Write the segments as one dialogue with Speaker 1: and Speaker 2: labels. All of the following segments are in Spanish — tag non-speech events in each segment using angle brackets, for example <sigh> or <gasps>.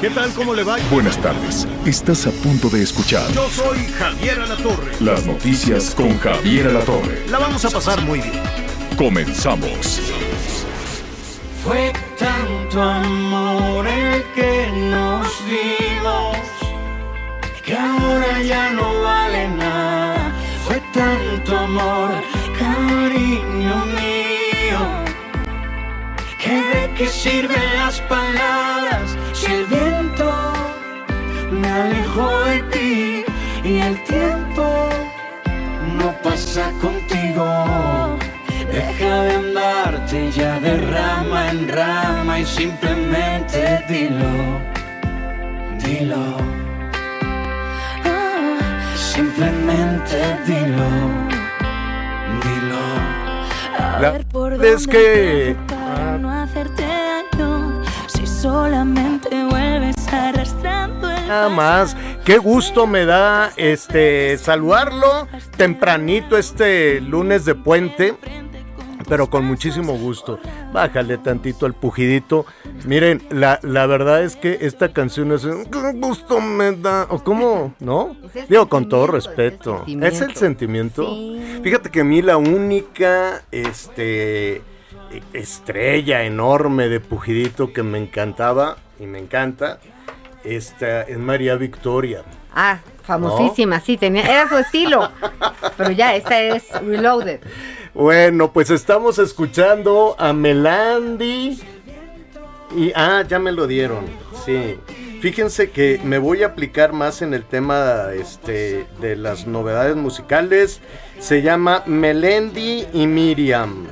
Speaker 1: ¿qué tal? ¿Cómo le va?
Speaker 2: Buenas tardes. Estás a punto de escuchar
Speaker 1: Yo soy Javier Alatorre.
Speaker 2: las noticias con Javier Alatorre.
Speaker 1: La vamos a pasar muy bien.
Speaker 2: Comenzamos.
Speaker 3: Fue tanto amor el que nos dimos que ahora ya no vale nada. Fue tanto amor, cariño mío, que de qué sirven las palabras si el viento me alejó de ti y el tiempo no pasa contigo. Deja de andarte ya de rama en rama y simplemente dilo, dilo. Simplemente dilo, dilo.
Speaker 4: A
Speaker 5: La
Speaker 4: ver por
Speaker 5: verdad es
Speaker 4: dónde
Speaker 5: que-
Speaker 4: para no hacerte daño. Si solamente vuelves arrastrando el
Speaker 5: Nada más, qué gusto me da este saludarlo tempranito este lunes de puente, pero con muchísimo gusto. Bájale tantito al pujidito. Miren, la, la verdad es que esta canción es qué gusto me da, o cómo, ¿no? Digo con todo
Speaker 6: sentimiento, es el
Speaker 5: respeto. Es el sentimiento.
Speaker 6: Sí.
Speaker 5: Fíjate que a mí la única este estrella enorme de pujidito que me encantaba y me encanta esta es María Victoria.
Speaker 6: Ah, famosísima, sí, tenía, era su estilo. Pero ya, esta es Reloaded.
Speaker 5: Bueno, pues estamos escuchando a Melandi. Y, ah, ya me lo dieron. Sí. Fíjense que me voy a aplicar más en el tema este, de las novedades musicales. Se llama Melendi y Miriam.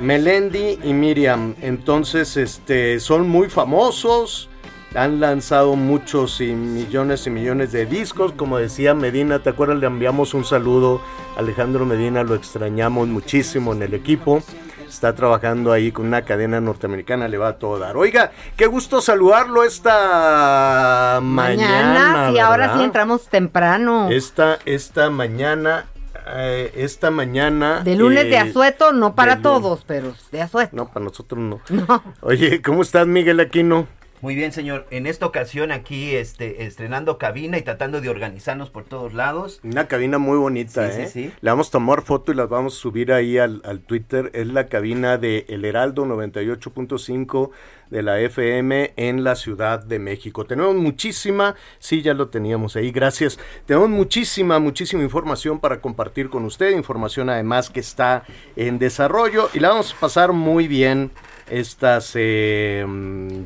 Speaker 5: Melendi y Miriam. Entonces, este, son muy famosos. Han lanzado muchos y millones y millones de discos. Como decía Medina, ¿te acuerdas? Le enviamos un saludo a Alejandro Medina, lo extrañamos muchísimo en el equipo. Está trabajando ahí con una cadena norteamericana, le va a todo dar. Oiga, qué gusto saludarlo esta mañana.
Speaker 6: Mañana, sí, ahora sí entramos temprano.
Speaker 5: Esta, esta mañana, eh, esta mañana.
Speaker 6: de lunes de
Speaker 5: eh,
Speaker 6: asueto, no para todos, pero de asueto.
Speaker 5: No, para nosotros no.
Speaker 6: No.
Speaker 5: Oye, ¿cómo estás, Miguel Aquino?
Speaker 7: Muy bien, señor. En esta ocasión aquí este, estrenando cabina y tratando de organizarnos por todos lados.
Speaker 5: Una cabina muy bonita,
Speaker 7: Sí,
Speaker 5: ¿eh?
Speaker 7: sí, sí.
Speaker 5: Le vamos a tomar foto y las vamos a subir ahí al, al Twitter. Es la cabina de El Heraldo 98.5 de la FM en la Ciudad de México. Tenemos muchísima, sí, ya lo teníamos ahí, gracias. Tenemos muchísima, muchísima información para compartir con usted. Información además que está en desarrollo y la vamos a pasar muy bien estas eh,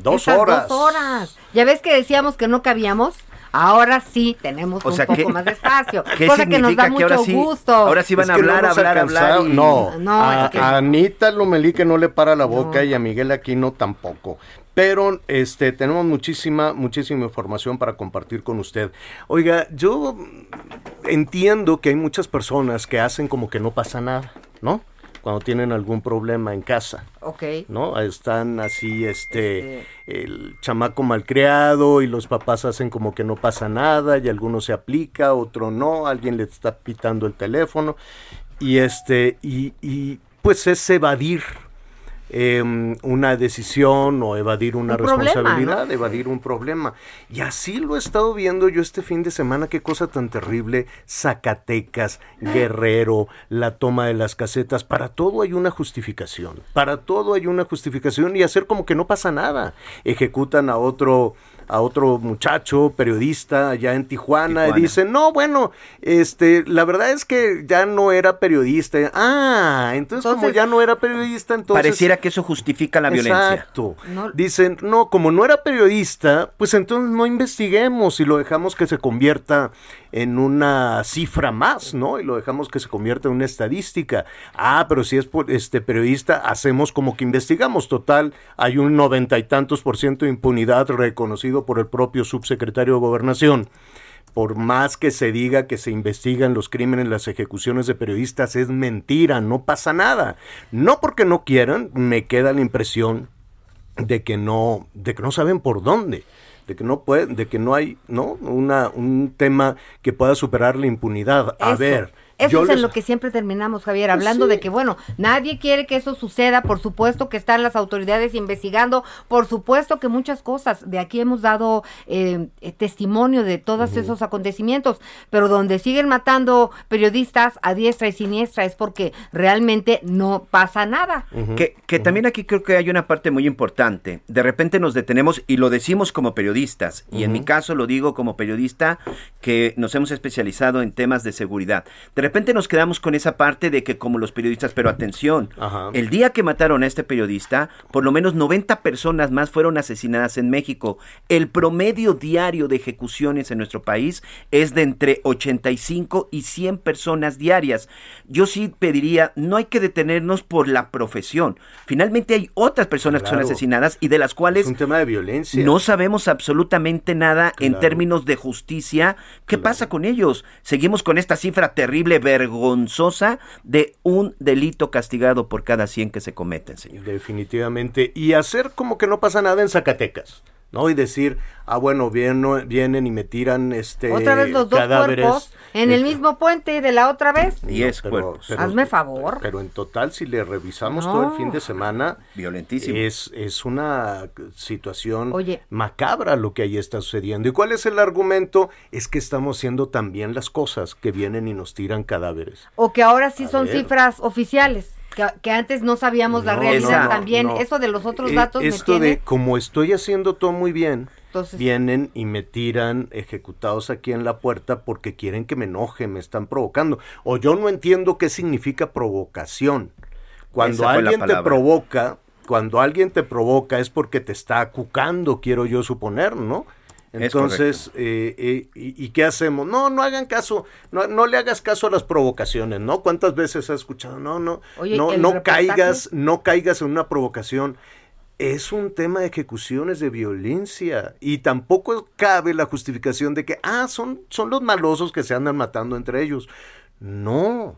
Speaker 5: dos
Speaker 6: Estas
Speaker 5: horas.
Speaker 6: Dos horas. Ya ves que decíamos que no cabíamos. Ahora sí tenemos
Speaker 7: O
Speaker 6: un
Speaker 7: sea,
Speaker 6: poco
Speaker 7: ¿qué-
Speaker 6: más de espacio. <laughs>
Speaker 7: ¿Qué
Speaker 6: cosa que nos da
Speaker 7: que
Speaker 6: mucho
Speaker 7: ahora sí-
Speaker 6: gusto.
Speaker 7: ahora sí van
Speaker 5: Es
Speaker 7: a hablar, hablar, hablar? y-
Speaker 5: No,
Speaker 6: No,
Speaker 5: a,
Speaker 6: es que-
Speaker 5: a Anita Lomelí que no le para la boca y a Miguel Aquino tampoco. Pero este tenemos muchísima, muchísima información para compartir con usted. Oiga, yo entiendo que hay muchas personas que hacen como que no pasa nada, ¿no? Cuando tienen algún problema en casa.
Speaker 6: Ok.
Speaker 5: ¿no? Están así, este, el chamaco malcriado y los papás hacen como que no pasa nada y alguno se aplica, otro no, alguien le está pitando el teléfono y este, y, y pues es evadir em, una decisión o evadir una
Speaker 6: Un problema,
Speaker 5: responsabilidad,
Speaker 6: ¿no?
Speaker 5: evadir un problema. Y así lo he estado viendo yo este fin de semana, qué cosa tan terrible, Zacatecas, Guerrero, la toma de las casetas, para todo hay una justificación, para todo hay una justificación y hacer como que no pasa nada. Ejecutan a otro a otro muchacho periodista allá en Tijuana,
Speaker 7: Tijuana.
Speaker 5: y dice, no, bueno, este, la verdad es que ya no era periodista. Ah, entonces, como ya no era periodista, entonces...
Speaker 7: Pareciera que eso justifica la violencia.
Speaker 5: Exacto.
Speaker 6: No-
Speaker 5: Dicen, no, como no era periodista, pues entonces no investiguemos y lo dejamos que se convierta en una cifra más, ¿no? Y lo dejamos que se convierta en una estadística. Ah, pero si es este periodista, hacemos como que investigamos. Total, hay un noventa y tantos por ciento de impunidad reconocido por el propio subsecretario de Gobernación por más que se diga que se investigan los crímenes, las ejecuciones de periodistas, es mentira, no pasa nada. No porque no quieran, me queda la impresión de que no, de que no saben por dónde, de que no puede, de que no hay, ¿no? Una, un tema que pueda superar la impunidad. A ver,
Speaker 6: Eso es en lo que siempre terminamos, Javier, hablando
Speaker 5: sí.
Speaker 6: de que, bueno, nadie quiere que eso suceda, por supuesto que están las autoridades investigando, por supuesto que muchas cosas, de aquí hemos dado eh, eh, testimonio de todos esos acontecimientos, pero donde siguen matando periodistas a diestra y siniestra es porque realmente no pasa nada.
Speaker 7: Que, que también aquí creo que hay una parte muy importante. De repente nos detenemos y lo decimos como periodistas, y en mi caso lo digo como periodista que nos hemos especializado en temas de seguridad. De repente nos quedamos con esa parte de que como los periodistas, pero atención,
Speaker 5: Ajá.
Speaker 7: el día que mataron a este periodista, por lo menos 90 personas más fueron asesinadas en México. El promedio diario de ejecuciones en nuestro país es de entre 85 y 100 personas diarias. Yo sí pediría, no hay que detenernos por la profesión. Finalmente hay otras personas que son asesinadas y de las cuales
Speaker 5: es un tema de violencia.
Speaker 7: no sabemos absolutamente nada en términos de justicia. ¿Qué pasa con ellos? Seguimos con esta cifra terrible, vergonzosa, de un delito castigado por cada 100 que se cometen, señor.
Speaker 5: Definitivamente. Y hacer como que no pasa nada en Zacatecas. ¿No? Y decir, ah, bueno, vienen, vienen y me tiran este
Speaker 6: Otra vez los dos
Speaker 5: cadáveres.
Speaker 6: cuerpos en el mismo puente de la otra vez.
Speaker 7: Diez
Speaker 5: pero-
Speaker 7: cuerpos.
Speaker 5: pero-
Speaker 6: Hazme favor.
Speaker 5: Pero en total, si le revisamos
Speaker 6: No.
Speaker 5: todo el fin de semana,
Speaker 7: Violentísimo.
Speaker 5: es, es una situación
Speaker 6: Oye.
Speaker 5: macabra lo que ahí está sucediendo. ¿Y cuál es el argumento? Es que estamos haciendo también las cosas que vienen y nos tiran cadáveres.
Speaker 6: O que ahora sí
Speaker 5: A
Speaker 6: son
Speaker 5: ver.
Speaker 6: cifras oficiales, que, que antes no sabíamos la realidad
Speaker 7: no,
Speaker 6: también.
Speaker 5: no.
Speaker 6: Eso de los otros
Speaker 5: Eh,
Speaker 6: datos me
Speaker 5: Esto
Speaker 6: tiene...
Speaker 5: de como estoy haciendo todo muy bien,
Speaker 6: Entonces-
Speaker 5: vienen y me tiran ejecutados aquí en la puerta porque quieren que me enoje, me están provocando. O yo no entiendo qué significa provocación. Cuando alguien te provoca, cuando alguien te provoca es porque te está cucando, quiero yo suponer, ¿no?
Speaker 7: Es
Speaker 5: Entonces, eh, eh, y, y qué hacemos? No, no hagan caso, no, no le hagas caso a las provocaciones, ¿no? ¿Cuántas veces has escuchado? No, no,
Speaker 6: Oye,
Speaker 5: no, no
Speaker 6: reportaje-
Speaker 5: caigas, no caigas en una provocación. Es un tema de ejecuciones de violencia y tampoco cabe la justificación de que, ah, son, son los malosos que se andan matando entre ellos. No.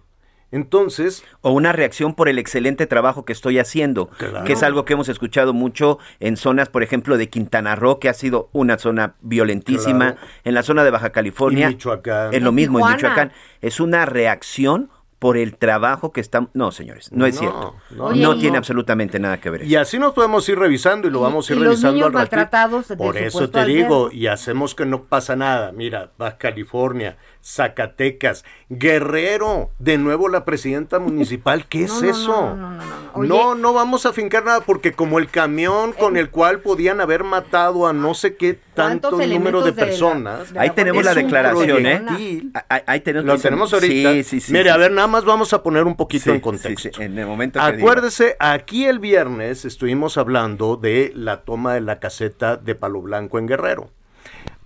Speaker 5: Entonces,
Speaker 7: o una reacción por el excelente trabajo que estoy haciendo,
Speaker 5: Claro.
Speaker 7: que es algo que hemos escuchado mucho en zonas, por ejemplo, de Quintana Roo, que ha sido una zona violentísima,
Speaker 5: Claro.
Speaker 7: en la zona de Baja California,
Speaker 5: Y Michoacán.
Speaker 7: es lo
Speaker 6: En
Speaker 7: mismo
Speaker 6: Tijuana.
Speaker 7: en Michoacán, es una reacción por el trabajo que están, no señores, no es
Speaker 5: No,
Speaker 7: cierto,
Speaker 5: no,
Speaker 6: Oye,
Speaker 7: no
Speaker 6: y-
Speaker 7: tiene absolutamente nada que ver. eso.
Speaker 5: Y así nos podemos ir revisando y lo vamos a ir
Speaker 6: y los
Speaker 5: revisando
Speaker 6: niños
Speaker 5: al ratito. Por eso
Speaker 6: puesto
Speaker 5: te
Speaker 6: al
Speaker 5: digo, y hacemos que no pasa nada. Mira, Baja California, Zacatecas, Guerrero, de nuevo la presidenta municipal, ¿qué es
Speaker 6: no,
Speaker 5: eso?
Speaker 6: no, no, no, no, no. Oye.
Speaker 5: no, no vamos a fincar nada porque como el camión con el cual podían haber matado a no sé qué tanto
Speaker 6: ¿Cuántos
Speaker 5: número de
Speaker 6: la-
Speaker 5: personas.
Speaker 6: de
Speaker 7: Ahí tenemos la declaración, ¿eh? Ahí, ahí tenemos
Speaker 5: Lo tenemos ahorita.
Speaker 7: Sí, sí, sí.
Speaker 5: Mire,
Speaker 7: sí.
Speaker 5: a ver, nada más vamos a poner un poquito
Speaker 7: Sí,
Speaker 5: en contexto.
Speaker 7: sí, en el momento que.
Speaker 5: Acuérdese, aquí el viernes estuvimos hablando de la toma de la caseta de Palo Blanco en Guerrero.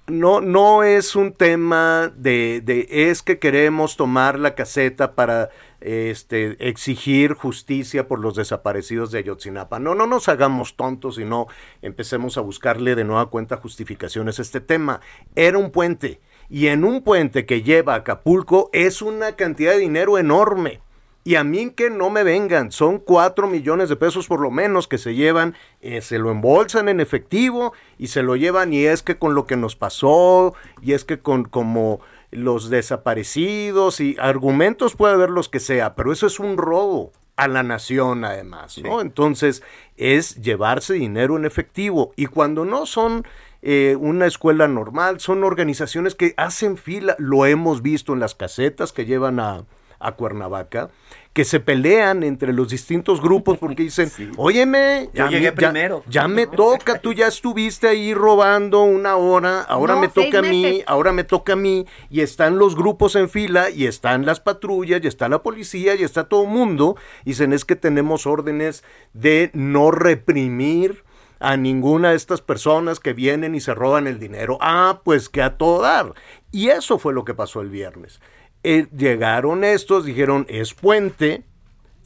Speaker 5: No, no es un tema de, de es que queremos tomar la caseta para este, exigir justicia por los desaparecidos de Ayotzinapa. No, no nos hagamos tontos y no empecemos a buscarle de nueva cuenta justificaciones este tema. Era un puente y en un puente que lleva a Acapulco es una cantidad de dinero enorme. Y a mí que no me vengan, son cuatro millones de pesos por lo menos que se llevan, eh, se lo embolsan en efectivo y se lo llevan y es que con lo que nos pasó y es que con como los desaparecidos y argumentos puede haber los que sea, pero eso es un robo a la nación además, ¿no? Entonces es llevarse dinero en efectivo y cuando no son eh, una escuela normal, son organizaciones que hacen fila, lo hemos visto en las casetas que llevan a a Cuernavaca, que se pelean entre los distintos grupos <laughs> porque dicen, óyeme,
Speaker 7: Yo
Speaker 5: ya,
Speaker 7: llegué
Speaker 5: ya-
Speaker 7: primero.
Speaker 5: ya me <laughs> toca, tú ya estuviste ahí robando una hora, ahora
Speaker 6: No,
Speaker 5: me toca a mí, ahora me toca a mí, y están los grupos en fila, y están las patrullas, y está la policía, y está todo el mundo, y dicen es que tenemos órdenes de no reprimir a ninguna de estas personas que vienen y se roban el dinero. Ah, pues que a todo dar. Y eso fue lo que pasó el viernes. Eh, llegaron estos, dijeron, es puente,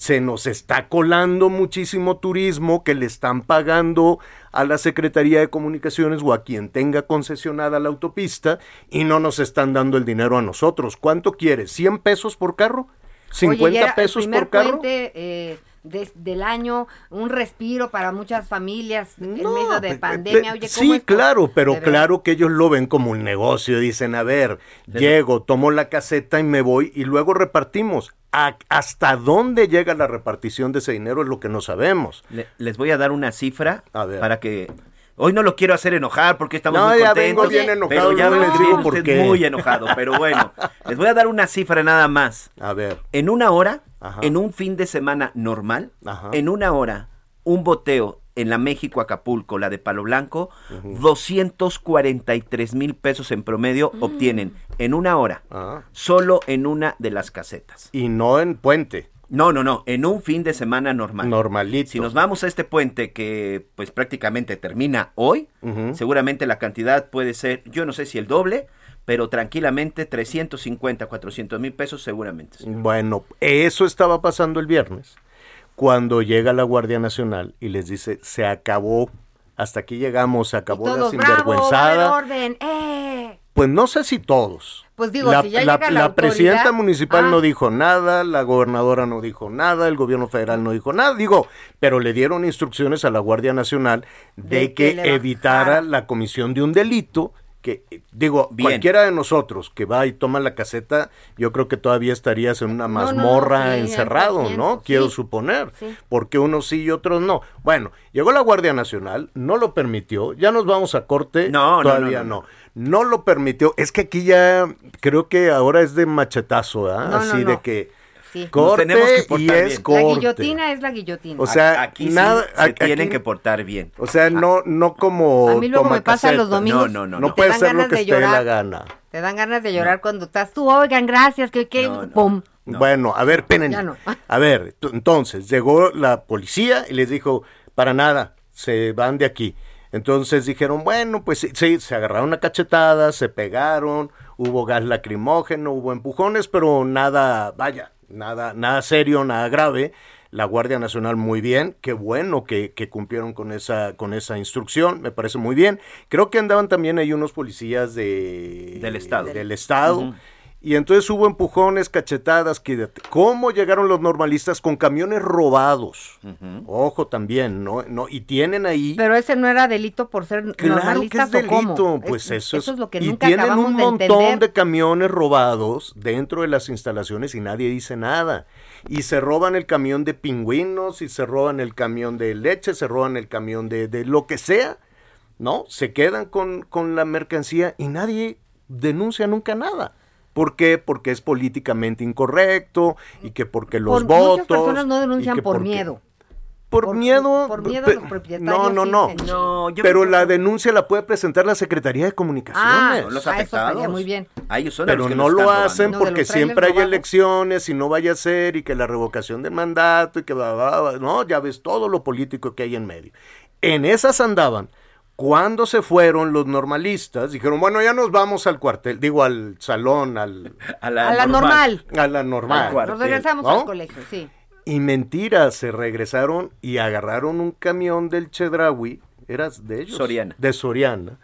Speaker 5: se nos está colando muchísimo turismo que le están pagando a la Secretaría de Comunicaciones o a quien tenga concesionada la autopista y no nos están dando el dinero a nosotros. ¿Cuánto quieres? ¿100 pesos por carro? ¿50
Speaker 6: Oye, y era
Speaker 5: pesos por carro?
Speaker 6: puente eh, de- del año, un respiro para muchas familias en
Speaker 5: No,
Speaker 6: medio de
Speaker 5: pe-
Speaker 6: pandemia.
Speaker 5: pe-
Speaker 6: Oye, ¿cómo
Speaker 5: sí,
Speaker 6: es?
Speaker 5: claro, pero claro que ellos lo ven como un negocio. Dicen, a ver, llego, tomo la caseta y me voy y luego repartimos. A- ¿Hasta dónde llega la repartición de ese dinero? Es lo que no sabemos.
Speaker 7: Le- les voy a dar una cifra
Speaker 5: A ver.
Speaker 7: para que Hoy no lo quiero hacer enojar porque estamos
Speaker 5: No,
Speaker 7: muy
Speaker 5: ya
Speaker 7: contentos.
Speaker 5: vengo bien enojado,
Speaker 7: pero ya
Speaker 5: no les digo por qué.
Speaker 7: muy enojado, pero bueno, <laughs> les voy a dar una cifra nada más.
Speaker 5: A ver.
Speaker 7: En una hora,
Speaker 5: Ajá.
Speaker 7: en un fin de semana normal,
Speaker 5: Ajá.
Speaker 7: en una hora, un boteo en la México Acapulco, la de Palo Blanco, 243 mil pesos en promedio obtienen en una hora,
Speaker 5: Ah.
Speaker 7: solo en una de las casetas.
Speaker 5: Y no en puente.
Speaker 7: No, no, no, en un fin de semana normal.
Speaker 5: Normalito.
Speaker 7: Si nos vamos a este puente que pues prácticamente termina hoy, seguramente la cantidad puede ser, yo no sé si el doble, pero tranquilamente 350, 400 mil pesos seguramente.
Speaker 5: Bueno, eso estaba pasando el viernes, cuando llega la Guardia Nacional y les dice, se acabó, hasta aquí llegamos, se acabó la
Speaker 6: bravo,
Speaker 5: sinvergüenzada.
Speaker 6: orden, ¡eh!
Speaker 5: Pues no sé si todos.
Speaker 6: Pues digo,
Speaker 5: la,
Speaker 6: si ya
Speaker 5: la-
Speaker 6: llega la
Speaker 5: presidenta municipal
Speaker 6: Ah.
Speaker 5: no dijo nada, la gobernadora no dijo nada, el gobierno federal no dijo nada, digo, pero le dieron instrucciones a la Guardia Nacional de,
Speaker 6: De
Speaker 5: que, evitara
Speaker 6: bajara.
Speaker 5: la comisión de un delito que, eh, digo,
Speaker 7: Bien.
Speaker 5: cualquiera de nosotros que va y toma la caseta, yo creo que todavía estarías en una
Speaker 6: No, no, no,
Speaker 5: mazmorra
Speaker 6: sí,
Speaker 5: encerrado,
Speaker 6: 100%,
Speaker 5: ¿no? Quiero suponer,
Speaker 6: Sí.
Speaker 5: porque unos sí y otros no. Bueno, llegó la Guardia Nacional, no lo permitió, ya nos vamos a corte,
Speaker 7: No,
Speaker 5: todavía
Speaker 7: no,
Speaker 5: no,
Speaker 7: no.
Speaker 5: no. lo permitió, es que aquí ya creo que ahora es de machetazo, ¿ah? Así de que
Speaker 6: Sí.
Speaker 5: corte
Speaker 7: tenemos que
Speaker 5: y
Speaker 7: portar
Speaker 5: es
Speaker 7: bien.
Speaker 5: corte.
Speaker 6: La guillotina es la guillotina.
Speaker 5: O sea,
Speaker 7: aquí sí
Speaker 5: nada-
Speaker 7: se
Speaker 5: aquí-
Speaker 7: tienen
Speaker 5: aquí-
Speaker 7: que portar bien.
Speaker 5: O sea, no, no como
Speaker 6: a mí luego me pasa los domingos.
Speaker 7: No, no, no,
Speaker 5: No
Speaker 7: no.
Speaker 6: te
Speaker 5: puede
Speaker 6: dan
Speaker 5: ser lo
Speaker 6: ganas
Speaker 5: que
Speaker 6: de
Speaker 5: esté de la
Speaker 6: llorar.
Speaker 5: gana.
Speaker 6: Te dan ganas de llorar cuando estás tú, oigan, gracias, que, que,
Speaker 7: No, no.
Speaker 6: pum.
Speaker 5: Bueno, a ver, esperen. A ver, entonces llegó la policía y les dijo, para nada, se van de aquí. Entonces dijeron, bueno, pues sí, sí, se agarraron a cachetadas, se pegaron, hubo gas lacrimógeno, hubo empujones, pero nada, vaya, nada, nada serio, nada grave. La Guardia Nacional muy bien, qué bueno que, que cumplieron con esa, con esa instrucción, me parece muy bien. Creo que andaban también ahí unos policías de,
Speaker 7: Del Estado.
Speaker 5: Del Estado. Y entonces hubo empujones, cachetadas. Que, ¿Cómo llegaron los normalistas con camiones robados? Ojo también, ¿no? no Y tienen ahí...
Speaker 6: Pero ese no era delito por ser
Speaker 5: Claro que
Speaker 6: normalistas
Speaker 5: es
Speaker 6: o cómo.
Speaker 5: delito, pues
Speaker 6: Es-
Speaker 5: eso es.
Speaker 6: lo que
Speaker 5: y
Speaker 6: nunca
Speaker 5: tienen
Speaker 6: acabamos
Speaker 5: un
Speaker 6: de
Speaker 5: montón
Speaker 6: entender.
Speaker 5: de camiones robados dentro de las instalaciones y nadie dice nada. Y se roban el camión de pingüinos, y se roban el camión de leche, se roban el camión de, de lo que sea, ¿no? Se quedan con, con la mercancía y nadie denuncia nunca nada. ¿Por qué? Porque es políticamente incorrecto y que porque los
Speaker 6: Por-
Speaker 5: votos.
Speaker 6: Muchas personas no denuncian por
Speaker 5: porque-
Speaker 6: miedo.
Speaker 5: Por,
Speaker 6: Por-
Speaker 5: miedo.
Speaker 6: por miedo a los propietarios
Speaker 5: No, no, no.
Speaker 6: se-
Speaker 7: No, yo
Speaker 5: Pero la
Speaker 7: que
Speaker 5: denuncia la puede presentar la Secretaría de Comunicaciones.
Speaker 6: Ah,
Speaker 7: los
Speaker 6: Ah, eso estaría
Speaker 7: afectados.
Speaker 6: muy bien.
Speaker 7: A ellos son a
Speaker 5: pero
Speaker 7: los que
Speaker 5: no lo
Speaker 7: robando.
Speaker 5: hacen
Speaker 6: No,
Speaker 5: porque siempre hay elecciones y no vaya a ser y que la revocación del mandato y que bla, bla, bla, no, ya ves todo lo político que hay en medio. En esas andaban. Cuando se fueron los normalistas, dijeron, bueno, ya nos vamos al cuartel, digo al salón, al,
Speaker 7: A la,
Speaker 6: A la normal.
Speaker 5: a la normal.
Speaker 7: Al
Speaker 6: Nos regresamos
Speaker 5: ¿no?
Speaker 6: al colegio, sí.
Speaker 5: Y mentira, se regresaron y agarraron un camión del Chedraui, eras de ellos.
Speaker 7: Soriana.
Speaker 5: De Soriana.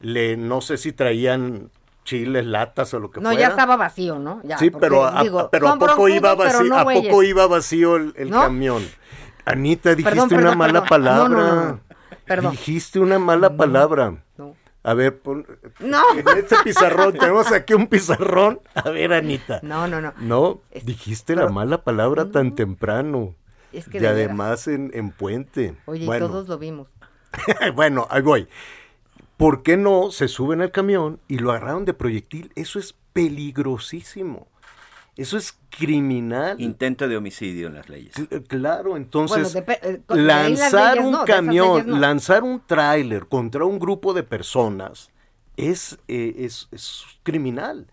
Speaker 5: Le, no sé si traían chiles, latas o lo que
Speaker 6: No,
Speaker 5: fuera.
Speaker 6: ya estaba vacío, ¿no? Ya,
Speaker 5: sí,
Speaker 6: porque,
Speaker 5: pero, a,
Speaker 6: digo,
Speaker 5: pero a poco iba vacío,
Speaker 6: no
Speaker 5: a poco iba vacío el, el
Speaker 6: ¿No?
Speaker 5: camión. Anita, dijiste
Speaker 6: Perdón,
Speaker 5: una
Speaker 6: perdón,
Speaker 5: mala
Speaker 6: perdón.
Speaker 5: palabra.
Speaker 6: Perdón.
Speaker 5: Dijiste una mala palabra.
Speaker 6: No.
Speaker 5: A ver, pon,
Speaker 6: No.
Speaker 5: en este pizarrón, tenemos aquí un pizarrón. A ver, Anita.
Speaker 6: No, no, no.
Speaker 5: No,
Speaker 6: Es-
Speaker 5: dijiste la
Speaker 6: pero-
Speaker 5: mala palabra tan temprano.
Speaker 6: Es que
Speaker 5: y además en, en puente.
Speaker 6: Oye, y todos lo vimos. <laughs>
Speaker 5: bueno, ahí voy. ¿Por qué no se suben al camión y lo agarraron de proyectil? Eso es peligrosísimo. Eso es criminal.
Speaker 7: Intento de homicidio en las leyes.
Speaker 5: Cl- Claro, entonces
Speaker 6: Bueno, eh,
Speaker 5: lanzar
Speaker 6: leyes
Speaker 5: un
Speaker 6: no,
Speaker 5: camión,
Speaker 6: no.
Speaker 5: lanzar un tráiler contra un grupo de personas es, eh, es, es criminal.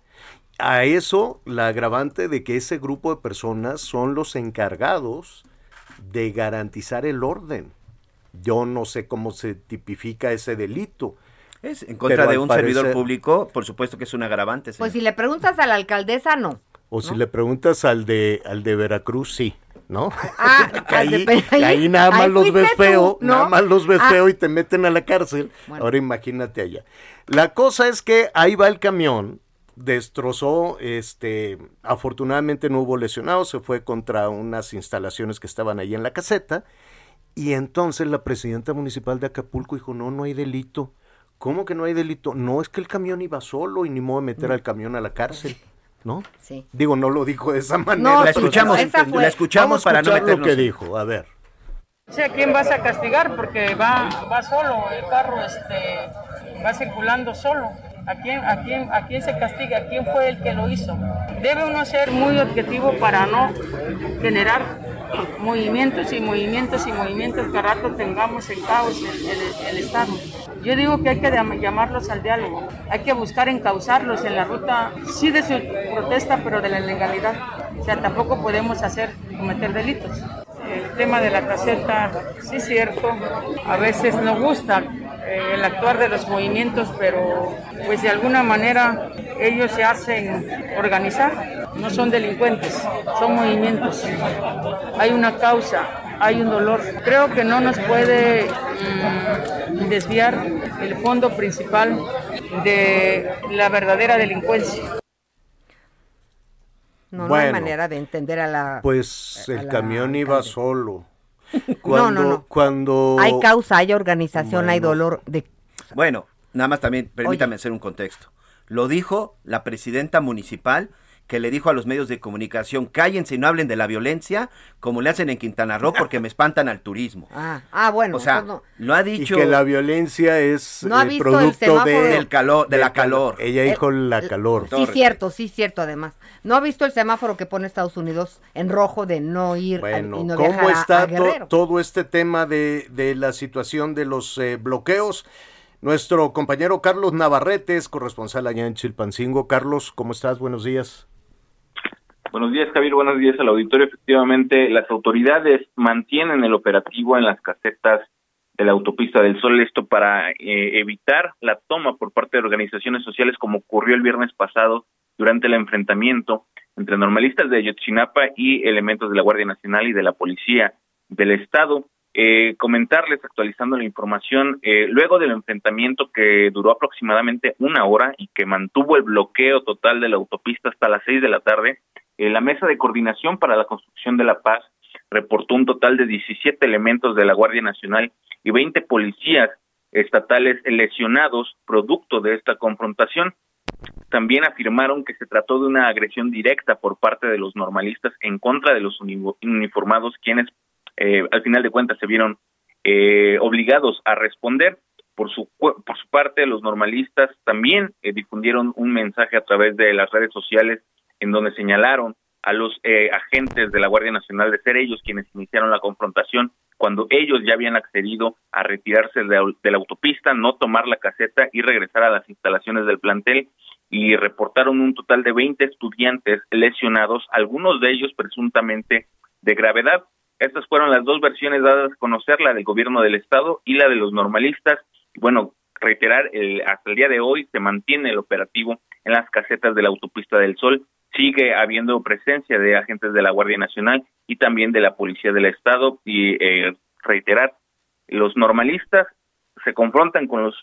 Speaker 5: A eso la agravante de que ese grupo de personas son los encargados de garantizar el orden. Yo no sé cómo se tipifica ese delito.
Speaker 7: Es en contra
Speaker 5: Pero
Speaker 7: de un servidor público, por supuesto que es un agravante.
Speaker 6: Pues si le preguntas a la alcaldesa, no.
Speaker 5: O si le preguntas al de al de Veracruz, sí, ¿no?
Speaker 6: Ah, <laughs>
Speaker 5: ahí, nada más
Speaker 6: ahí
Speaker 5: los ves feo,
Speaker 6: ¿no?
Speaker 5: nada más los ves
Speaker 6: Ah.
Speaker 5: feo y te meten a la cárcel.
Speaker 6: Bueno.
Speaker 5: Ahora imagínate allá. La cosa es que ahí va el camión, destrozó, este, afortunadamente no hubo lesionados, se fue contra unas instalaciones que estaban ahí en la caseta. Y entonces la presidenta municipal de Acapulco dijo, no, no hay delito. ¿Cómo que no hay delito? No, es que el camión iba solo y ni modo de meter al camión a la cárcel, ¿no?
Speaker 6: Sí.
Speaker 5: Digo, no lo dijo de esa manera.
Speaker 6: No,
Speaker 7: la escuchamos, la escuchamos para no meternos.
Speaker 5: lo que dijo, a ver.
Speaker 8: sé a quién vas a castigar porque va, va solo, el carro este, va circulando solo. ¿A quién, a, quién, ¿A quién se castiga? ¿A quién fue el que lo hizo? Debe uno ser muy objetivo para no generar movimientos y movimientos y movimientos que a rato tengamos en caos el, el- el Estado. Yo digo que hay que llam- llamarlos al diálogo, hay que buscar encauzarlos en la ruta, sí de su protesta, pero de la legalidad. O sea, tampoco podemos hacer cometer delitos. El tema de la caseta, sí es cierto, a veces no gusta eh, el actuar de los movimientos, pero pues de alguna manera ellos se hacen organizar, no son delincuentes, son movimientos. Hay una causa, hay un dolor. Creo que no nos puede mm, desviar el fondo principal de la verdadera delincuencia.
Speaker 6: No, no hay manera de entender a la...
Speaker 5: Pues
Speaker 6: a
Speaker 5: el
Speaker 6: la
Speaker 5: camión iba solo. <laughs>
Speaker 6: No,
Speaker 5: Cuando,
Speaker 6: no, no.
Speaker 5: cuando
Speaker 6: Hay causa, hay organización, hay dolor. De...
Speaker 7: Bueno, nada más también, permítame hacer un contexto. Lo dijo la presidenta municipal que le dijo a los medios de comunicación, cállense y no hablen de la violencia como le hacen en Quintana Roo porque me espantan al turismo. <laughs>
Speaker 6: Ah, ah, bueno.
Speaker 7: o sea,
Speaker 6: no.
Speaker 7: lo ha
Speaker 5: y
Speaker 7: dicho
Speaker 5: que la violencia es
Speaker 6: No ha
Speaker 5: el
Speaker 6: visto el
Speaker 5: producto de,
Speaker 7: del calor, de la calor.
Speaker 5: Ella dijo la
Speaker 6: Eh,
Speaker 5: calor.
Speaker 6: Sí, cierto, sí, cierto, además. ¿No ha visto el semáforo que pone Estados Unidos en rojo de no ir a-
Speaker 5: Bueno,
Speaker 6: y no
Speaker 5: ¿cómo
Speaker 6: viajar
Speaker 5: está
Speaker 6: a
Speaker 5: to- todo este tema de, de la situación de los eh, bloqueos? Nuestro compañero Carlos Navarrete es corresponsal allá en Chilpancingo. Carlos, ¿cómo estás? Buenos días.
Speaker 9: Buenos días, Javier. Buenos días al auditorio. Efectivamente, las autoridades mantienen el operativo en las casetas de la autopista del Sol, esto para eh, evitar la toma por parte de organizaciones sociales como ocurrió el viernes pasado durante el enfrentamiento entre normalistas de Ayotzinapa y elementos de la Guardia Nacional y de la Policía del Estado. Eh, comentarles, actualizando la información, eh, luego del enfrentamiento que duró aproximadamente una hora y que mantuvo el bloqueo total de la autopista hasta las seis de la tarde, eh, la Mesa de Coordinación para la Construcción de la Paz reportó un total de 17 elementos de la Guardia Nacional y 20 policías estatales lesionados producto de esta confrontación. También afirmaron que se trató de una agresión directa por parte de los normalistas en contra de los uni- uniformados, quienes eh, al final de cuentas se vieron eh, obligados a responder. Por su, por su parte, los normalistas también eh, difundieron un mensaje a través de las redes sociales en donde señalaron a los eh, agentes de la Guardia Nacional de ser ellos quienes iniciaron la confrontación cuando ellos ya habían accedido a retirarse de, de la autopista, no tomar la caseta y regresar a las instalaciones del plantel y reportaron un total de 20 estudiantes lesionados, algunos de ellos presuntamente de gravedad. Estas fueron las dos versiones dadas a conocer, la del gobierno del estado y la de los normalistas. Bueno, reiterar, el, hasta el día de hoy se mantiene el operativo en las casetas de la autopista del Sol. Sigue habiendo presencia de agentes de la Guardia Nacional y también de la Policía del Estado. Y eh, reiterar, los normalistas se confrontan con los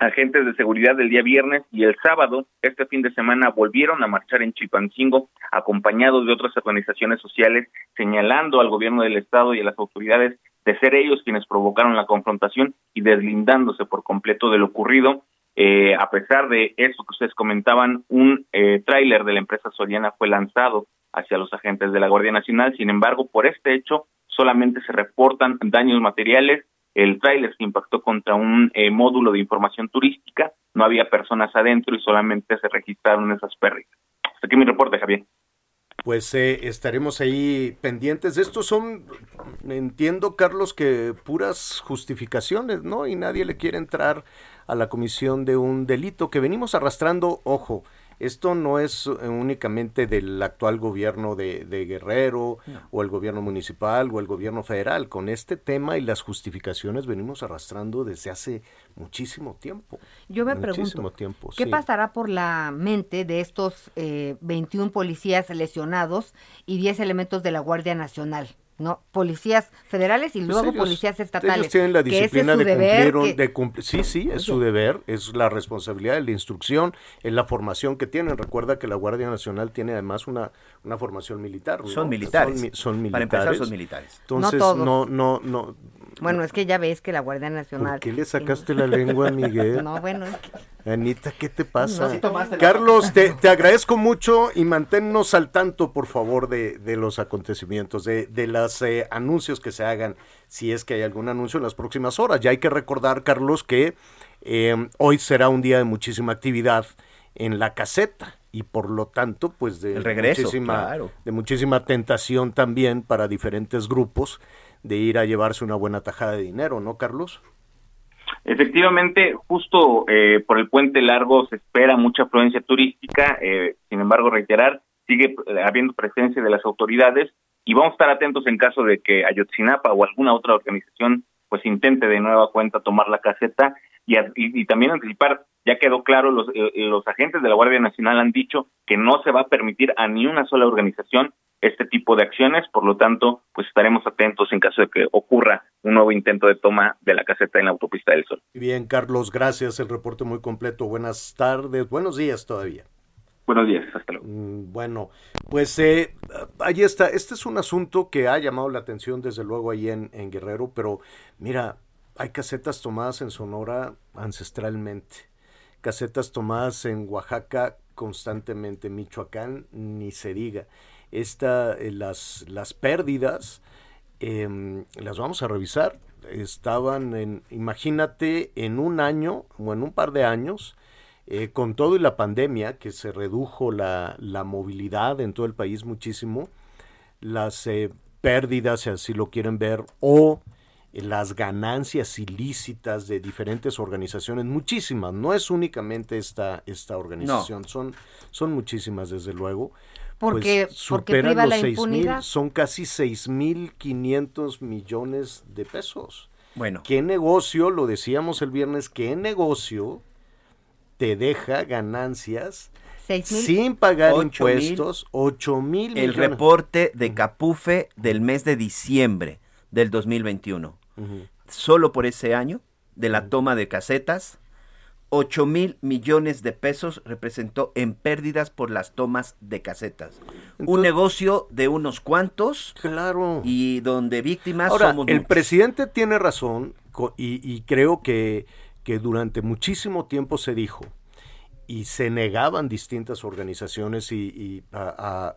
Speaker 9: agentes de seguridad del día viernes y el sábado, este fin de semana, volvieron a marchar en Chilpancingo, acompañados de otras organizaciones sociales, señalando al gobierno del Estado y a las autoridades de ser ellos quienes provocaron la confrontación y deslindándose por completo de lo ocurrido. Eh, a pesar de eso que ustedes comentaban, un eh, tráiler de la empresa Soriana fue lanzado hacia los agentes de la Guardia Nacional. Sin embargo, por este hecho solamente se reportan daños materiales. El tráiler se impactó contra un eh, módulo de información turística. No había personas adentro y solamente se registraron esas pérdidas. Hasta aquí mi reporte, Javier.
Speaker 5: pues eh, estaremos ahí pendientes. Estos son, entiendo, Carlos, que puras justificaciones, ¿no? Y nadie le quiere entrar a la comisión de un delito que venimos arrastrando, ojo, esto no es eh, únicamente del actual gobierno de, de Guerrero o el gobierno municipal o el gobierno federal. Con este tema y las justificaciones venimos arrastrando desde hace muchísimo tiempo.
Speaker 6: Yo me
Speaker 5: muchísimo
Speaker 6: pregunto,
Speaker 5: tiempo,
Speaker 6: ¿qué
Speaker 5: sí.
Speaker 6: pasará por la mente de estos eh, 21 policías lesionados y 10 elementos de la Guardia Nacional? ¿No? Policías federales y
Speaker 5: Pues
Speaker 6: luego
Speaker 5: ellos-
Speaker 6: policías estatales.
Speaker 5: Ellos tienen la
Speaker 6: que ese es
Speaker 5: disciplina de
Speaker 6: deber,
Speaker 5: cumplir,
Speaker 6: que-
Speaker 5: de cumplir- sí, sí, es su deber, es la responsabilidad de la instrucción, es la formación que tienen. Recuerda que la Guardia Nacional tiene además una, una formación militar. ¿no?
Speaker 7: Son militares.
Speaker 5: Son, mi- son
Speaker 7: Para
Speaker 5: militares.
Speaker 7: empezar, son militares.
Speaker 5: Entonces,
Speaker 6: No todos.
Speaker 5: no, no, no.
Speaker 6: Bueno, es que ya ves que la Guardia Nacional...
Speaker 5: ¿Por qué le sacaste la lengua, Miguel? <laughs>
Speaker 6: No, bueno, es que...
Speaker 5: Anita, ¿qué te pasa?
Speaker 6: No, sí
Speaker 5: Carlos, te, te agradezco mucho y manténnos al tanto, por favor, de, de los acontecimientos, de, de los anuncios que se hagan, si es que hay algún anuncio en las próximas horas. Ya hay que recordar, Carlos, que eh, hoy será un día de muchísima actividad en la caseta y por lo tanto, pues de
Speaker 7: El regreso,
Speaker 5: muchísima,
Speaker 7: claro.
Speaker 5: de muchísima tentación también para diferentes grupos de ir a llevarse una buena tajada de dinero, ¿no, Carlos?
Speaker 9: Efectivamente, justo eh, por el puente largo se espera mucha afluencia turística, eh, sin embargo, reiterar, sigue eh, habiendo presencia de las autoridades y vamos a estar atentos en caso de que Ayotzinapa o alguna otra organización pues intente de nueva cuenta tomar la caseta y, también anticipar, ya quedó claro, los, eh, los agentes de la Guardia Nacional han dicho que no se va a permitir a ni una sola organización este tipo de acciones, por lo tanto, pues estaremos atentos en caso de que ocurra un nuevo intento de toma de la caseta en la autopista del Sol.
Speaker 5: Bien, Carlos, gracias. El reporte muy completo. Buenas tardes, buenos días todavía.
Speaker 9: Buenos días, hasta luego.
Speaker 5: Mm, Bueno, pues eh, ahí está. Este es un asunto que ha llamado la atención desde luego ahí en, Guerrero, pero mira, hay casetas tomadas en Sonora ancestralmente, casetas tomadas en Oaxaca constantemente, Michoacán ni se diga. Esta, eh, las, las pérdidas em, las vamos a revisar. Estaban en, imagínate, en un año o en un par de años, eh, con todo y la pandemia, que se redujo la, la movilidad en todo el país muchísimo, las eh, pérdidas, si así lo quieren ver, o eh, las ganancias ilícitas de diferentes organizaciones, muchísimas, no es únicamente esta, esta organización, son, son muchísimas desde luego.
Speaker 6: Porque-
Speaker 5: pues,
Speaker 6: porque
Speaker 5: superan
Speaker 6: priva
Speaker 5: los
Speaker 6: la
Speaker 5: 6,000,
Speaker 6: impunidad.
Speaker 5: son casi 6.500 millones de pesos.
Speaker 7: Bueno.
Speaker 5: ¿Qué negocio, lo decíamos el viernes, qué negocio te deja ganancias sin pagar impuestos? 8 mil
Speaker 7: El
Speaker 5: millones.
Speaker 7: reporte de Capufe del mes de diciembre del 2021.
Speaker 5: Ujú.
Speaker 7: Solo por ese año, de la toma de casetas, 8 mil millones de pesos representó en pérdidas por las tomas de casetas. Un negocio de unos cuantos
Speaker 5: Claro.
Speaker 7: y donde víctimas
Speaker 5: Ahora,
Speaker 7: somos
Speaker 5: el
Speaker 7: muchos.
Speaker 5: presidente tiene razón y creo que, que durante muchísimo tiempo se dijo y se negaban distintas organizaciones y, y a,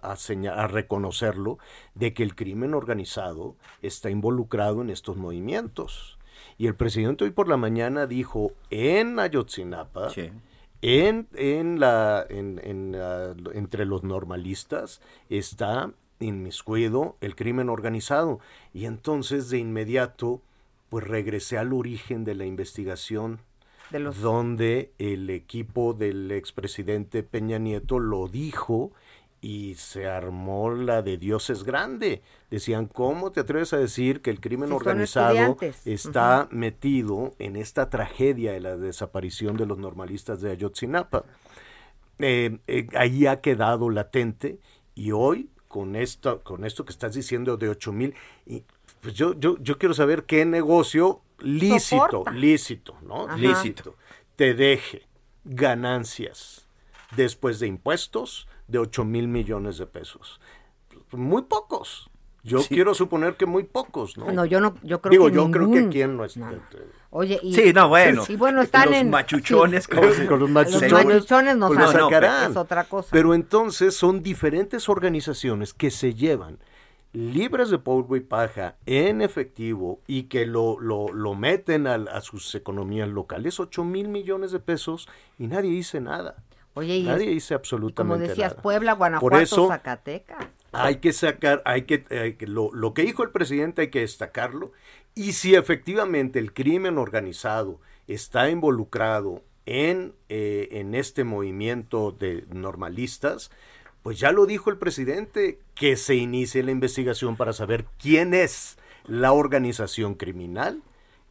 Speaker 5: a- a seña- a reconocerlo de que el crimen organizado está involucrado en estos movimientos. Y el presidente hoy por la mañana dijo en Ayotzinapa,
Speaker 7: Sí.
Speaker 5: en, en la, en, en la- entre los normalistas está inmiscuido el crimen organizado. Y entonces de inmediato, pues regresé al origen de la investigación,
Speaker 6: de los
Speaker 5: donde el equipo del expresidente Peña Nieto lo dijo y se armó la de Dios es grande. Decían, ¿cómo te atreves a decir que el crimen
Speaker 6: Si
Speaker 5: organizado está metido en esta tragedia de la desaparición de los normalistas de Ayotzinapa? Eh, eh, ahí ha quedado latente y hoy con esto, con esto que estás diciendo de 8 mil, pues yo, yo, yo quiero saber qué negocio lícito,
Speaker 6: Soporta.
Speaker 5: lícito, ¿no?
Speaker 6: Ajá.
Speaker 5: Lícito, te deje ganancias después de impuestos de 8 mil millones de pesos. Muy pocos. Yo
Speaker 7: Sí.
Speaker 5: quiero suponer que muy pocos, ¿no?
Speaker 6: No, yo no, yo creo
Speaker 5: Digo,
Speaker 6: que
Speaker 5: yo creo que aquí en nuestra...
Speaker 6: No. Oye, y,
Speaker 7: Sí, no, bueno.
Speaker 6: Y bueno, están
Speaker 7: Los
Speaker 6: en
Speaker 7: machuchones, <laughs>
Speaker 6: sí.
Speaker 7: como
Speaker 5: Con los
Speaker 6: Los
Speaker 5: machuchones,
Speaker 6: machuchones nos
Speaker 5: pues.
Speaker 7: No, no,
Speaker 5: sacarán.
Speaker 6: es otra cosa.
Speaker 5: Pero entonces son diferentes organizaciones que se llevan libres de polvo y paja en efectivo y que lo, lo, lo meten a, sus economías locales, 8 mil millones de pesos y nadie dice nada.
Speaker 6: Oye, y
Speaker 5: Nadie dice
Speaker 6: como
Speaker 5: absolutamente
Speaker 6: decías,
Speaker 5: nada.
Speaker 6: Puebla, Guanajuato,
Speaker 5: Por eso
Speaker 6: Zacatecas.
Speaker 5: hay que sacar, hay que, hay que- lo, lo que dijo el presidente hay que destacarlo. Y si efectivamente el crimen organizado está involucrado en, eh, en este movimiento de normalistas, pues ya lo dijo el presidente, que se inicie la investigación para saber quién es la organización criminal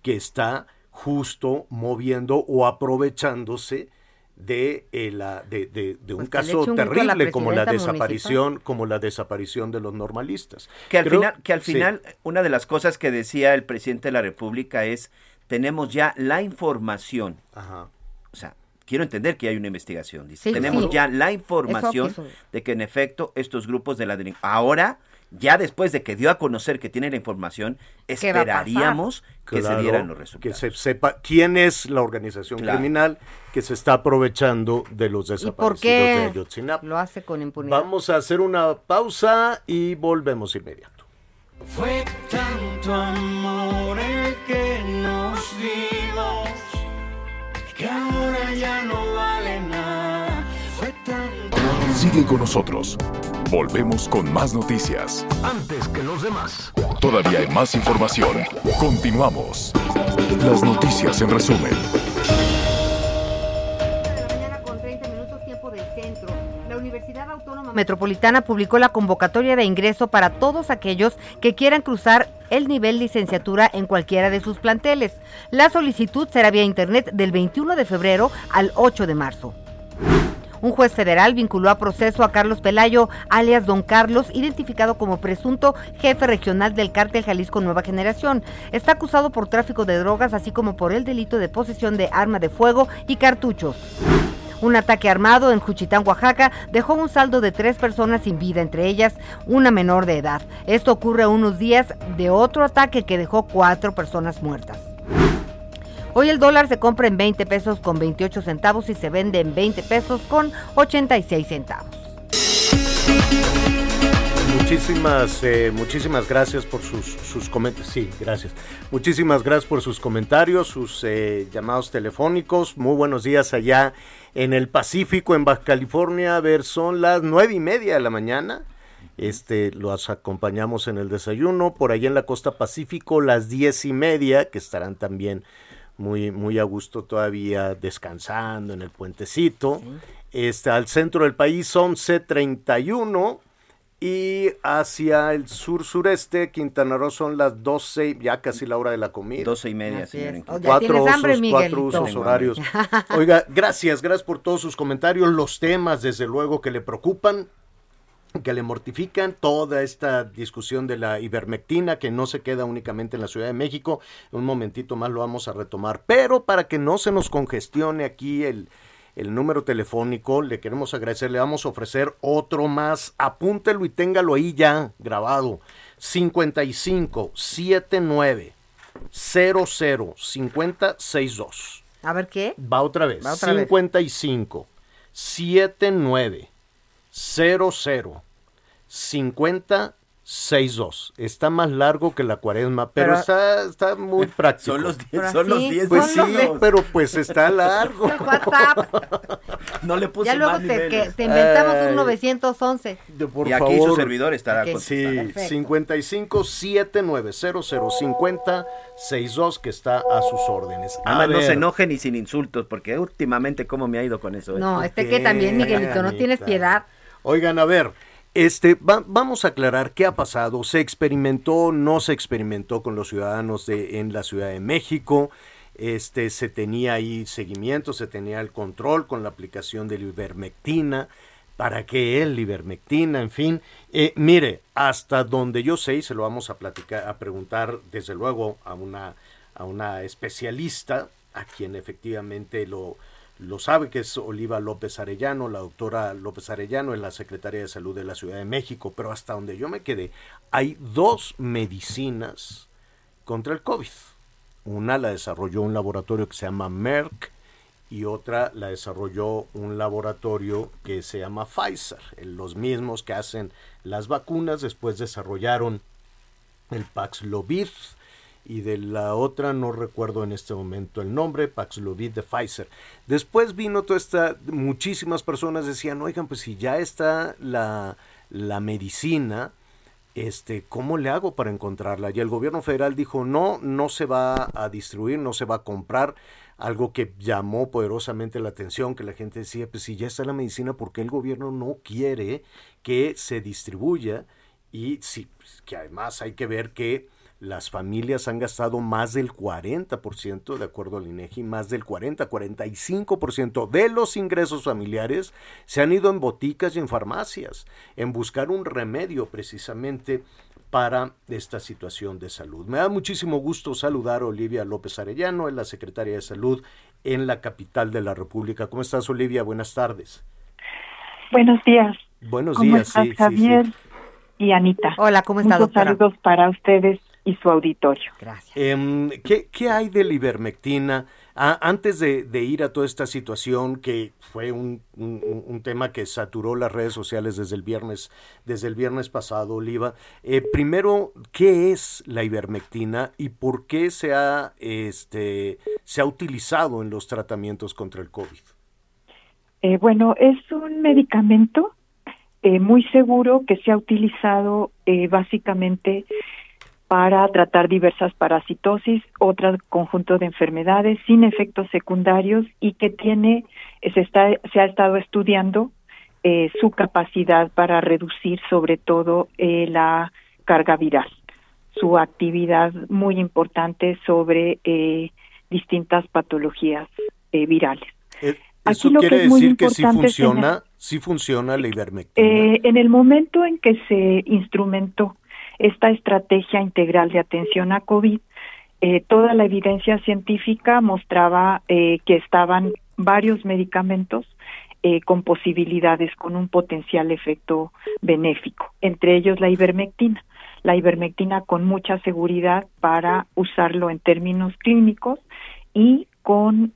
Speaker 5: que está justo moviendo o aprovechándose de, eh, la, de, de- de un
Speaker 6: Pues
Speaker 5: caso
Speaker 6: un la
Speaker 5: terrible como la desaparición como la desaparición de los normalistas
Speaker 7: Que al
Speaker 5: Creo-
Speaker 7: final, que al
Speaker 5: sí.
Speaker 7: final una de las cosas que decía el presidente de la República es tenemos ya la información.
Speaker 5: Ajá.
Speaker 7: O sea, quiero entender que hay una investigación. Dice,
Speaker 6: Sí,
Speaker 7: tenemos
Speaker 6: sí.
Speaker 7: ya la
Speaker 6: Eso
Speaker 7: información de que en efecto estos grupos de la delincuencia ahora ya después de que dio a conocer que tiene la información, esperaríamos que
Speaker 5: Claro,
Speaker 7: se dieran los
Speaker 5: que
Speaker 7: resultados.
Speaker 5: se sepa quién es la organización
Speaker 7: Claro.
Speaker 5: criminal que se está aprovechando de los
Speaker 6: ¿Y
Speaker 5: desaparecidos de Ayotzinapa.
Speaker 6: lo hace con impunidad?
Speaker 5: Vamos a hacer una pausa y volvemos inmediato.
Speaker 3: Fue tanto amor el que nos dimos que ahora ya no vale nada. Fue tanto
Speaker 2: Sigue con nosotros. Volvemos con más noticias.
Speaker 10: Antes que los demás.
Speaker 2: Todavía hay más información. Continuamos. Las noticias en resumen.
Speaker 6: Metropolitana publicó la convocatoria de ingreso para todos aquellos que quieran cruzar el nivel licenciatura en cualquiera de sus planteles. La solicitud será vía internet del 21 de febrero al 8 de marzo. Un juez federal vinculó a proceso a Carlos Pelayo, alias Don Carlos, identificado como presunto jefe regional del cártel Jalisco Nueva Generación. Está acusado por tráfico de drogas, así como por el delito de posesión de arma de fuego y cartuchos. Un ataque armado en Juchitán, Oaxaca, dejó un saldo de tres personas sin vida, entre ellas una menor de edad. Esto ocurre unos días de otro ataque que dejó cuatro personas muertas. Hoy el dólar se compra en 20 pesos con 28 centavos y se vende en 20 pesos con 86 centavos.
Speaker 5: Muchísimas, eh, muchísimas gracias por sus, sus comentarios. Sí, gracias. Muchísimas gracias por sus comentarios, sus eh, llamados telefónicos. Muy buenos días allá en el Pacífico, en Baja California. A ver, son las nueve y media de la mañana. Este, los acompañamos en el desayuno. Por allá en la costa Pacífico, las diez y media, que estarán también muy, muy a gusto todavía descansando en el puentecito. Este, al centro del país, 11.31. Y hacia el sur-sureste, Quintana Roo son las 12, ya casi la hora de la comida.
Speaker 7: 12 y media, señor.
Speaker 6: Ya
Speaker 5: Cuatro usos,
Speaker 6: hambre,
Speaker 5: cuatro usos horarios. Oiga, gracias, gracias por todos sus comentarios, los temas, desde luego, que le preocupan, que le mortifican, toda esta discusión de la ivermectina, que no se queda únicamente en la Ciudad de México. Un momentito más lo vamos a retomar, pero para que no se nos congestione aquí el, el número telefónico, le queremos agradecer, le vamos a ofrecer otro más, apúntelo y téngalo ahí ya grabado, 55 79 00 50 62.
Speaker 6: A ver qué.
Speaker 5: Va otra vez.
Speaker 6: Va otra vez.
Speaker 5: 55 79 00 50 62. Está más largo que la cuaresma, pero,
Speaker 6: Pero-
Speaker 5: está, está muy <laughs> práctico.
Speaker 7: Son los 10
Speaker 6: Pero
Speaker 7: son los
Speaker 6: así,
Speaker 7: 10
Speaker 5: Pues sí,
Speaker 6: los
Speaker 5: pero pues está largo.
Speaker 6: El WhatsApp. <laughs>
Speaker 7: No le puse
Speaker 6: ya luego
Speaker 7: más
Speaker 6: te, que te inventamos
Speaker 5: Ay.
Speaker 6: un 911.
Speaker 5: De- por
Speaker 7: y aquí su
Speaker 5: favor.
Speaker 7: servidor estará
Speaker 6: Ok.
Speaker 7: con
Speaker 5: Sí,
Speaker 6: Perfecto.
Speaker 5: 55 79 00 50 62 que está a sus órdenes. A
Speaker 7: no se enojen ni sin insultos, porque últimamente cómo me ha ido con eso. eh?
Speaker 6: No, este que también, Miguelito, no tienes piedad.
Speaker 5: Oigan, a ver, este, va- vamos a aclarar qué ha pasado. ¿Se experimentó, no se experimentó con los ciudadanos de, en la Ciudad de México? Este, se tenía ahí seguimiento, se tenía el control con la aplicación de la ivermectina. ¿Para qué el ivermectina? En fin, Eh, mire, hasta donde yo sé, y se lo vamos a platicar, a preguntar desde luego a una, a una especialista, a quien efectivamente lo, lo sabe, que es Oliva López Arellano, la doctora López Arellano, es la secretaria de Salud de la Ciudad de México, pero hasta donde yo me quedé, hay dos medicinas contra el COVID. Una la desarrolló un laboratorio que se llama Merck y otra la desarrolló un laboratorio que se llama Pfizer. Los mismos que hacen las vacunas después desarrollaron el Paxlovid y de la otra no recuerdo en este momento el nombre, Paxlovid de Pfizer. Después vino toda esta, muchísimas personas decían, oigan, pues si ya está la, la medicina, este, ¿cómo le hago para encontrarla? Y el gobierno federal dijo, no, no se va a distribuir, no se va a comprar. Algo que llamó poderosamente la atención, que la gente decía, pues si ya está la medicina, ¿por qué el gobierno no quiere que se distribuya? Y sí, pues, que además hay que ver que las familias han gastado más del 40%, de acuerdo al INEGI, más del 40, 45% de los ingresos familiares se han ido en boticas y en farmacias, en buscar un remedio precisamente para esta situación de salud. Me da muchísimo gusto saludar a Olivia López Arellano, es la secretaria de Salud en la capital de la República. ¿Cómo estás, Olivia? Buenas tardes.
Speaker 11: Buenos días.
Speaker 5: Buenos
Speaker 11: ¿Cómo
Speaker 5: días,
Speaker 11: estás,
Speaker 5: sí,
Speaker 11: Javier
Speaker 5: sí.
Speaker 11: y Anita?
Speaker 6: Hola, ¿cómo está,
Speaker 11: Muchos
Speaker 6: doctora?
Speaker 11: saludos para ustedes y su auditorio.
Speaker 6: Gracias.
Speaker 5: Em, ¿qué, qué hay de la ivermectina? Ah, antes de, de ir a toda esta situación que fue un, un- un tema que saturó las redes sociales desde el viernes, desde el viernes pasado, Oliva, eh, primero, ¿qué es la ivermectina y por qué se ha, este, se ha utilizado en los tratamientos contra el COVID?
Speaker 11: Eh, bueno, es un medicamento eh, muy seguro que se ha utilizado eh, básicamente para tratar diversas parasitosis, otro conjunto de enfermedades sin efectos secundarios y que tiene, se, está, se ha estado estudiando eh, su capacidad para reducir sobre todo eh, la carga viral, su actividad muy importante sobre eh, distintas patologías eh, virales.
Speaker 5: Eh,
Speaker 11: Aquí
Speaker 5: ¿Eso
Speaker 11: que
Speaker 5: quiere
Speaker 11: es muy
Speaker 5: decir que sí funciona, sí funciona la ivermectina?
Speaker 11: Eh, en el momento en que se instrumentó esta estrategia integral de atención a COVID, eh, toda la evidencia científica mostraba eh, que estaban varios medicamentos eh, con posibilidades, con un potencial efecto benéfico, entre ellos la ivermectina. La ivermectina con mucha seguridad para usarlo en términos clínicos y con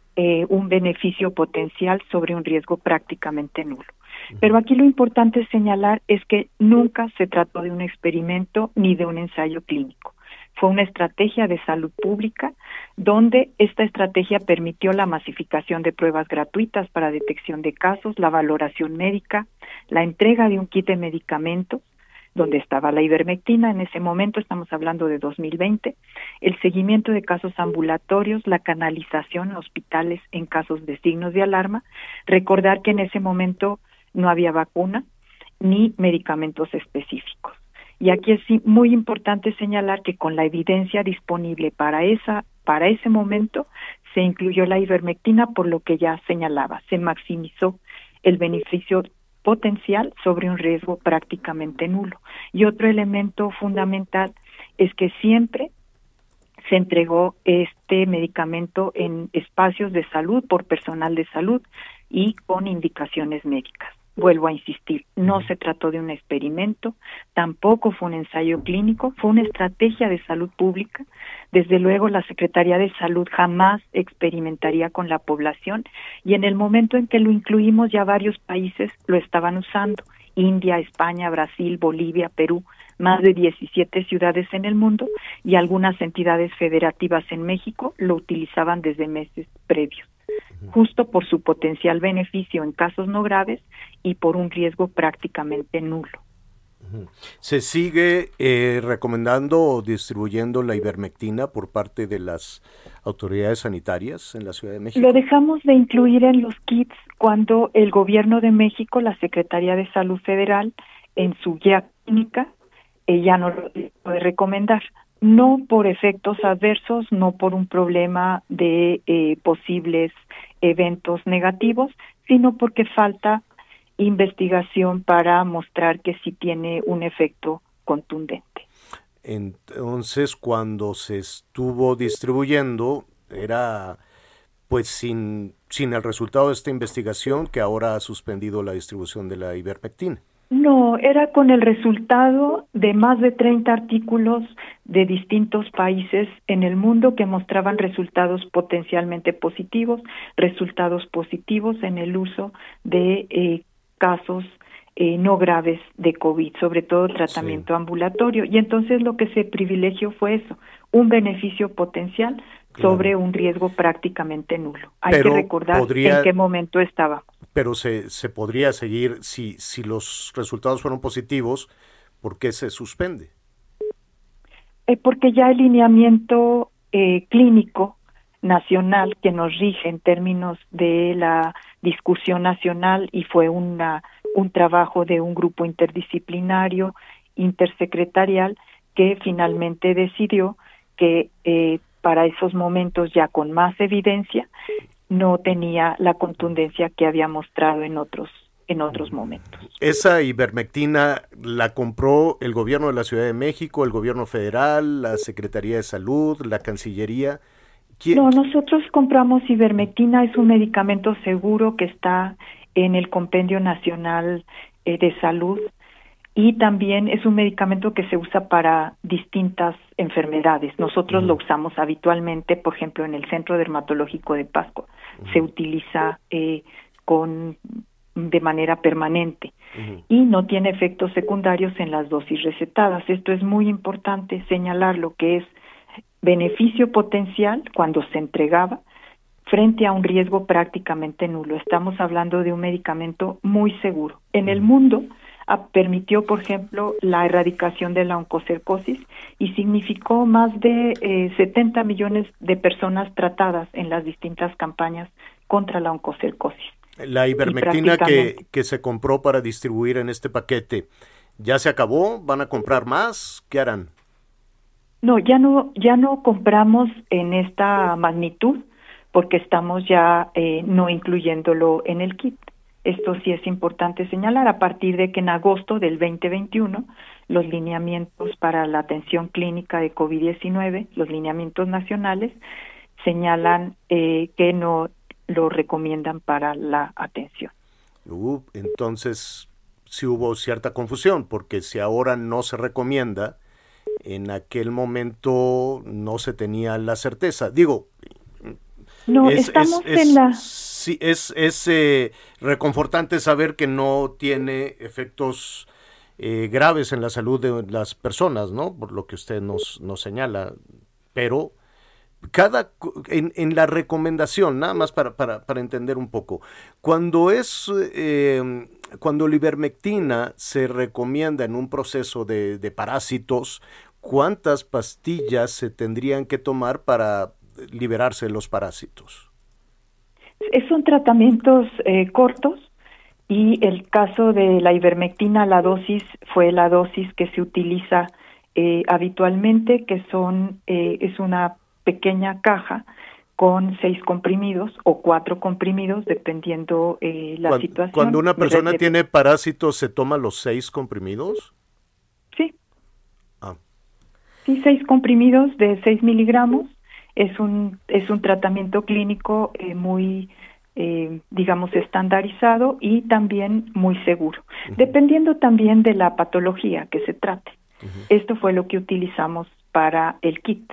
Speaker 11: un beneficio potencial sobre un riesgo prácticamente nulo. Pero aquí lo importante señalar es que nunca se trató de un experimento ni de un ensayo clínico. Fue una estrategia de salud pública donde esta estrategia permitió la masificación de pruebas gratuitas para detección de casos, la valoración médica, la entrega de un kit de medicamentos, donde estaba la ivermectina en ese momento, estamos hablando de 2020, el seguimiento de casos ambulatorios, la canalización a hospitales en casos de signos de alarma, recordar que en ese momento no había vacuna ni medicamentos específicos. Y aquí es muy importante señalar que con la evidencia disponible para esa para ese momento se incluyó la ivermectina por lo que ya señalaba, se maximizó el beneficio potencial sobre un riesgo prácticamente nulo. Y otro elemento fundamental es que siempre se entregó este medicamento en espacios de salud por personal de salud y con indicaciones médicas. Vuelvo a insistir, no se trató de un experimento, tampoco fue un ensayo clínico, fue una estrategia de salud pública. Desde luego, la Secretaría de Salud jamás experimentaría con la población y en el momento en que lo incluimos ya varios países lo estaban usando. India, España, Brasil, Bolivia, Perú, más de 17 ciudades en el mundo y algunas entidades federativas en México lo utilizaban desde meses previos, justo por su potencial beneficio en casos no graves y por un riesgo prácticamente nulo.
Speaker 5: ¿Se sigue eh, recomendando o distribuyendo la ivermectina por parte de las autoridades sanitarias en la Ciudad de México?
Speaker 11: Lo dejamos de incluir en los kits cuando el Gobierno de México, la Secretaría de Salud Federal, en su guía clínica, ella no lo puede recomendar. No por efectos adversos, no por un problema de eh, posibles eventos negativos, sino porque falta investigación para mostrar que sí tiene un efecto contundente.
Speaker 5: Entonces, cuando se estuvo distribuyendo, era pues sin, sin el resultado de esta investigación que ahora ha suspendido la distribución de la ivermectina.
Speaker 11: No, era con el resultado de más de 30 artículos de distintos países en el mundo que mostraban resultados potencialmente positivos, resultados positivos en el uso de eh, casos eh, no graves de COVID, sobre todo tratamiento ambulatorio. Y entonces lo que se privilegió fue eso, un beneficio potencial sobre un riesgo prácticamente nulo. Hay
Speaker 5: Pero
Speaker 11: que recordar
Speaker 5: podría-
Speaker 11: en qué momento estaba.
Speaker 5: Pero se, se podría seguir, si, si los resultados fueron positivos, ¿por qué se suspende?
Speaker 11: Eh, porque ya el lineamiento eh, clínico nacional que nos rige en términos de la discusión nacional y fue una, un trabajo de un grupo interdisciplinario, intersecretarial, que finalmente decidió que eh, para esos momentos ya con más evidencia no tenía la contundencia que había mostrado en otros en otros momentos.
Speaker 5: Esa ivermectina la compró el gobierno de la Ciudad de México, el gobierno federal, la Secretaría de Salud, la Cancillería. ¿Quién-
Speaker 11: No, nosotros compramos ivermectina, es un medicamento seguro que está en el Compendio Nacional eh, de Salud y también es un medicamento que se usa para distintas enfermedades. Nosotros lo usamos habitualmente, por ejemplo, en el Centro Dermatológico de Pascua. Se utiliza eh, con de manera permanente y no tiene efectos secundarios en las dosis recetadas. Esto es muy importante señalar lo que es beneficio potencial cuando se entregaba frente a un riesgo prácticamente nulo. Estamos hablando de un medicamento muy seguro. En el mundo permitió, por ejemplo, la erradicación de la oncocercosis y significó más de eh, 70 millones de personas tratadas en las distintas campañas contra la oncocercosis.
Speaker 5: La ivermectina que, que se compró para distribuir en este paquete, ¿ya se acabó? ¿Van a comprar más? ¿Qué harán?
Speaker 11: No, ya no, ya no compramos en esta magnitud porque estamos ya eh, no incluyéndolo en el kit. Esto sí es importante señalar a partir de que en agosto del 2021 los lineamientos para la atención clínica de COVID-19, los lineamientos nacionales, señalan eh, que no lo recomiendan para la atención.
Speaker 5: Uh, entonces, sí hubo cierta confusión, porque si ahora no se recomienda, en aquel momento no se tenía la certeza. Digo,
Speaker 11: No,
Speaker 5: es,
Speaker 11: estamos
Speaker 5: es- es-
Speaker 11: en la
Speaker 5: sí, es, es, eh, reconfortante saber que no tiene efectos eh, graves en la salud de las personas, ¿no? Por lo que usted nos, nos señala. Pero cada en, en la recomendación, nada más para, para, para entender un poco, cuando es eh, cuando la ivermectina se recomienda en un proceso de, de parásitos, ¿cuántas pastillas se tendrían que tomar para liberarse de los parásitos?
Speaker 11: Son tratamientos eh, cortos y el caso de la ivermectina, la dosis fue la dosis que se utiliza eh, habitualmente, que son eh, es una pequeña caja con seis comprimidos o cuatro comprimidos, dependiendo eh, la
Speaker 5: Cuan-
Speaker 11: situación.
Speaker 5: Cuando una persona
Speaker 11: De-
Speaker 5: tiene parásitos, ¿se toma los seis comprimidos?
Speaker 11: Sí.
Speaker 5: Ah.
Speaker 11: Sí, seis comprimidos de 6 miligramos. Es un, es un tratamiento clínico eh, muy, eh, digamos, estandarizado y también muy seguro, dependiendo también de la patología que se trate. Esto fue lo que utilizamos para el kit.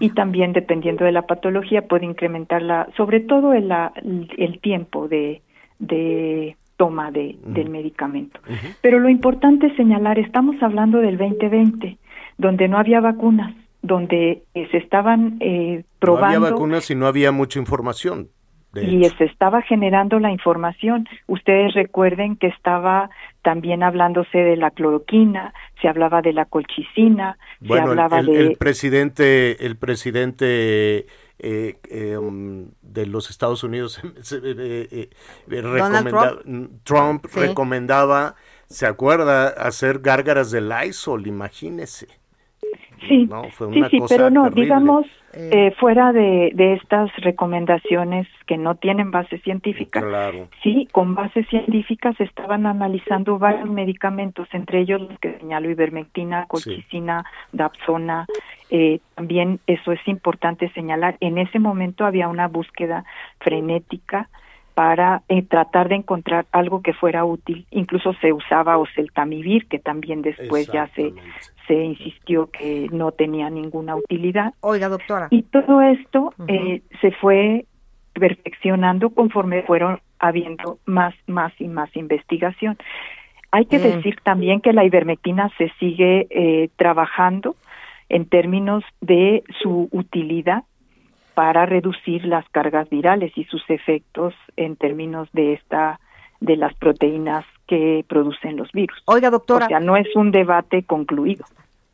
Speaker 11: Y también dependiendo de la patología puede incrementar la, sobre todo el, la- el tiempo de, de toma de, del medicamento. Pero lo importante es señalar, estamos hablando del 2020, donde no había vacunas, donde eh, se estaban eh,
Speaker 5: No
Speaker 11: probando
Speaker 5: había vacunas y no había mucha información.
Speaker 11: y se estaba generando la información. Ustedes recuerden que estaba también hablándose de la cloroquina, se hablaba de la colchicina, se
Speaker 5: Bueno,
Speaker 11: hablaba
Speaker 5: el-
Speaker 11: de
Speaker 5: el presidente, el presidente eh, eh, um, de los Estados Unidos se- <laughs> eh, eh, eh,
Speaker 6: Donald
Speaker 5: recomenda- Trump,
Speaker 6: Sí.
Speaker 5: recomendaba, ¿se acuerda? Hacer gárgaras de Lysol, imagínese.
Speaker 11: Sí,
Speaker 5: No, fue
Speaker 11: sí,
Speaker 5: una
Speaker 11: sí,
Speaker 5: cosa
Speaker 11: pero no,
Speaker 5: terrible.
Speaker 11: digamos, eh, fuera de, de estas recomendaciones que no tienen base científica,
Speaker 5: Claro.
Speaker 11: sí, con base científica se estaban analizando varios medicamentos, entre ellos los que señaló ivermectina, colchicina, dapsona. Eh, también eso es importante señalar. En ese momento había una búsqueda frenética para eh, tratar de encontrar algo que fuera útil. Incluso se usaba oseltamivir, que también después ya se, se insistió que no tenía ninguna utilidad.
Speaker 6: Oiga, doctora.
Speaker 11: Y todo esto eh, se fue perfeccionando conforme fueron habiendo más, más y más investigación. Hay que
Speaker 6: Mm.
Speaker 11: decir también que la ivermectina se sigue eh, trabajando en términos de su utilidad para reducir las cargas virales y sus efectos en términos de esta de las proteínas que producen los virus.
Speaker 6: Oiga, doctora.
Speaker 11: O sea, no es un debate concluido.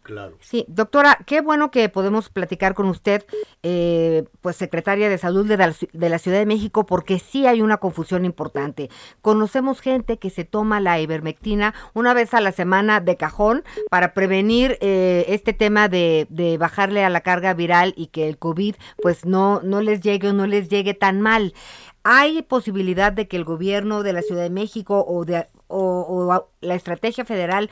Speaker 5: Claro.
Speaker 6: Sí, doctora, qué bueno que podemos platicar con usted, eh, pues secretaria de Salud de la, Ciudad de México, porque sí hay una confusión importante. Conocemos gente que se toma la ivermectina una vez a la semana de cajón para prevenir eh, este tema de, de bajarle a la carga viral y que el COVID pues no, no les llegue o no les llegue tan mal. ¿Hay posibilidad de que el gobierno de la Ciudad de México o, de, o, la estrategia federal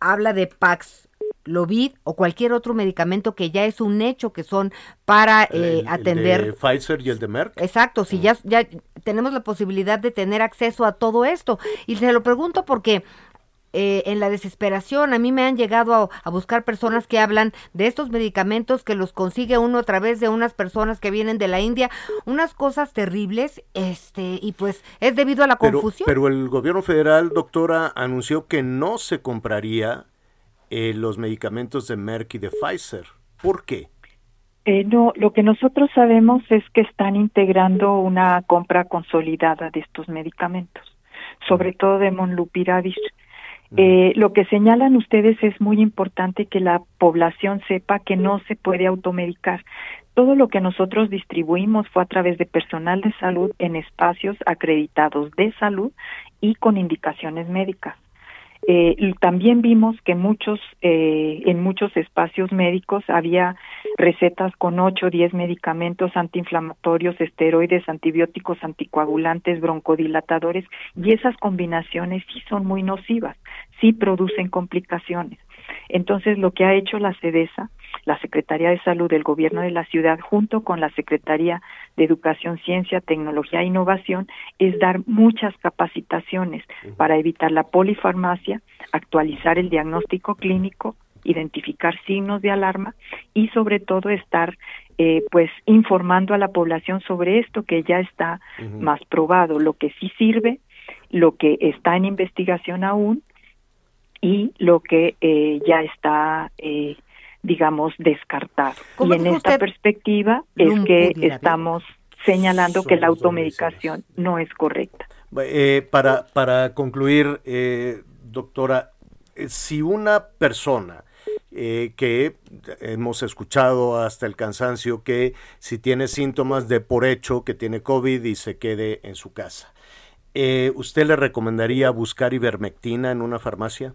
Speaker 6: habla de Pax Lovid o cualquier otro medicamento que ya es un hecho que son para eh,
Speaker 5: El- el
Speaker 6: atender.
Speaker 5: de Pfizer y el de Merck.
Speaker 6: Exacto, si ya, ya tenemos la posibilidad de tener acceso a todo esto. Y se lo pregunto porque eh, en la desesperación a mí me han llegado a, a buscar personas que hablan de estos medicamentos que los consigue uno a través de unas personas que vienen de la India, unas cosas terribles, este, y pues es debido a la
Speaker 5: Pero,
Speaker 6: confusión.
Speaker 5: pero el gobierno federal, doctora, anunció que no se compraría eh, los medicamentos de Merck y de Pfizer. ¿Por qué?
Speaker 11: Eh, no, lo que nosotros sabemos es que están integrando una compra consolidada de estos medicamentos, sobre todo de Monlupiravir. Eh, lo que señalan ustedes es muy importante que la población sepa que no se puede automedicar. Todo lo que nosotros distribuimos fue a través de personal de salud en espacios acreditados de salud y con indicaciones médicas. Eh, también vimos que muchos, eh, en muchos espacios médicos había recetas con 8 o 10 medicamentos antiinflamatorios, esteroides, antibióticos, anticoagulantes, broncodilatadores, y esas combinaciones sí son muy nocivas, sí producen complicaciones. Entonces, lo que ha hecho la CEDESA, la Secretaría de Salud del Gobierno de la Ciudad, junto con la Secretaría de Educación, Ciencia, Tecnología e Innovación, es dar muchas capacitaciones para evitar la polifarmacia, actualizar el diagnóstico clínico, identificar signos de alarma y sobre todo estar eh, pues informando a la población sobre esto que ya está más probado, lo que sí sirve, lo que está en investigación aún y lo que eh, ya está, eh, digamos, descartado.
Speaker 6: ¿Cómo
Speaker 11: Y en esta perspectiva es que estamos señalando que la automedicación no es correcta.
Speaker 5: Eh, para, para concluir, eh, doctora, eh, si una persona eh, que hemos escuchado hasta el cansancio que si tiene síntomas de por hecho que tiene COVID y se quede en su casa, eh, ¿usted le recomendaría buscar ivermectina en una farmacia?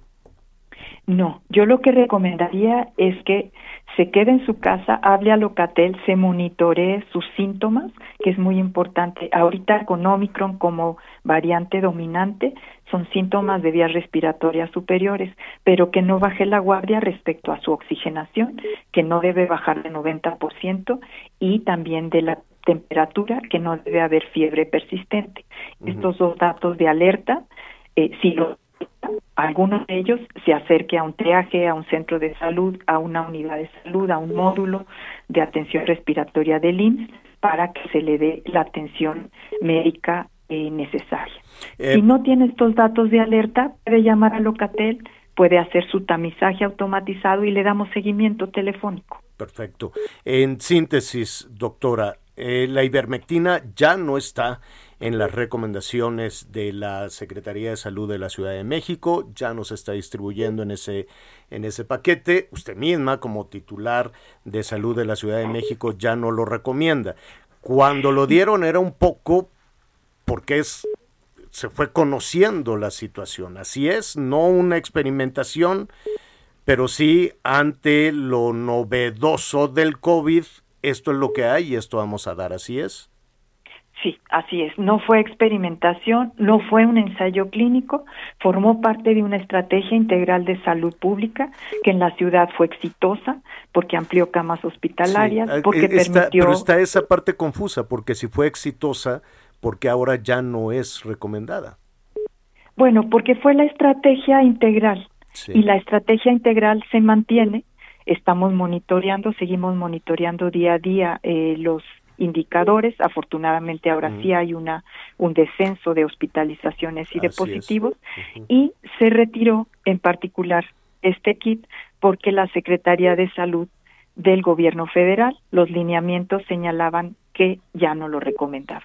Speaker 11: No, yo lo que recomendaría es que se quede en su casa, hable a Locatel, se monitoree sus síntomas, que es muy importante. Ahorita con Omicron como variante dominante son síntomas de vías respiratorias superiores, pero que no baje la guardia respecto a su oxigenación, que no debe bajar de 90% y también de la temperatura, que no debe haber fiebre persistente. Estos dos datos de alerta, eh, si lo alguno de ellos se acerque a un triaje, a un centro de salud, a una unidad de salud, a un módulo de atención respiratoria del IMSS para que se le dé la atención médica eh, necesaria.
Speaker 5: Eh,
Speaker 11: si no tiene estos datos de alerta, puede llamar a Locatel, puede hacer su tamizaje automatizado y le damos seguimiento telefónico.
Speaker 5: Perfecto. En síntesis, doctora, eh, la ivermectina ya no está en las recomendaciones de la Secretaría de Salud de la Ciudad de México, ya no se está distribuyendo en ese, en ese paquete. Usted misma, como titular de Salud de la Ciudad de México, ya no lo recomienda. Cuando lo dieron era un poco porque es, se fue conociendo la situación. Así es, no una experimentación, pero sí ante lo novedoso del COVID, esto es lo que hay y esto vamos a dar, así es.
Speaker 11: Sí, así es. No fue experimentación, no fue un ensayo clínico, formó parte de una estrategia integral de salud pública que en la ciudad fue exitosa porque amplió camas hospitalarias,
Speaker 5: Sí,
Speaker 11: porque
Speaker 5: eh, está-
Speaker 11: permitió
Speaker 5: Pero está esa parte confusa, porque si fue exitosa, porque ahora ya no es recomendada.
Speaker 11: Bueno, porque fue la estrategia integral
Speaker 5: Sí.
Speaker 11: y la estrategia integral se mantiene. Estamos monitoreando, seguimos monitoreando día a día eh, los indicadores. Afortunadamente ahora sí hay una un descenso de hospitalizaciones y de positivos y se retiró en particular este kit porque la Secretaría de Salud del Gobierno Federal, los lineamientos señalaban que ya no lo recomendaban.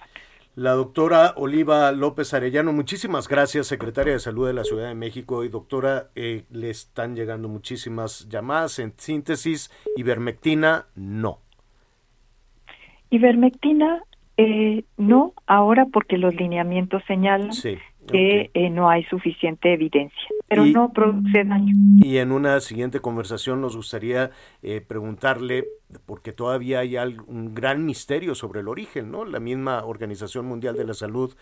Speaker 5: La doctora Oliva López Arellano, muchísimas gracias, secretaria de Salud de la Ciudad de México. Y doctora, eh, le están llegando muchísimas llamadas. En síntesis, ivermectina, no.
Speaker 11: Ivermectina, eh, no ahora porque los lineamientos señalan
Speaker 5: Sí.
Speaker 11: que eh, no hay suficiente evidencia, pero
Speaker 5: Y-
Speaker 11: no produce daño.
Speaker 5: Y en una siguiente conversación nos gustaría eh, preguntarle, porque todavía hay un gran misterio sobre el origen, ¿no? La misma Organización Mundial de la Salud,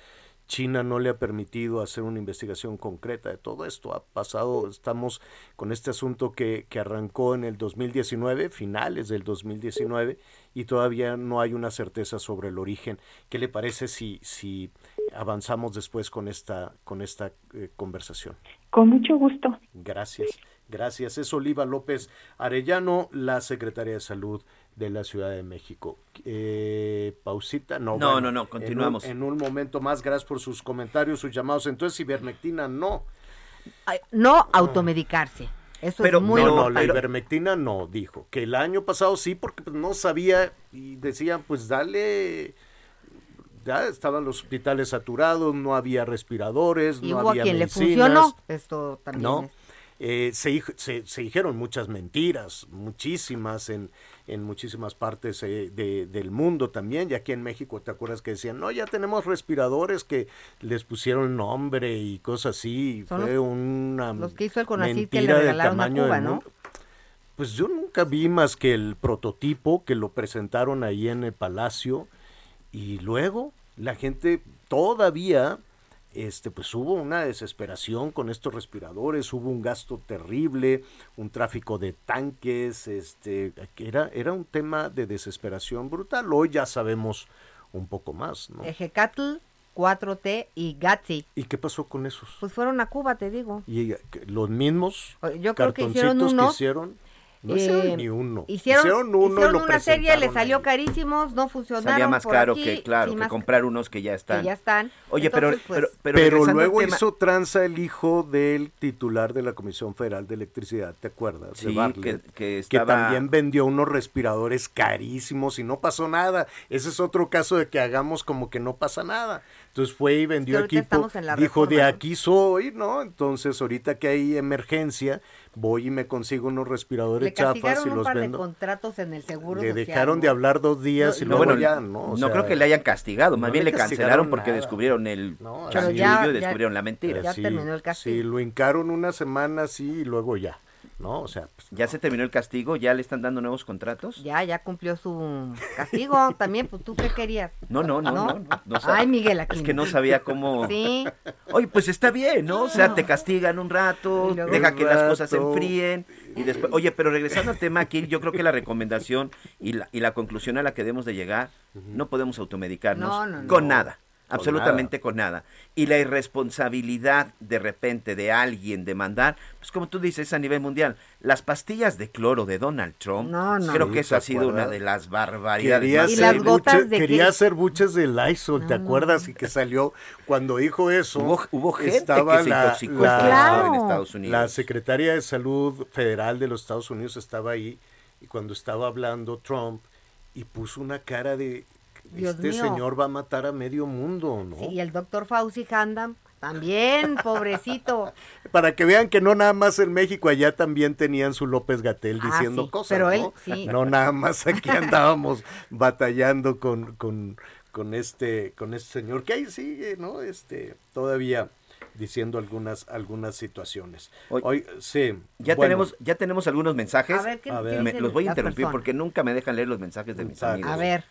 Speaker 5: China no le ha permitido hacer una investigación concreta de todo esto. Ha pasado, estamos con este asunto que, que arrancó en el 2019, finales del 2019, y todavía no hay una certeza sobre el origen. ¿Qué le parece si, si avanzamos después con esta, con esta eh, conversación?
Speaker 11: Con mucho gusto.
Speaker 5: Gracias, gracias. Es Oliva López Arellano, la secretaria de Salud de la Ciudad de México. Eh, pausita, no.
Speaker 7: No,
Speaker 5: bueno,
Speaker 7: no, no,
Speaker 5: en un-
Speaker 7: continuamos.
Speaker 5: En un, momento más, gracias por sus comentarios, sus llamados. Entonces, ivermectina no.
Speaker 6: Ay, No automedicarse. Eso
Speaker 7: Pero-
Speaker 6: es muy
Speaker 5: no, no, la ivermectina no, dijo. Que el año pasado sí, porque pues, no sabía y decían, pues dale. Ya estaban los hospitales saturados, no había respiradores,
Speaker 6: Y
Speaker 5: no
Speaker 6: hubo a
Speaker 5: había
Speaker 6: quien le
Speaker 5: medicinas.
Speaker 6: funcionó. Esto también
Speaker 5: ¿no?
Speaker 6: es-
Speaker 5: Eh, se, dij- se, se dijeron muchas mentiras, muchísimas en, en muchísimas partes eh, de- del mundo también, y aquí en México, ¿te acuerdas que decían, no, ya tenemos respiradores que les pusieron nombre y cosas así? y
Speaker 6: Son
Speaker 5: Fue
Speaker 6: los-
Speaker 5: una
Speaker 6: los que hizo el CONACYT que le regalaron a Cuba, ¿no?
Speaker 5: Pues yo nunca vi más que el prototipo que lo presentaron ahí en el palacio y luego la gente todavía este pues hubo una desesperación con estos respiradores, hubo un gasto terrible, un tráfico de tanques, este era era un tema de desesperación brutal. Hoy ya sabemos un poco más, ¿no?
Speaker 6: Ejecatl, 4T y Gatsi.
Speaker 5: ¿Y qué pasó con esos?
Speaker 6: Pues fueron a Cuba, te digo.
Speaker 5: Y eh, los mismos
Speaker 6: Yo creo que hicieron
Speaker 5: cartoncitos que hicieron no
Speaker 6: Eh,
Speaker 5: hicieron ni uno.
Speaker 6: Hicieron,
Speaker 5: uno
Speaker 6: hicieron
Speaker 5: lo
Speaker 6: una serie, le salió
Speaker 5: ahí.
Speaker 6: carísimos, no funcionaron.
Speaker 7: Salía más
Speaker 6: por
Speaker 7: caro
Speaker 6: aquí,
Speaker 7: que, claro, que
Speaker 6: más-
Speaker 7: comprar unos que ya están.
Speaker 6: que ya están.
Speaker 7: Oye, pero,
Speaker 6: pues,
Speaker 7: pero, pero,
Speaker 5: luego
Speaker 7: tema-
Speaker 5: hizo tranza el hijo del titular de la Comisión Federal de Electricidad, ¿te acuerdas? de
Speaker 7: Sí,
Speaker 5: Bartlett,
Speaker 7: que- que estaba-
Speaker 5: también vendió unos respiradores carísimos y no pasó nada. Ese es otro caso de que hagamos como que no pasa nada. Entonces fue y vendió
Speaker 6: ahorita
Speaker 5: equipo,
Speaker 6: estamos en la
Speaker 5: dijo de aquí soy, ¿no? Entonces ahorita que hay emergencia, voy y me consigo unos respiradores
Speaker 6: le
Speaker 5: chafas y
Speaker 6: un
Speaker 5: los
Speaker 6: par de
Speaker 5: vendo.
Speaker 6: contratos en el seguro
Speaker 5: Le
Speaker 6: social,
Speaker 5: dejaron
Speaker 6: ¿no?
Speaker 5: de hablar dos días y
Speaker 6: No,
Speaker 5: luego
Speaker 7: bueno,
Speaker 5: ya, ¿no? O
Speaker 7: no
Speaker 5: sea,
Speaker 7: creo que le hayan castigado, más
Speaker 5: no
Speaker 7: bien
Speaker 5: le
Speaker 7: cancelaron porque
Speaker 5: nada.
Speaker 7: descubrieron el
Speaker 5: No,
Speaker 6: ya-
Speaker 7: y
Speaker 6: ya-
Speaker 7: descubrieron la mentira.
Speaker 6: ya terminó el castigo.
Speaker 5: Sí, lo hincaron una semana así y luego ya, ¿no? O sea, pues,
Speaker 7: ¿Ya se terminó el castigo? ¿Ya le están dando nuevos contratos?
Speaker 6: Ya, ya cumplió su castigo también, pues tú qué querías.
Speaker 7: No, no, no, no.
Speaker 6: ¿No?
Speaker 7: no, no sab-
Speaker 6: Ay, Miguel Aquino.
Speaker 7: Es que no sabía cómo...
Speaker 6: Sí.
Speaker 7: Oye, pues está bien, ¿no? O sea, te castigan un rato,
Speaker 6: luego-
Speaker 7: deja que las cosas se enfríen y después... Oye, pero regresando al tema aquí, yo creo que la recomendación y la, y la conclusión a la que debemos de llegar, no podemos automedicarnos
Speaker 6: No, no, no.
Speaker 7: con nada.
Speaker 5: Con
Speaker 7: Absolutamente con nada. Y la irresponsabilidad de repente de alguien de mandar, pues como tú dices a nivel mundial, las pastillas de cloro de Donald Trump,
Speaker 6: No, no.
Speaker 7: creo
Speaker 5: Sí,
Speaker 7: que eso
Speaker 5: ¿te
Speaker 7: ha sido una de las barbaridades.
Speaker 5: Quería
Speaker 6: Y
Speaker 5: hacer,
Speaker 6: las gotas de
Speaker 5: quería
Speaker 6: qué?
Speaker 5: hacer buches de Lysol, ¿te acuerdas? Y que salió cuando dijo eso.
Speaker 7: Hubo, hubo gente
Speaker 5: estaba
Speaker 7: que se
Speaker 5: la-
Speaker 7: intoxicó
Speaker 5: la-
Speaker 7: eso en
Speaker 6: Claro.
Speaker 7: Estados Unidos.
Speaker 5: La secretaria de Salud Federal de los Estados Unidos estaba ahí y cuando estaba hablando Trump y puso una cara de
Speaker 6: Dios
Speaker 5: este
Speaker 6: mío.
Speaker 5: señor va a matar a medio mundo, ¿no?
Speaker 6: Sí, y el doctor Fauci Handam, también, <laughs> pobrecito.
Speaker 5: Para que vean que no nada más en México, allá también tenían su López Gatel
Speaker 6: Ah,
Speaker 5: diciendo
Speaker 6: sí,
Speaker 5: cosas,
Speaker 6: pero él,
Speaker 5: ¿no?
Speaker 6: sí.
Speaker 5: No nada más aquí <laughs> andábamos batallando con, con, con este con este señor que ahí sigue, ¿no? Este todavía diciendo algunas algunas situaciones.
Speaker 7: Hoy-
Speaker 5: Hoy sí.
Speaker 7: Ya
Speaker 5: bueno,
Speaker 7: tenemos ya tenemos algunos mensajes.
Speaker 6: A ver, ¿qué-
Speaker 5: A ver.
Speaker 6: qué
Speaker 7: Me-
Speaker 6: dicen
Speaker 7: los voy a interrumpir porque nunca me dejan leer los mensajes de mis
Speaker 5: Exacto.
Speaker 7: amigos.
Speaker 6: A ver,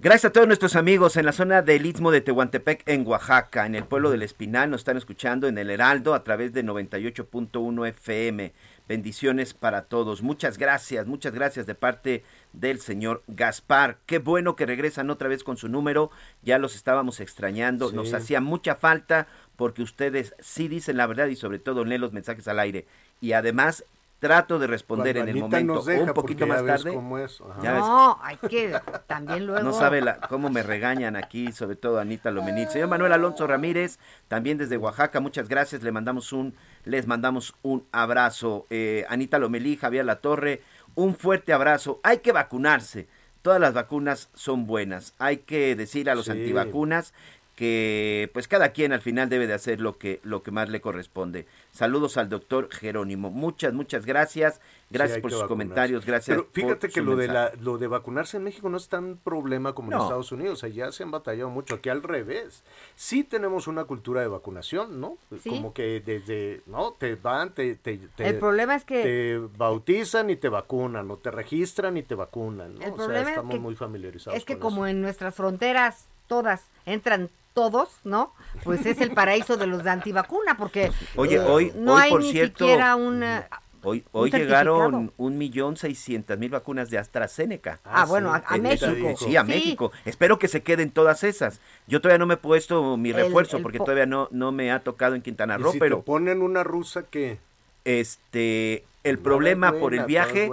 Speaker 7: Gracias a todos nuestros amigos en la zona del Istmo de Tehuantepec, en Oaxaca, en el pueblo del Espinal. Nos están escuchando en el Heraldo a través de 98.1 FM. Bendiciones para todos. Muchas gracias, muchas gracias de parte del señor Gaspar. Qué bueno que regresan otra vez con su número. Ya los estábamos extrañando.
Speaker 5: Sí.
Speaker 7: Nos hacía mucha falta porque ustedes sí dicen la verdad y sobre todo leen los mensajes al aire. Y además trato de responder
Speaker 5: Cuando
Speaker 7: en el
Speaker 5: Anita
Speaker 7: momento
Speaker 5: nos deja,
Speaker 7: un poquito más tarde.
Speaker 5: cómo es, ajá.
Speaker 7: Ya ves,
Speaker 6: No, hay que también <laughs> luego.
Speaker 7: no sabe la- cómo me regañan aquí, sobre todo Anita Lomenit. Señor Manuel Alonso Ramírez, también desde Oaxaca, muchas gracias. Le mandamos un, les mandamos un abrazo. Eh, Anita Lomelí, Javier Latorre, un fuerte abrazo. Hay que vacunarse. Todas las vacunas son buenas. Hay que decir a los
Speaker 5: Sí.
Speaker 7: antivacunas que pues cada quien al final debe de hacer lo que lo que más le corresponde. Saludos al doctor Jerónimo. Muchas muchas gracias. Gracias
Speaker 5: Sí,
Speaker 7: por sus
Speaker 5: vacunarse.
Speaker 7: comentarios. Gracias.
Speaker 5: Pero fíjate
Speaker 7: por
Speaker 5: que
Speaker 7: su
Speaker 5: lo de, la, lo de vacunarse en México no es tan problema como en. Estados Unidos. Allá se han batallado mucho. Aquí al revés. Sí tenemos una cultura de vacunación, ¿no?
Speaker 6: Sí.
Speaker 5: Como que desde, ¿no? Te van, te, te, te-
Speaker 6: El problema es que-
Speaker 5: Te bautizan y te vacunan, o te registran y te vacunan, ¿no?
Speaker 6: El
Speaker 5: o
Speaker 6: problema
Speaker 5: sea,
Speaker 6: es
Speaker 5: estamos
Speaker 6: que-
Speaker 5: muy familiarizados
Speaker 6: Es que
Speaker 5: con
Speaker 6: como
Speaker 5: eso.
Speaker 6: en nuestras fronteras todas entran todos, ¿no? Pues es el paraíso de los de antivacuna, porque
Speaker 7: Oye,
Speaker 6: eh,
Speaker 7: hoy-
Speaker 6: no
Speaker 7: hoy,
Speaker 6: hay
Speaker 7: por
Speaker 6: ni
Speaker 7: cierto,
Speaker 6: siquiera una...
Speaker 7: Hoy,
Speaker 6: un
Speaker 7: hoy llegaron un millón seiscientas mil vacunas de AstraZeneca.
Speaker 6: Ah, bueno, a- México.
Speaker 7: Sí, a
Speaker 6: Sí.
Speaker 7: México. Espero que se queden todas esas. Yo todavía no me he puesto mi refuerzo
Speaker 6: el
Speaker 7: porque
Speaker 6: po-
Speaker 7: todavía no, no me ha tocado en Quintana
Speaker 5: Y
Speaker 7: Roo,
Speaker 5: si
Speaker 7: pero
Speaker 5: te ponen una rusa que...
Speaker 7: este el
Speaker 5: No,
Speaker 7: problema por el viaje,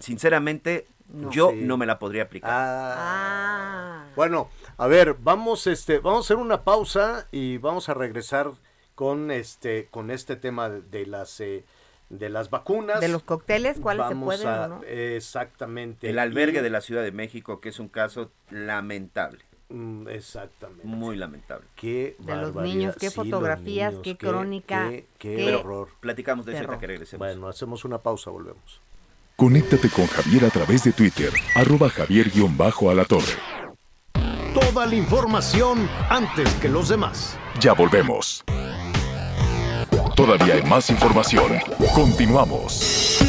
Speaker 7: sinceramente,
Speaker 6: No.
Speaker 7: yo
Speaker 5: Sí.
Speaker 7: no me la podría aplicar.
Speaker 6: Ah,
Speaker 5: Bueno, a ver, vamos, este, vamos a hacer una pausa y vamos a regresar con este, con este tema de, de las, eh, de las vacunas.
Speaker 6: de los cócteles, ¿cuáles se pueden
Speaker 5: a-
Speaker 6: o no?
Speaker 5: Exactamente.
Speaker 7: el albergue
Speaker 5: Y-
Speaker 7: de la Ciudad de México, que es un caso lamentable,
Speaker 5: Mm, Exactamente.
Speaker 7: muy lamentable.
Speaker 5: Qué
Speaker 6: De los niños, qué
Speaker 5: Sí,
Speaker 6: fotografías,
Speaker 5: niños,
Speaker 6: qué crónica,
Speaker 5: Qué, qué
Speaker 6: qué-
Speaker 5: horror.
Speaker 7: Platicamos de eso que regresemos.
Speaker 5: Bueno, hacemos una pausa, volvemos.
Speaker 2: Conéctate con Javier a través de Twitter, arroba javier-alatorre.
Speaker 10: Toda la información antes que los demás.
Speaker 2: Ya volvemos. Todavía hay más información. Continuamos.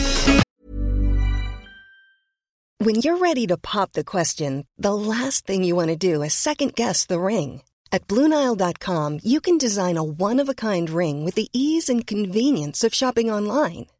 Speaker 12: When you're ready to pop the question, the last thing you want to do is second guess the ring. At Bluenile.com, you can design a one of a kind ring with the ease and convenience of shopping online.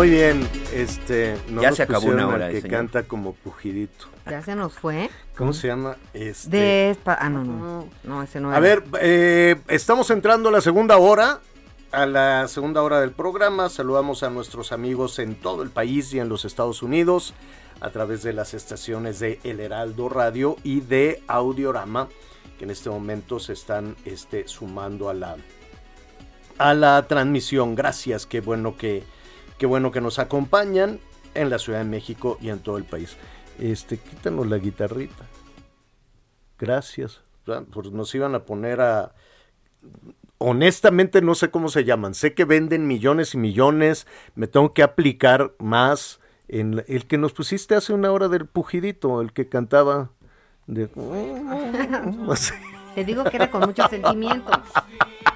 Speaker 5: Muy bien. Este, no
Speaker 7: Ya
Speaker 5: nos
Speaker 7: se acabó una hora,
Speaker 5: que
Speaker 7: señor.
Speaker 5: canta como pujidito.
Speaker 6: Ya se nos fue.
Speaker 5: ¿Cómo se llama? Este,
Speaker 6: De espa- Ah, no, no. No, ese no
Speaker 5: A
Speaker 6: era.
Speaker 5: ver, eh, estamos entrando a la segunda hora. A la segunda hora del programa saludamos a nuestros amigos en todo el país y en los Estados Unidos a través de las estaciones de El Heraldo Radio y de Audiorama que en este momento se están este, sumando a la, a la transmisión. Gracias, qué bueno que, qué bueno que nos acompañan en la Ciudad de México y en todo el país. Este, quítanos la guitarrita. Gracias. Pues nos iban a poner a. Honestamente no sé cómo se llaman. Sé que venden millones y millones. Me tengo que aplicar más en el que nos pusiste hace una hora del pujidito, el que cantaba de.
Speaker 6: Te digo que era con mucho sentimiento. <laughs>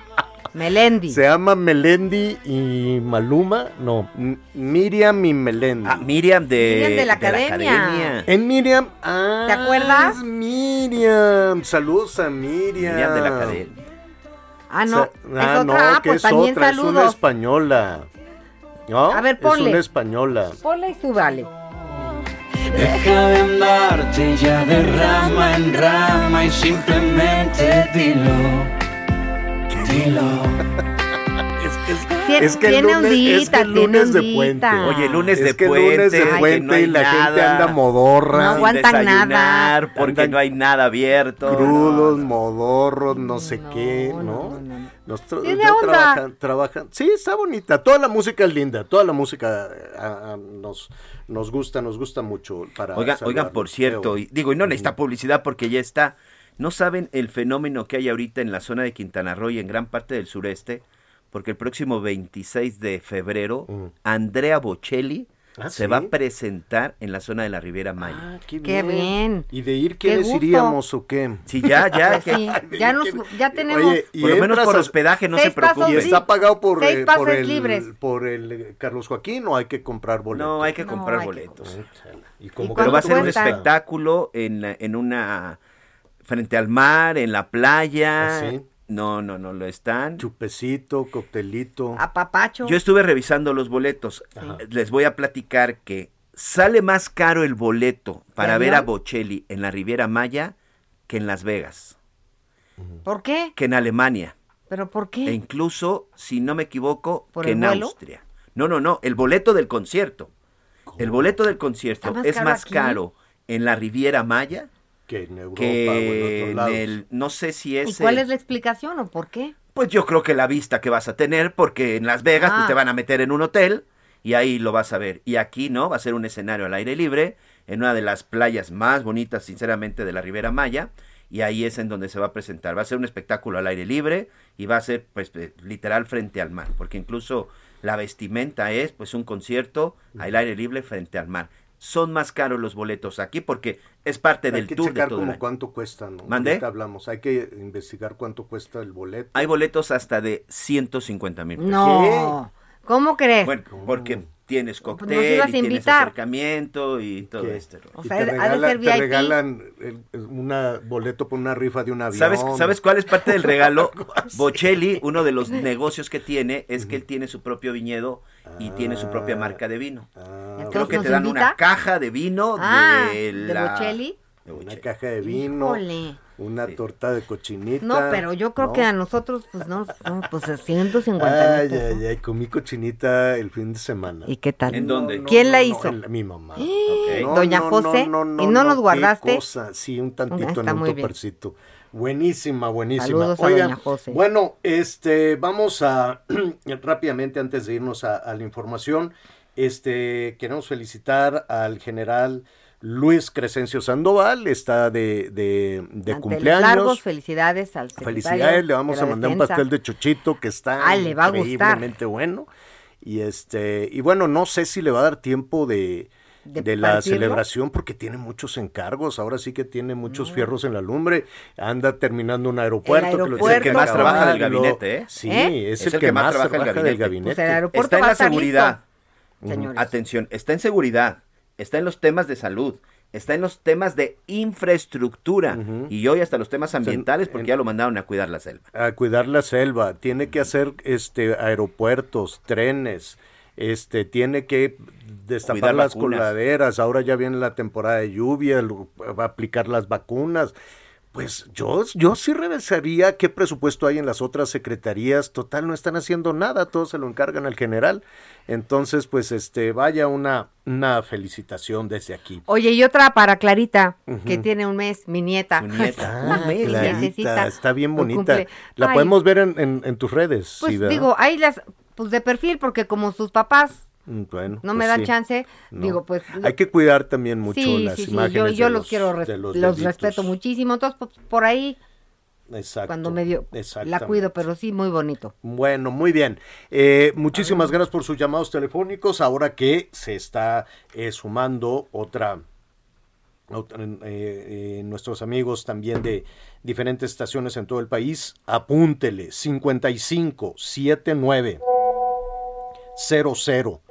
Speaker 6: Melendi.
Speaker 5: Se llama Melendi y Maluma. No, M- Miriam y Melendi.
Speaker 7: Ah, Miriam de,
Speaker 6: Miriam de la
Speaker 7: de
Speaker 6: academia.
Speaker 5: En Miriam. Ah,
Speaker 6: ¿Te acuerdas?
Speaker 5: es Miriam. Saludos a Miriam.
Speaker 7: Miriam de la academia.
Speaker 6: Ah, no.
Speaker 5: Sa-
Speaker 6: es
Speaker 5: ah,
Speaker 6: otra.
Speaker 5: no,
Speaker 6: Ah,
Speaker 5: que
Speaker 6: pues
Speaker 5: es
Speaker 6: también
Speaker 5: otra, es una española. ¿No?
Speaker 6: A ver,
Speaker 5: Es
Speaker 6: ponle.
Speaker 5: una española.
Speaker 6: Ponle y súbale.
Speaker 3: Deja de andarte ya de rama en rama y simplemente dilo. Dilo. <laughs>
Speaker 6: Tie-
Speaker 5: Es que el
Speaker 6: tiene
Speaker 5: lunes, es que
Speaker 6: ondita,
Speaker 5: el
Speaker 6: tiene
Speaker 5: lunes de puente.
Speaker 7: Oye, lunes
Speaker 5: es
Speaker 7: de
Speaker 5: que
Speaker 7: puente,
Speaker 5: lunes de
Speaker 7: que
Speaker 5: puente
Speaker 7: no hay
Speaker 5: y la gente
Speaker 7: nada.
Speaker 5: anda modorra.
Speaker 6: No aguantan nada.
Speaker 7: porque
Speaker 5: Andan
Speaker 7: no hay nada abierto.
Speaker 5: Crudos, modorros, no sé
Speaker 6: No,
Speaker 5: qué,
Speaker 6: no,
Speaker 5: ¿no?
Speaker 6: no, no.
Speaker 5: Nos tra-
Speaker 6: Tiene
Speaker 5: no
Speaker 6: onda.
Speaker 5: trabajan, trabajan. Sí, está bonita. Toda la música es linda. Toda la música nos, nos gusta, nos gusta mucho. Para
Speaker 7: Oigan, oigan, por cierto, y, digo, y no necesita publicidad porque ya está. ¿No saben el fenómeno que hay ahorita en la zona de Quintana Roo y en gran parte del sureste? Porque el próximo 26 de febrero,
Speaker 5: Mm.
Speaker 7: Andrea Bocelli
Speaker 5: Ah,
Speaker 7: se
Speaker 5: ¿sí?
Speaker 7: va a presentar en la zona de la Riviera Maya.
Speaker 5: Ah, qué
Speaker 6: Qué bien.
Speaker 5: ¿Y de ir
Speaker 6: Qué
Speaker 5: iríamos o qué?
Speaker 7: Sí, ya, ya.
Speaker 6: Pues sí, <laughs> ya, nos, ya tenemos
Speaker 5: Oye, y
Speaker 7: Por lo menos por hospedaje no se
Speaker 6: Seis pasos,
Speaker 5: ¿Y
Speaker 7: preocupe.
Speaker 5: está pagado por, eh, el,
Speaker 6: libres.
Speaker 5: por el Carlos Joaquín o hay que comprar boletos?
Speaker 7: No, hay que
Speaker 6: No,
Speaker 7: comprar boletos.
Speaker 5: ¿Y
Speaker 6: ¿Y
Speaker 5: como
Speaker 7: Pero va a ser un espectáculo en, la- en una frente al mar, en la playa.
Speaker 5: ¿Ah, sí?
Speaker 7: No, no, no lo están.
Speaker 5: Chupecito, coctelito.
Speaker 6: a papacho.
Speaker 7: Yo estuve revisando los boletos. Les voy a platicar que sale más caro el boleto para
Speaker 6: ¿De
Speaker 7: ver a? Bocelli en la Riviera Maya que en Las Vegas,
Speaker 6: ¿Por qué?
Speaker 7: que en Alemania.
Speaker 6: ¿Pero por
Speaker 7: E
Speaker 6: qué?
Speaker 7: incluso, si no me equivoco,
Speaker 6: ¿Por
Speaker 7: que
Speaker 6: el
Speaker 7: en
Speaker 6: vuelo?
Speaker 7: Austria. No, no, no, el boleto del concierto. El boleto del concierto
Speaker 6: ¿Está más
Speaker 7: es
Speaker 6: caro
Speaker 7: más
Speaker 6: aquí?
Speaker 7: caro en la Riviera Maya
Speaker 5: Que en Europa o
Speaker 7: que
Speaker 5: en
Speaker 7: en
Speaker 5: otros lados.
Speaker 7: el, no sé si
Speaker 6: ¿Y
Speaker 7: es...
Speaker 6: cuál
Speaker 7: el-
Speaker 6: es la explicación o por qué?
Speaker 7: Pues yo creo que la vista que vas a tener, porque en Las Vegas pues,
Speaker 6: Ah.
Speaker 7: te van a meter en un hotel y ahí lo vas a ver. Y aquí, ¿no? Va a ser un escenario al aire libre, en una de las playas más bonitas, sinceramente, de la Ribera Maya. Y ahí es en donde se va a presentar. Va a ser un espectáculo al aire libre y va a ser, pues, eh, literal frente al mar. Porque incluso la vestimenta es, pues, un concierto al aire libre frente al mar. Son más caros los boletos aquí porque es parte
Speaker 5: Hay
Speaker 7: del
Speaker 5: que
Speaker 7: tour de todo el año.
Speaker 5: cuánto cuesta, ¿no?
Speaker 7: ¿Mandé?
Speaker 5: Ahorita hablamos. Hay que investigar cuánto cuesta el boleto.
Speaker 7: Hay boletos hasta de 150 mil pesos.
Speaker 6: No. ¿Cómo crees?
Speaker 7: Bueno, porque tienes cóctel, y
Speaker 6: a
Speaker 7: tienes acercamiento y todo
Speaker 5: ¿Qué?
Speaker 7: este rollo.
Speaker 6: O
Speaker 5: Y
Speaker 6: sea,
Speaker 5: te,
Speaker 6: ha de
Speaker 5: regala- te regalan una boleto por una rifa de un avión.
Speaker 7: ¿Sabes, ¿Sabes cuál es parte del <laughs> regalo? Bocelli, uno de los <laughs> negocios que tiene es que él tiene su propio viñedo y tiene su propia marca de vino.
Speaker 5: Ah,
Speaker 7: Creo que
Speaker 6: ¿nos
Speaker 7: te dan
Speaker 6: invita?
Speaker 7: una caja de vino
Speaker 6: Ah,
Speaker 7: de,
Speaker 6: ¿de
Speaker 7: la-
Speaker 6: Bocelli?
Speaker 5: Una caja de vino,
Speaker 6: Híjole.
Speaker 5: una torta de cochinita.
Speaker 6: No, pero yo creo
Speaker 5: ¿no?
Speaker 6: que a nosotros, pues no, no pues 150
Speaker 5: Ay, ay, ay, comí cochinita el fin de semana.
Speaker 6: ¿Y qué tal?
Speaker 7: ¿En dónde?
Speaker 6: ¿Quién la
Speaker 5: no,
Speaker 6: hizo?
Speaker 5: mi mamá. <gasps> No,
Speaker 6: Doña
Speaker 5: no,
Speaker 6: José.
Speaker 5: no, no,
Speaker 6: ¿Y no nos
Speaker 5: qué
Speaker 6: guardaste?
Speaker 5: cosa. Sí, un tantito
Speaker 6: Ah, está
Speaker 5: en un topercito. Buenísima, buenísima.
Speaker 6: Saludos a
Speaker 5: Oigan,
Speaker 6: doña José.
Speaker 5: Bueno, este, vamos a <clears throat> rápidamente antes de irnos a, a la información, este, queremos felicitar al general Luis Crescencio Sandoval, está de, de, de
Speaker 6: Ante
Speaker 5: cumpleaños.
Speaker 6: largos, felicidades al secretario
Speaker 5: Felicidades, le vamos a mandar un pastel de chochito que está
Speaker 6: Ah, le va a gustar.
Speaker 5: increíblemente bueno. Y este, y bueno, no sé si le va a dar tiempo de,
Speaker 6: ¿De
Speaker 5: de la celebración porque tiene muchos encargos, ahora sí que tiene muchos fierros en la lumbre, anda terminando un aeropuerto, que lo
Speaker 7: Es el que más trabaja del gabinete, ¿eh?
Speaker 5: Sí,
Speaker 6: ¿Eh?
Speaker 5: es, el, que, más trabaja, del gabinete.
Speaker 6: Pues el aeropuerto
Speaker 7: Está en la seguridad.
Speaker 6: listo, señores.
Speaker 7: Atención, está en seguridad, está en los temas de salud, está en los temas de infraestructura y hoy hasta los temas ambientales porque ya lo mandaron a cuidar la selva.
Speaker 5: a cuidar la selva, tiene que hacer este aeropuertos, trenes, este tiene que destapar
Speaker 7: Cuidar
Speaker 5: las
Speaker 7: vacunas.
Speaker 5: coladeras, ahora ya viene la temporada de lluvia, lo- va a aplicar las vacunas. Pues yo, yo sí revisaría qué presupuesto hay en las otras secretarías. Total, no están haciendo nada, todo se lo encargan al general. Entonces, pues, este, vaya una, una felicitación desde aquí.
Speaker 6: Oye, y otra para Clarita, que tiene un mes, mi nieta.
Speaker 7: Nieta. <laughs>
Speaker 5: Ah,
Speaker 6: mes,
Speaker 5: Clarita,
Speaker 6: necesita
Speaker 5: está bien bonita. La
Speaker 6: Ay,
Speaker 5: podemos ver en, en- en tus redes.
Speaker 6: Pues
Speaker 5: sí,
Speaker 6: digo, ahí las, pues de perfil, porque como sus papás
Speaker 5: Bueno,
Speaker 6: no me
Speaker 5: pues
Speaker 6: dan
Speaker 5: sí.
Speaker 6: chance,
Speaker 5: No.
Speaker 6: digo, pues...
Speaker 5: Hay que cuidar también mucho
Speaker 6: sí,
Speaker 5: las
Speaker 6: sí, sí,
Speaker 5: imágenes.
Speaker 6: yo, yo
Speaker 5: de
Speaker 6: los, quiero,
Speaker 5: de los
Speaker 6: respeto muchísimo, entonces pues, por ahí
Speaker 5: Exacto.
Speaker 6: cuando medio la
Speaker 5: exactamente.
Speaker 6: cuido, pero sí, muy bonito.
Speaker 5: Bueno, muy bien. Eh, muchísimas gracias por sus llamados telefónicos. Ahora que se está eh, sumando otra, otra, eh, eh, nuestros amigos también de diferentes estaciones en todo el país, apúntele 55 79 00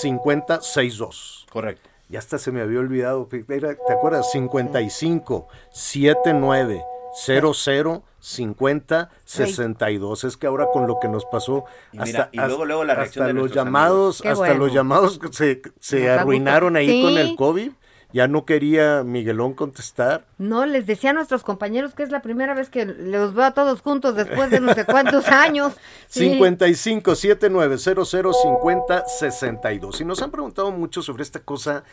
Speaker 5: 5062.
Speaker 7: Correcto.
Speaker 5: Ya hasta se me había olvidado. Era- ¿Te acuerdas? 55 79 00 50 62. Es que ahora con lo que nos pasó,
Speaker 7: Y
Speaker 5: hasta,
Speaker 7: mira, y luego, luego la reacción
Speaker 5: hasta
Speaker 7: de
Speaker 5: los llamados, hasta
Speaker 6: bueno.
Speaker 5: los llamados se, se
Speaker 6: Nos da gusto.
Speaker 5: arruinaron ahí
Speaker 6: Sí.
Speaker 5: con el COVID. Ya no quería Miguelón contestar.
Speaker 6: No, les decía a nuestros compañeros que es la primera vez que los veo a todos juntos después de no sé cuántos <laughs> años. Sí.
Speaker 5: 55 79 00 50 62. Y nos han preguntado mucho sobre esta cosa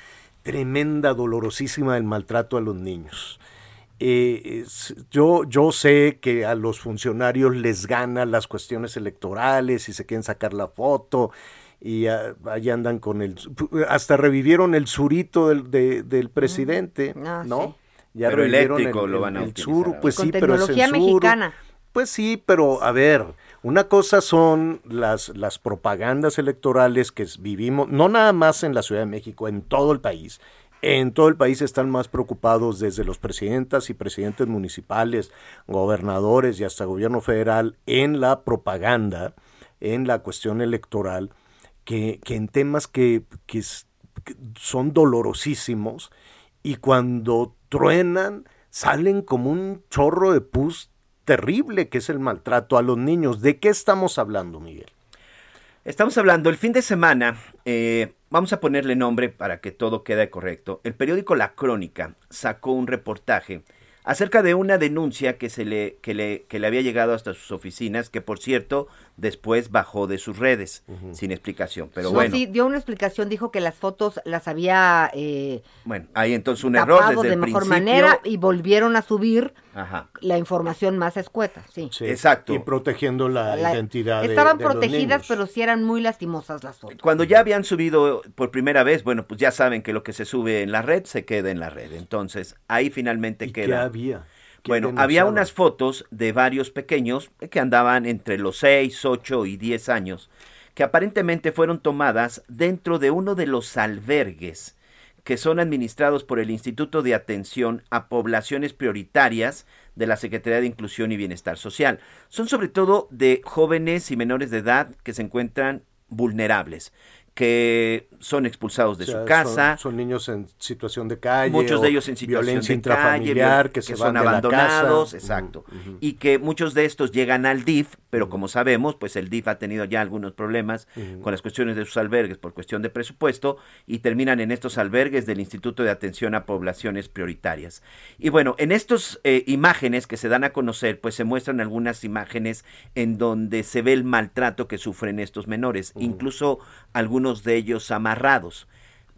Speaker 5: tremenda, dolorosísima del maltrato a los niños. Eh, yo, yo sé que a los funcionarios les ganan las cuestiones electorales y se quieren sacar la foto y ah, ahí andan con el... Hasta revivieron el surito del, de- del presidente,
Speaker 6: Ah,
Speaker 5: ¿no?
Speaker 6: sí.
Speaker 5: Ya
Speaker 7: Pero
Speaker 5: revivieron
Speaker 7: eléctrico lo van a
Speaker 5: el
Speaker 7: utilizar
Speaker 5: sur,
Speaker 7: ahora.
Speaker 5: pues
Speaker 6: Con
Speaker 5: sí, pero es
Speaker 6: mexicana.
Speaker 5: Pues sí, pero a ver, Una cosa son las, las propagandas electorales que vivimos, no nada más en la Ciudad de México, en todo el país. En todo el país están más preocupados desde los presidentas y presidentes municipales, gobernadores y hasta gobierno federal en la propaganda, en la cuestión electoral, que, que en temas que, que son dolorosísimos y cuando truenan salen como un chorro de pus terrible que es el maltrato a los niños. ¿De qué estamos hablando, Miguel?
Speaker 7: Estamos hablando el fin de semana, eh, vamos a ponerle nombre para que todo quede correcto. El periódico La Crónica sacó un reportaje acerca de una denuncia que se le que le que le había llegado hasta sus oficinas, que por cierto después bajó de sus redes sin explicación. Pero bueno.
Speaker 6: Sí, dio una explicación, dijo que las fotos las había. Eh,
Speaker 7: bueno, hay entonces un error desde
Speaker 6: de
Speaker 7: el
Speaker 6: mejor
Speaker 7: principio.
Speaker 6: manera y volvieron a subir
Speaker 7: Ajá.
Speaker 6: la información más escueta, sí.
Speaker 5: Sí,
Speaker 7: Exacto.
Speaker 5: Y protegiendo la,
Speaker 6: La-
Speaker 5: identidad de-
Speaker 6: Estaban
Speaker 5: de los
Speaker 6: protegidas,
Speaker 5: niños.
Speaker 6: pero sí eran muy lastimosas las fotos.
Speaker 7: Cuando ya habían subido por primera vez, bueno, pues ya saben que lo que se sube en la red se queda en la red. Entonces, ahí finalmente
Speaker 5: ¿Y
Speaker 7: queda.
Speaker 5: qué había? ¿Qué
Speaker 7: Bueno, había unas fotos de varios pequeños que andaban entre los 6, 8 y 10 años, que aparentemente fueron tomadas dentro de uno de los albergues que son administrados por el Instituto de Atención a Poblaciones Prioritarias de la Secretaría de Inclusión y Bienestar Social. Son sobre todo de jóvenes y menores de edad que se encuentran vulnerables, que son expulsados de
Speaker 5: O sea,
Speaker 7: su
Speaker 5: son-
Speaker 7: casa,
Speaker 5: Son, niños en situación de calle.
Speaker 7: muchos de ellos en situación
Speaker 5: violencia
Speaker 7: de calle,
Speaker 5: intrafamiliar,
Speaker 7: viol-
Speaker 5: que, se
Speaker 7: son
Speaker 5: van de la
Speaker 7: abandonados,
Speaker 5: casa.
Speaker 7: exacto, y que muchos de estos llegan al DIF, pero como sabemos, pues el DIF ha tenido ya algunos problemas con las cuestiones de sus albergues por cuestión de presupuesto y terminan en estos albergues del Instituto de Atención a Poblaciones Prioritarias. Y bueno, en estas imágenes que se dan a conocer, pues se muestran algunas imágenes en donde se ve el maltrato que sufren estos menores, incluso algunos de ellos amarrados.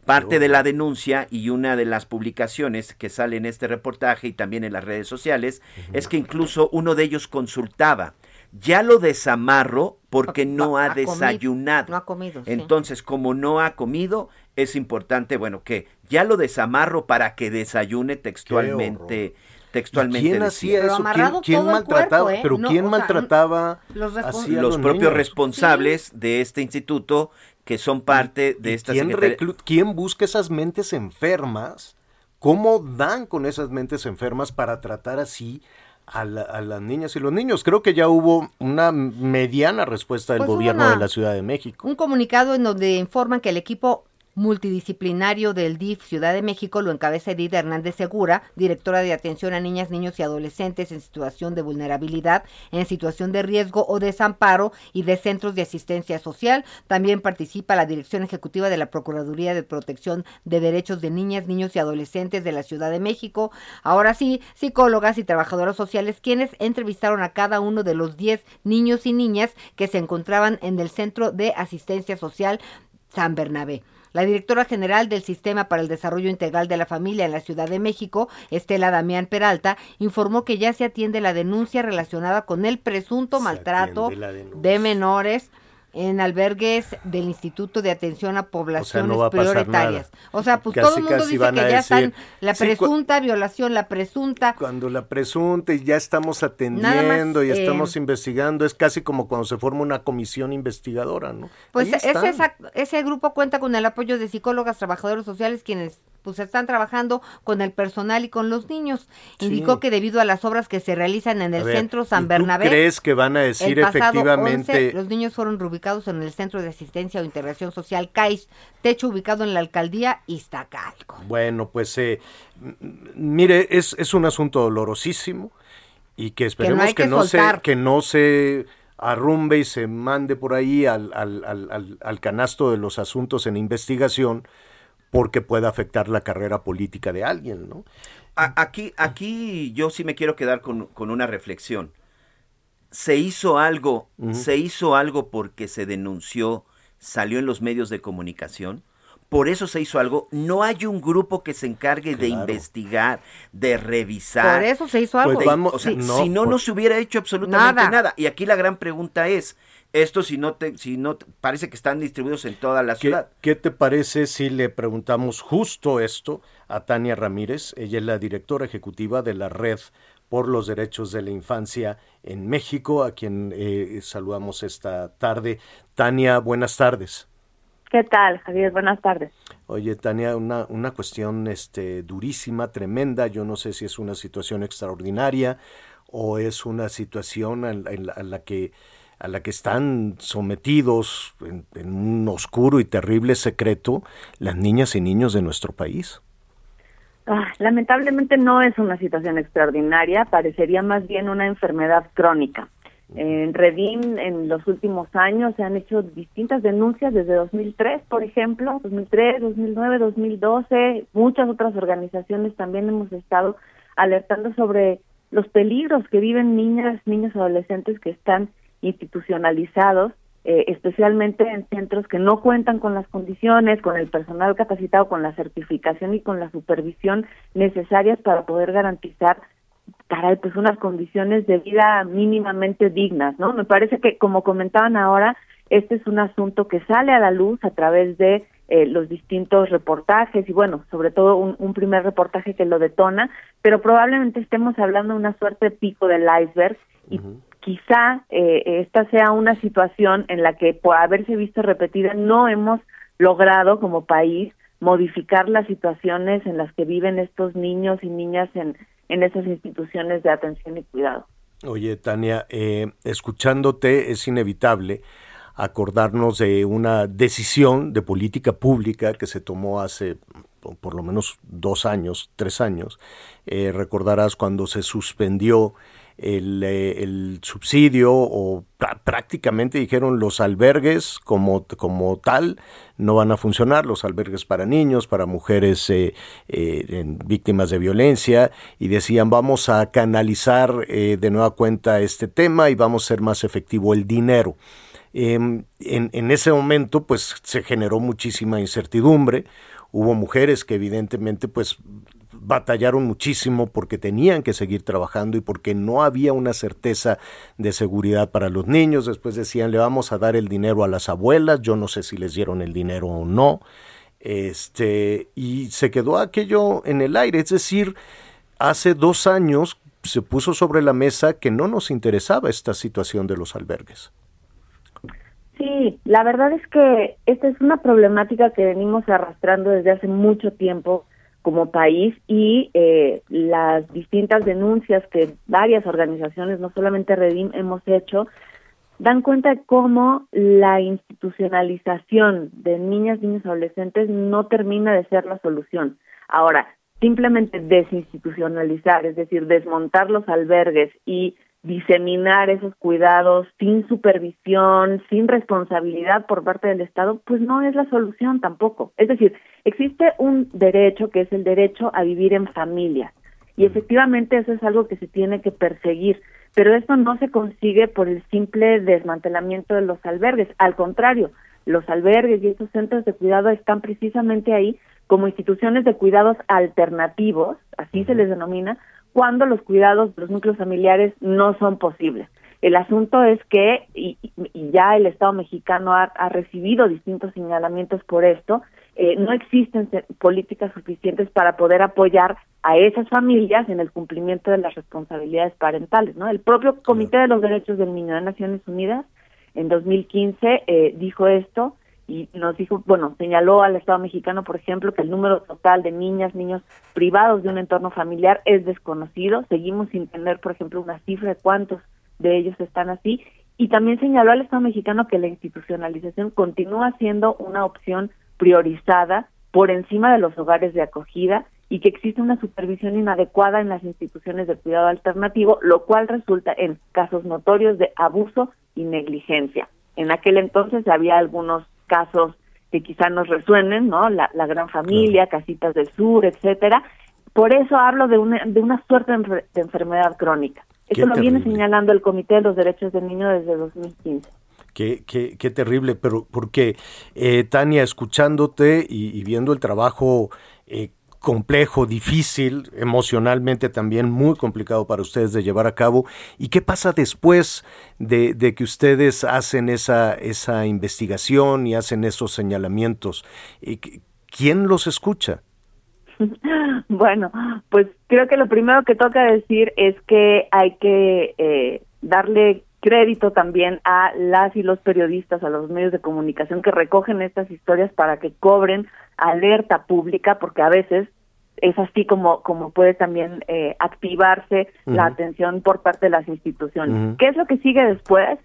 Speaker 7: Parte de la denuncia y una de las publicaciones que sale en este reportaje y también en las redes sociales es que incluso uno de ellos consultaba, ya lo desamarro porque no ha desayunado.
Speaker 6: no ha comido.
Speaker 7: Entonces, como no ha comido, es importante, bueno, que ya lo desamarro para que desayune textualmente. Textualmente.
Speaker 5: ¿Quién
Speaker 7: decía.
Speaker 5: hacía
Speaker 6: Pero
Speaker 5: eso? ¿Quién, maltrataba?
Speaker 6: cuerpo, ¿eh?
Speaker 5: Pero
Speaker 6: No,
Speaker 5: ¿quién
Speaker 6: o sea,
Speaker 5: maltrataba
Speaker 6: los
Speaker 7: propios
Speaker 5: niños?
Speaker 7: responsables de este instituto que son parte de esta
Speaker 5: ¿Quién, quién busca esas mentes enfermas? ¿Cómo dan con esas mentes enfermas para tratar así a, la- a las niñas y los niños? Creo que ya hubo una mediana respuesta del
Speaker 6: Pues
Speaker 5: gobierno
Speaker 6: una-
Speaker 5: de la Ciudad de México.
Speaker 6: Un comunicado en donde informan que el equipo multidisciplinario del DIF Ciudad de México lo encabeza Edith Hernández Segura, directora de atención a niñas, niños y adolescentes en situación de vulnerabilidad, en situación de riesgo o desamparo y de centros de asistencia social. También participa la dirección ejecutiva de la Procuraduría de Protección de Derechos de Niñas, Niños y Adolescentes de la Ciudad de México. Ahora sí, psicólogas y trabajadoras sociales quienes entrevistaron a cada uno de los 10 niños y niñas que se encontraban en el Centro de Asistencia Social San Bernabé. La directora general del Sistema para el Desarrollo Integral de la Familia en la Ciudad de México, Estela Damián Peralta, informó que ya se atiende la denuncia relacionada con el presunto maltrato de menores en albergues del Instituto de Atención a Poblaciones
Speaker 5: pasar
Speaker 6: Prioritarias.
Speaker 5: nada.
Speaker 6: O sea, pues
Speaker 5: Casi,
Speaker 6: todo el mundo dice que ya
Speaker 5: decir,
Speaker 6: están la
Speaker 5: sí,
Speaker 6: presunta violación, la presunta
Speaker 5: Cuando la presunta y ya estamos atendiendo y
Speaker 6: eh,
Speaker 5: estamos investigando, es casi como cuando se forma una comisión investigadora, ¿no?
Speaker 6: Pues ese, ese grupo cuenta con el apoyo de psicólogas, trabajadores sociales, quienes pues están trabajando con el personal y con los niños.
Speaker 5: Sí.
Speaker 6: Indicó que debido a las obras que se realizan en el
Speaker 5: ver,
Speaker 6: centro
Speaker 5: ¿y
Speaker 6: San Bernabé,
Speaker 5: crees que van a decir efectivamente
Speaker 6: 11, los niños fueron reubicados en el Centro de Asistencia o Integración Social CAIS, techo ubicado en la alcaldía Iztacalco.
Speaker 5: Bueno, pues eh, mire, es, es un asunto dolorosísimo y que esperemos que,
Speaker 6: que
Speaker 5: no se, que no se arrumbe y se mande por ahí al, al, al, al- al canasto de los asuntos en investigación porque pueda afectar la carrera política de alguien, ¿no?
Speaker 7: Aquí, aquí yo sí me quiero quedar con, con una reflexión. Se hizo algo, se hizo algo porque se denunció, salió en los medios de comunicación. Por eso se hizo algo. No hay un grupo que se encargue de investigar, de revisar.
Speaker 6: Por eso se hizo algo.
Speaker 5: Pues
Speaker 7: de-
Speaker 5: vamos-
Speaker 7: o sea,
Speaker 5: no,
Speaker 7: si no,
Speaker 5: por-
Speaker 7: no se hubiera hecho absolutamente
Speaker 6: Nada.
Speaker 7: nada. Y aquí la gran pregunta es, esto si no te, si no te- parece que están distribuidos en toda la
Speaker 5: ¿Qué,
Speaker 7: ciudad.
Speaker 5: qué te parece si le preguntamos justo esto a Tania Ramírez? Ella es la directora ejecutiva de la Red por los derechos de la infancia en México, a quien eh, saludamos esta tarde. Tania, buenas tardes.
Speaker 13: ¿Qué tal, Javier? Buenas tardes.
Speaker 5: Oye, Tania, una, una cuestión este, durísima, tremenda. Yo no sé si es una situación extraordinaria o es una situación en, la que a la que están sometidos en, un oscuro y terrible secreto las niñas y niños de nuestro país.
Speaker 13: Ah, lamentablemente no es una situación extraordinaria, parecería más bien una enfermedad crónica. En Redim en los últimos años se han hecho distintas denuncias desde 2003, por ejemplo, 2003, 2009, 2012, muchas otras organizaciones también hemos estado alertando sobre los peligros que viven niñas, niños, adolescentes que están institucionalizados, eh, especialmente en centros que no cuentan con las condiciones, con el personal capacitado, con la certificación y con la supervisión necesarias para poder garantizar caray, pues unas condiciones de vida mínimamente dignas, ¿no? Me parece que, como comentaban ahora, este es un asunto que sale a la luz a través de eh, los distintos reportajes y bueno, sobre todo un, un, primer reportaje que lo detona, pero probablemente estemos hablando de una suerte de pico del iceberg y quizá eh, esta sea una situación en la que por haberse visto repetida no hemos logrado como país modificar las situaciones en las que viven estos niños y niñas en, en esas instituciones de atención y cuidado.
Speaker 5: Oye, Tania, eh, escuchándote es inevitable acordarnos de una decisión de política pública que se tomó hace por lo menos dos años, tres años. Eh, recordarás cuando se suspendió eh, el, subsidio o prácticamente dijeron los albergues como, como tal no van a funcionar, los albergues para niños, para mujeres eh, eh, víctimas de violencia y decían vamos a canalizar de nueva cuenta este tema y vamos a ser más efectivo el dinero. Em, en, en ese momento pues se generó muchísima incertidumbre, hubo mujeres que evidentemente pues batallaron muchísimo porque tenían que seguir trabajando y porque no había una certeza de seguridad para los niños. Después decían, le vamos a dar el dinero a las abuelas, yo no sé si les dieron el dinero o no. Este, y se quedó aquello en el aire, es decir, hace dos años se puso sobre la mesa que no nos interesaba esta situación de los albergues.
Speaker 13: Sí, la verdad es que esta es una problemática que venimos arrastrando desde hace mucho tiempo como país y eh, las distintas denuncias que varias organizaciones, no solamente Redim, hemos hecho, dan cuenta de cómo la institucionalización de niñas, niños, adolescentes no termina de ser la solución. Ahora, simplemente desinstitucionalizar, es decir, desmontar los albergues y diseminar esos cuidados sin supervisión, sin responsabilidad por parte del Estado, pues no es la solución tampoco. Es decir, existe un derecho que es el derecho a vivir en familia. Y efectivamente eso es algo que se tiene que perseguir, pero esto no se consigue por el simple desmantelamiento de los albergues, al contrario, los albergues y esos centros de cuidado están precisamente ahí como instituciones de cuidados alternativos, así se les denomina, cuando los cuidados de los núcleos familiares no son posibles. El asunto es que, y, ya el Estado mexicano ha, recibido distintos señalamientos por esto, eh, no existen políticas suficientes para poder apoyar a esas familias en el cumplimiento de las responsabilidades parentales. ¿no? El propio Comité de los Derechos del Niño de Naciones Unidas en 2015 eh, dijo esto y nos dijo, bueno, señaló al Estado mexicano, por ejemplo, que el número total de niñas, niños privados de un entorno familiar es desconocido. Seguimos sin tener, por ejemplo, una cifra de cuántos de ellos están así. Y también señaló al Estado mexicano que la institucionalización continúa siendo una opción priorizada por encima de los hogares de acogida y que existe una supervisión inadecuada en las instituciones de cuidado alternativo, lo cual resulta en casos notorios de abuso y negligencia. En aquel entonces había algunos casos que quizá nos resuenen, ¿no? La, gran familia, casitas del sur, etcétera. Por eso hablo de una, de una suerte de, enfermedad crónica. Eso lo viene señalando el Comité de los Derechos del Niño desde 2015.
Speaker 5: Qué, qué, qué terrible, pero porque, eh, Tania, escuchándote y, viendo el trabajo eh, complejo, difícil, emocionalmente también muy complicado para ustedes de llevar a cabo. ¿Y qué pasa después de, que ustedes hacen esa, esa investigación y hacen esos señalamientos? ¿Quién los escucha? <laughs>
Speaker 13: Bueno, pues creo que lo primero que toca decir es que hay que eh, darle crédito también a las y los periodistas, a los medios de comunicación que recogen estas historias para que cobren alerta pública, porque a veces es así como, como puede también eh, activarse la atención por parte de las instituciones.
Speaker 14: Ujú.
Speaker 13: ¿Qué es lo que sigue después?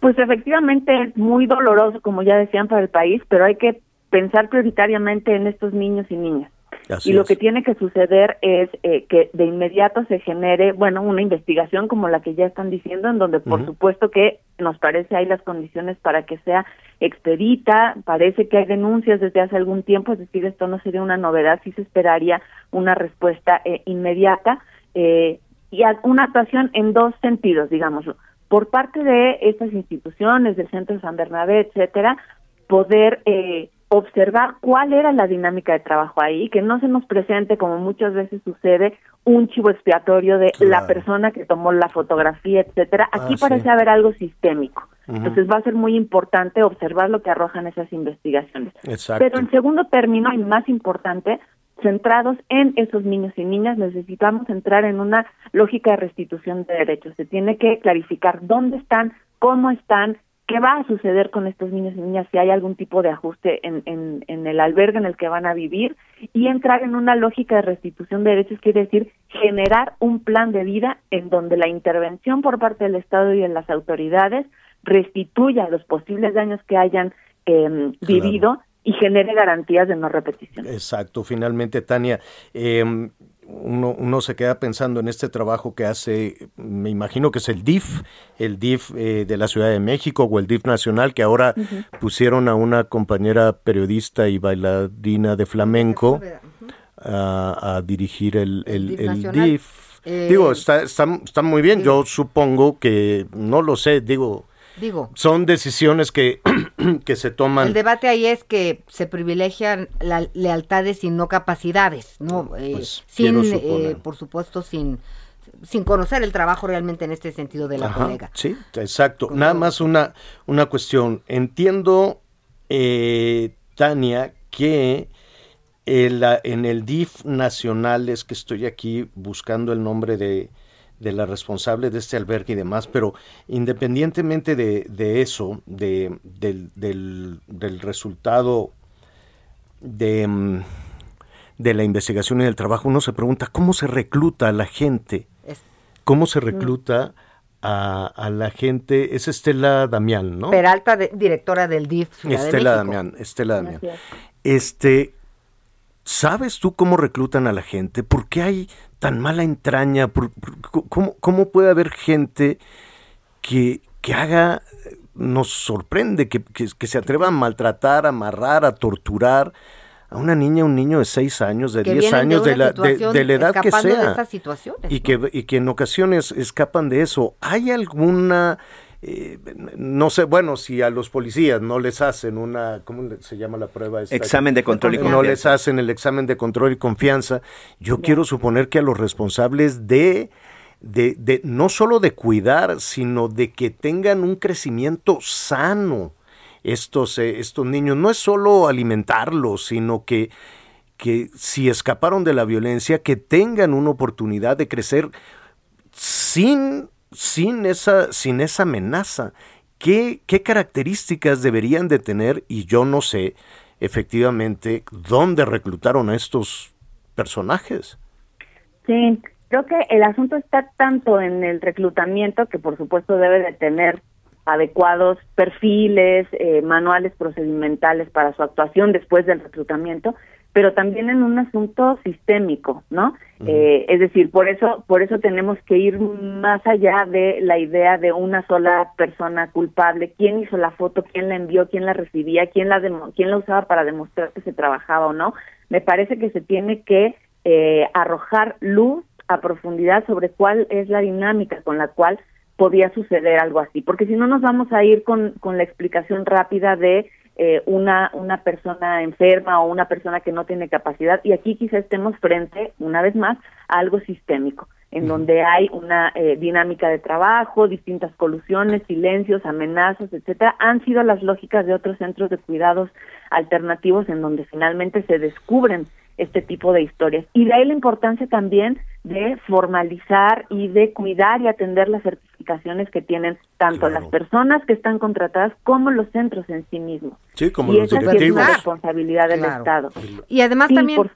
Speaker 13: Pues efectivamente es muy doloroso, como ya decían, para el país, pero hay que pensar prioritariamente en estos niños y niñas.
Speaker 14: Así
Speaker 13: y lo
Speaker 14: es.
Speaker 13: que tiene que suceder es eh, que de inmediato se genere, bueno, una investigación como la que ya están diciendo, en donde por supuesto que nos parece hay las condiciones para que sea expedita, parece que hay denuncias desde hace algún tiempo, es decir, esto no sería una novedad, sí se esperaría una respuesta eh, inmediata eh, y una actuación en dos sentidos, digámoslo. Por parte de estas instituciones, del Centro San Bernabé, etcétera, poder eh, observar cuál era la dinámica de trabajo ahí, que no se nos presente, como muchas veces sucede, un chivo expiatorio de la persona que tomó la fotografía, etcétera. Aquí
Speaker 14: Ah,
Speaker 13: parece
Speaker 14: sí.
Speaker 13: haber algo sistémico. Entonces va a ser muy importante observar lo que arrojan esas investigaciones.
Speaker 5: Exacto.
Speaker 13: Pero en segundo término, y más importante, centrados en esos niños y niñas, necesitamos entrar en una lógica de restitución de derechos. Se tiene que clarificar dónde están, cómo están, qué va a suceder con estos niños y niñas, si hay algún tipo de ajuste en, en, en el albergue en el que van a vivir, y entrar en una lógica de restitución de derechos quiere decir generar un plan de vida en donde la intervención por parte del Estado y de las autoridades restituya los posibles daños que hayan eh, vivido y genere garantías de no repetición.
Speaker 5: Exacto, finalmente, Tania, eh, uno, uno se queda pensando en este trabajo que hace, me imagino que es el DIF, el DIF eh, de la Ciudad de México o el DIF nacional, que ahora pusieron a una compañera periodista y bailarina de flamenco a, a dirigir el, el,
Speaker 6: DIF
Speaker 5: el. DIF.
Speaker 6: Eh,
Speaker 5: digo, está, está, está muy bien, yo supongo que, no lo sé, digo,
Speaker 6: Digo,
Speaker 5: son decisiones que, <clears throat> que se toman.
Speaker 6: el debate ahí es que se privilegian lealtades y no capacidades, ¿no? Eh,
Speaker 5: Pues,
Speaker 6: sin,
Speaker 5: quiero suponer.
Speaker 6: eh, por supuesto, sin, sin conocer el trabajo realmente en este sentido de la
Speaker 5: Ajá,
Speaker 6: colega.
Speaker 5: Sí, exacto. Nada más una, una cuestión. Entiendo, eh, Tania, que el, la- en el DIF nacional es que estoy aquí buscando el nombre de, de la responsable de este albergue y demás, pero independientemente de, de eso, de, del, del, del resultado de, mm, de la investigación y del trabajo, uno se pregunta cómo se recluta a la gente, cómo se recluta a, a la gente, es Estela Damián, ¿no?
Speaker 6: Peralta, de- directora del DIF de
Speaker 5: Estela. Damián, Estela Damián. Este, ¿sabes tú cómo reclutan a la gente? ¿Por qué hay tan mala entraña? ¿Por- por- cómo, cómo puede haber gente que, que haga, nos sorprende, que, que- que se atreva a maltratar, a amarrar, a torturar a una niña, un niño de 6 años, de
Speaker 6: Que
Speaker 5: 10
Speaker 6: vienen de
Speaker 5: años, de, la, de, la edad que
Speaker 6: de
Speaker 5: sea?
Speaker 6: esas situaciones,
Speaker 5: y, que, y que en ocasiones escapan de eso. ¿Hay alguna... eh, no sé, bueno, si a los policías no les hacen una, ¿cómo le- se llama la prueba? esta?
Speaker 7: Examen de control y
Speaker 5: No
Speaker 7: confianza.
Speaker 5: les hacen el examen de control y confianza. Yo quiero suponer que a los responsables de, de, de no solo de cuidar, sino de que tengan un crecimiento sano estos, eh, estos niños. No es solo alimentarlos, sino que, que si escaparon de la violencia, que tengan una oportunidad de crecer sin, sin, esa, sin esa amenaza. ¿Qué, ¿Qué características deberían de tener? Y yo no sé efectivamente dónde reclutaron a estos personajes.
Speaker 13: Sí, creo que el asunto está tanto en el reclutamiento, que por supuesto debe de tener adecuados perfiles, eh, manuales procedimentales para su actuación después del reclutamiento, pero también en un asunto sistémico, ¿no? Eh, es decir, por eso, por eso tenemos que ir más allá de la idea de una sola persona culpable, quién hizo la foto, quién la envió, quién la recibía, quién la demo- quién la usaba para demostrar que se trabajaba o no. Me parece que se tiene que eh, arrojar luz a profundidad sobre cuál es la dinámica con la cual podía suceder algo así, porque si no nos vamos a ir con, con la explicación rápida de eh, una, una persona enferma o una persona que no tiene capacidad, y aquí quizá estemos frente, una vez más, a algo sistémico, en donde hay una eh, dinámica de trabajo, distintas colusiones, silencios, amenazas, etcétera, han sido las lógicas de otros centros de cuidados alternativos en donde finalmente se descubren este tipo de historias. Y de ahí la importancia también de formalizar y de cuidar y atender las que tienen tanto las personas que están contratadas como los centros en sí mismos.
Speaker 5: Sí, como
Speaker 13: y
Speaker 5: los
Speaker 13: esa sí es
Speaker 5: directivos.
Speaker 13: una responsabilidad del
Speaker 6: Claro.
Speaker 13: Estado.
Speaker 6: Y además
Speaker 13: Sí,
Speaker 6: también.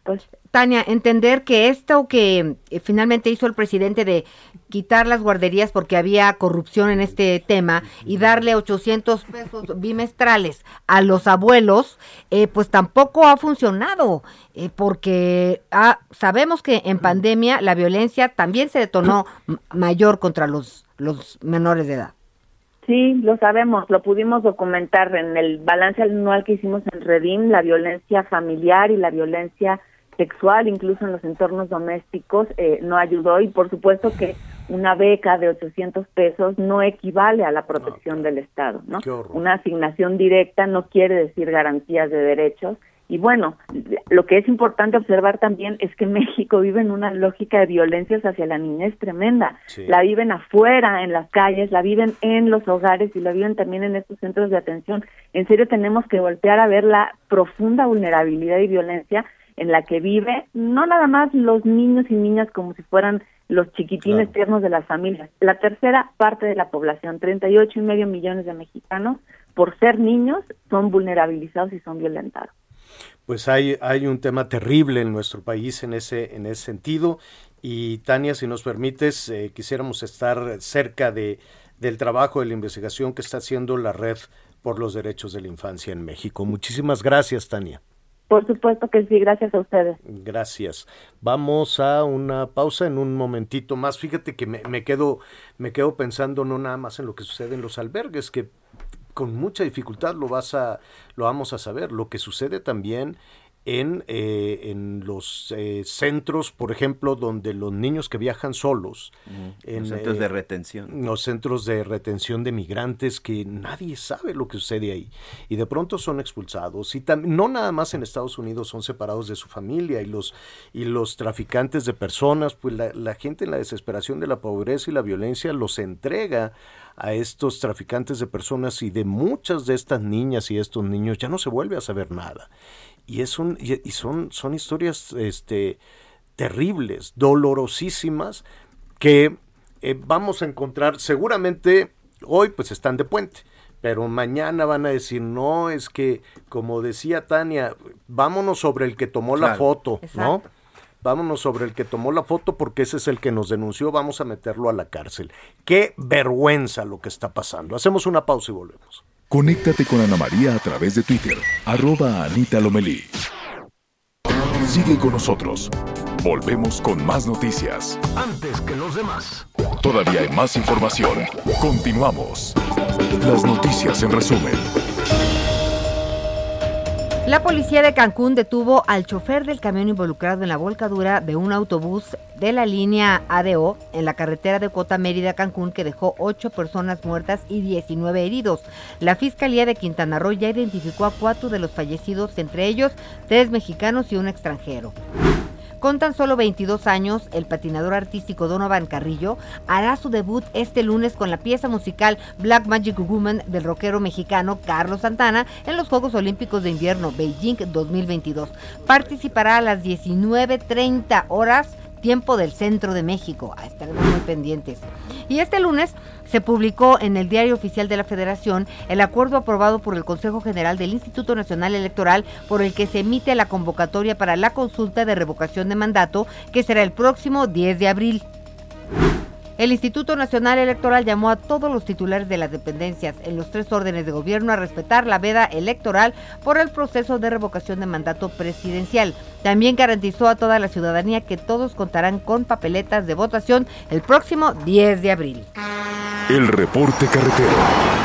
Speaker 6: Tania, entender que esto que eh, finalmente hizo el presidente de quitar las guarderías porque había corrupción en este tema y darle 800 pesos bimestrales a los abuelos, eh, pues tampoco ha funcionado, eh, porque ah, sabemos que en pandemia la violencia también se detonó mayor contra los, los menores de edad.
Speaker 13: Sí, lo sabemos, lo pudimos documentar en el balance anual que hicimos en Redim, la violencia familiar y la violencia sexual, incluso en los entornos domésticos, eh, no ayudó y por supuesto que una beca de 800 pesos no equivale a la protección del Estado, ¿no?
Speaker 5: Qué horror.
Speaker 13: Una asignación directa no quiere decir garantías de derechos y bueno, lo que es importante observar también es que México vive en una lógica de violencias hacia la niñez tremenda.
Speaker 14: Sí.
Speaker 13: La viven afuera, en las calles, la viven en los hogares y la viven también en estos centros de atención. En serio tenemos que voltear a ver la profunda vulnerabilidad y violencia en la que vive no nada más los niños y niñas como si fueran los chiquitines
Speaker 5: Claro.
Speaker 13: tiernos de las familias. La tercera parte de la población, 38 y medio millones de mexicanos, por ser niños, son vulnerabilizados y son violentados.
Speaker 5: Pues hay, hay un tema terrible en nuestro país en ese, en ese sentido. Y Tania, si nos permites, eh, quisiéramos estar cerca de, del trabajo de la investigación que está haciendo la Red por los Derechos de la Infancia en México. Muchísimas gracias, Tania.
Speaker 13: Por supuesto que sí, gracias a ustedes.
Speaker 5: Gracias. Vamos a una pausa en un momentito más. Fíjate que me, me quedo, me quedo pensando no nada más en lo que sucede en los albergues, que con mucha dificultad lo vas a, lo vamos a saber. Lo que sucede también en, eh, en los eh, centros, por ejemplo, donde los niños que viajan solos, en
Speaker 7: Los centros
Speaker 5: eh,
Speaker 7: de retención.
Speaker 5: los centros de retención de migrantes que nadie sabe lo que sucede ahí. Y de pronto son expulsados. Y no nada más en Estados Unidos son separados de su familia. Y los y los traficantes de personas pues la, la gente en la desesperación de la pobreza y la violencia los entrega a estos traficantes de personas. Y de muchas de estas niñas y estos niños ya no se vuelve a saber nada y es un y, y son son historias este terribles dolorosísimas que eh, vamos a encontrar seguramente hoy pues están de puente pero mañana van a decir no es que como decía Tania vámonos sobre el que tomó la foto no vámonos sobre el que tomó la foto porque ese es el que nos denunció vamos a meterlo a la cárcel. Qué vergüenza lo que está pasando. Hacemos una pausa y volvemos
Speaker 2: Conéctate con Ana María a través de Twitter, arroba Anita Lomelí. Sigue con nosotros. Volvemos con más noticias.
Speaker 10: Antes que los demás.
Speaker 2: Todavía hay más información. Continuamos. Las noticias en resumen.
Speaker 6: La policía de Cancún detuvo al chofer del camión involucrado en la volcadura de un autobús de la línea ADO en la carretera de Cota Mérida Cancún que dejó ocho personas muertas y 19 heridos. La Fiscalía de Quintana Roo ya identificó a cuatro de los fallecidos, entre ellos tres mexicanos y un extranjero. Con tan solo 22 años, el patinador artístico Donovan Carrillo hará su debut este lunes con la pieza musical Black Magic Woman del rockero mexicano Carlos Santana en los Juegos Olímpicos de Invierno Beijing 2022. Participará a las 19.30 horas tiempo del centro de México. Estaremos muy pendientes. Y este lunes se publicó en el Diario Oficial de la Federación el acuerdo aprobado por el Consejo General del Instituto Nacional Electoral por el que se emite la convocatoria para la consulta de revocación de mandato que será el próximo 10 de abril. El Instituto Nacional Electoral llamó a todos los titulares de las dependencias en los tres órdenes de gobierno a respetar la veda electoral por el proceso de revocación de mandato presidencial. También garantizó a toda la ciudadanía que todos contarán con papeletas de votación el próximo 10 de abril.
Speaker 2: El reporte carretero.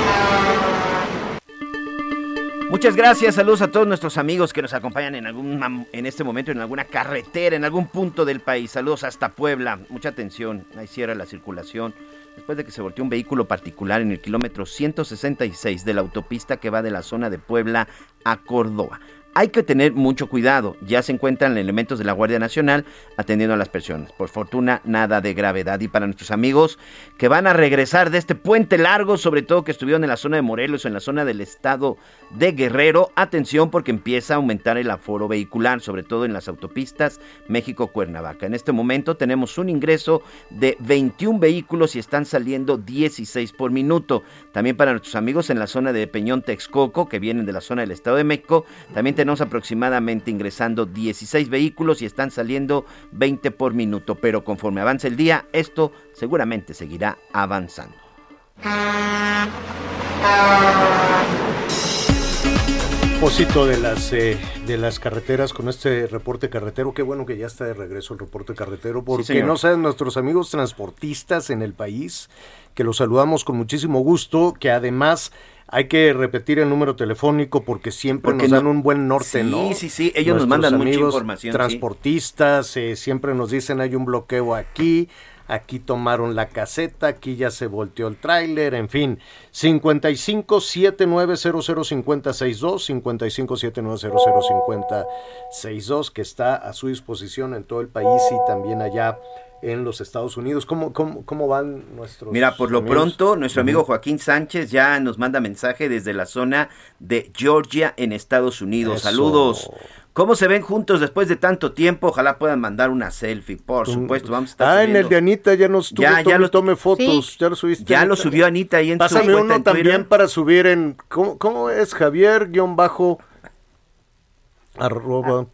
Speaker 7: Muchas gracias, saludos a todos nuestros amigos que nos acompañan en algún en este momento en alguna carretera, en algún punto del país. Saludos hasta Puebla. Mucha atención, ahí cierra la circulación. Después de que se volteó un vehículo particular en el kilómetro 166 de la autopista que va de la zona de Puebla a Córdoba. Hay que tener mucho cuidado. Ya se encuentran elementos de la Guardia Nacional atendiendo a las personas. Por fortuna, nada de gravedad. Y para nuestros amigos que van a regresar de este puente largo, sobre todo que estuvieron en la zona de Morelos o en la zona del estado de Guerrero, atención porque empieza a aumentar el aforo vehicular, sobre todo en las autopistas México-Cuernavaca. En este momento tenemos un ingreso de 21 vehículos y están saliendo 16 por minuto. También para nuestros amigos en la zona de Peñón Texcoco, que vienen de la zona del estado de México, también tenemos aproximadamente ingresando 16 vehículos y están saliendo 20 por minuto, pero conforme avance el día, esto seguramente seguirá avanzando.
Speaker 5: propósito de las eh, de las carreteras con este reporte carretero, qué bueno que ya está de regreso el reporte carretero, porque
Speaker 7: señor.
Speaker 5: no saben nuestros amigos transportistas en el país, que los saludamos con muchísimo gusto, que además hay que repetir el número telefónico porque siempre
Speaker 7: Porque
Speaker 5: nos dan un buen norte,
Speaker 7: Sí,
Speaker 5: ¿no?
Speaker 7: sí, sí, ellos nos mandan mucha
Speaker 5: amigos
Speaker 7: información, sí.
Speaker 5: Transportistas eh, siempre nos dicen hay un bloqueo aquí, aquí tomaron la caseta, aquí ya se volteó el tráiler, en fin. 55 7900 5062 55 7900 5062 que está a su disposición en todo el país y también allá en los Estados Unidos. ¿Cómo, cómo, cómo van nuestros
Speaker 7: Mira, por lo
Speaker 5: amigos?
Speaker 7: pronto, nuestro amigo. Joaquín Sánchez ya nos manda mensaje desde la zona de Georgia en Estados Unidos.
Speaker 5: Eso.
Speaker 7: Saludos. ¿Cómo se ven juntos después de tanto tiempo? Ojalá puedan mandar una selfie, por supuesto. Vamos a estar
Speaker 5: Ah, en el de Anita ya nos tuvo,
Speaker 7: Ya,
Speaker 5: tome,
Speaker 7: ya lo-
Speaker 5: tome fotos,
Speaker 7: Sí.
Speaker 5: ya lo subiste.
Speaker 7: Ya lo subió Anita ahí en su
Speaker 5: Pásame uno
Speaker 7: en
Speaker 5: también
Speaker 7: Twitter.
Speaker 5: para subir en, ¿cómo, cómo es? Javier guion bajo arroba.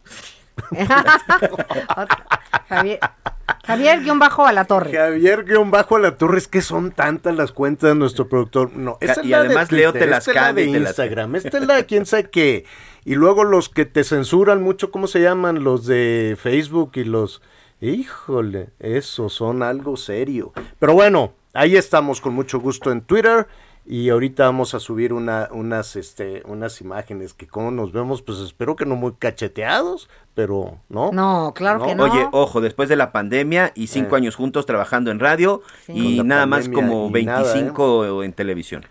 Speaker 5: <laughs> <laughs>
Speaker 6: Javier, Javier guion bajo a la torre.
Speaker 5: Javier guion bajo a la torre, es que son tantas las cuentas de nuestro productor. No, esa es
Speaker 7: y
Speaker 5: la de
Speaker 7: además Leo te las
Speaker 5: esta es la de
Speaker 7: y te las-
Speaker 5: Instagram, esta es la de quién sabe qué. Y luego los que te censuran mucho, ¿cómo se llaman? Los de Facebook y los... Híjole, esos son algo serio. Pero bueno, ahí estamos con mucho gusto en Twitter. Y ahorita vamos a subir una, unas, este, unas imágenes que como nos vemos, pues espero que no muy cacheteados, pero no.
Speaker 6: No, claro que no.
Speaker 7: Oye, ojo, después de la pandemia y cinco
Speaker 5: Eh.
Speaker 7: años juntos trabajando en radio y nada más como
Speaker 5: y nada, ¿eh?
Speaker 7: 25 en televisión.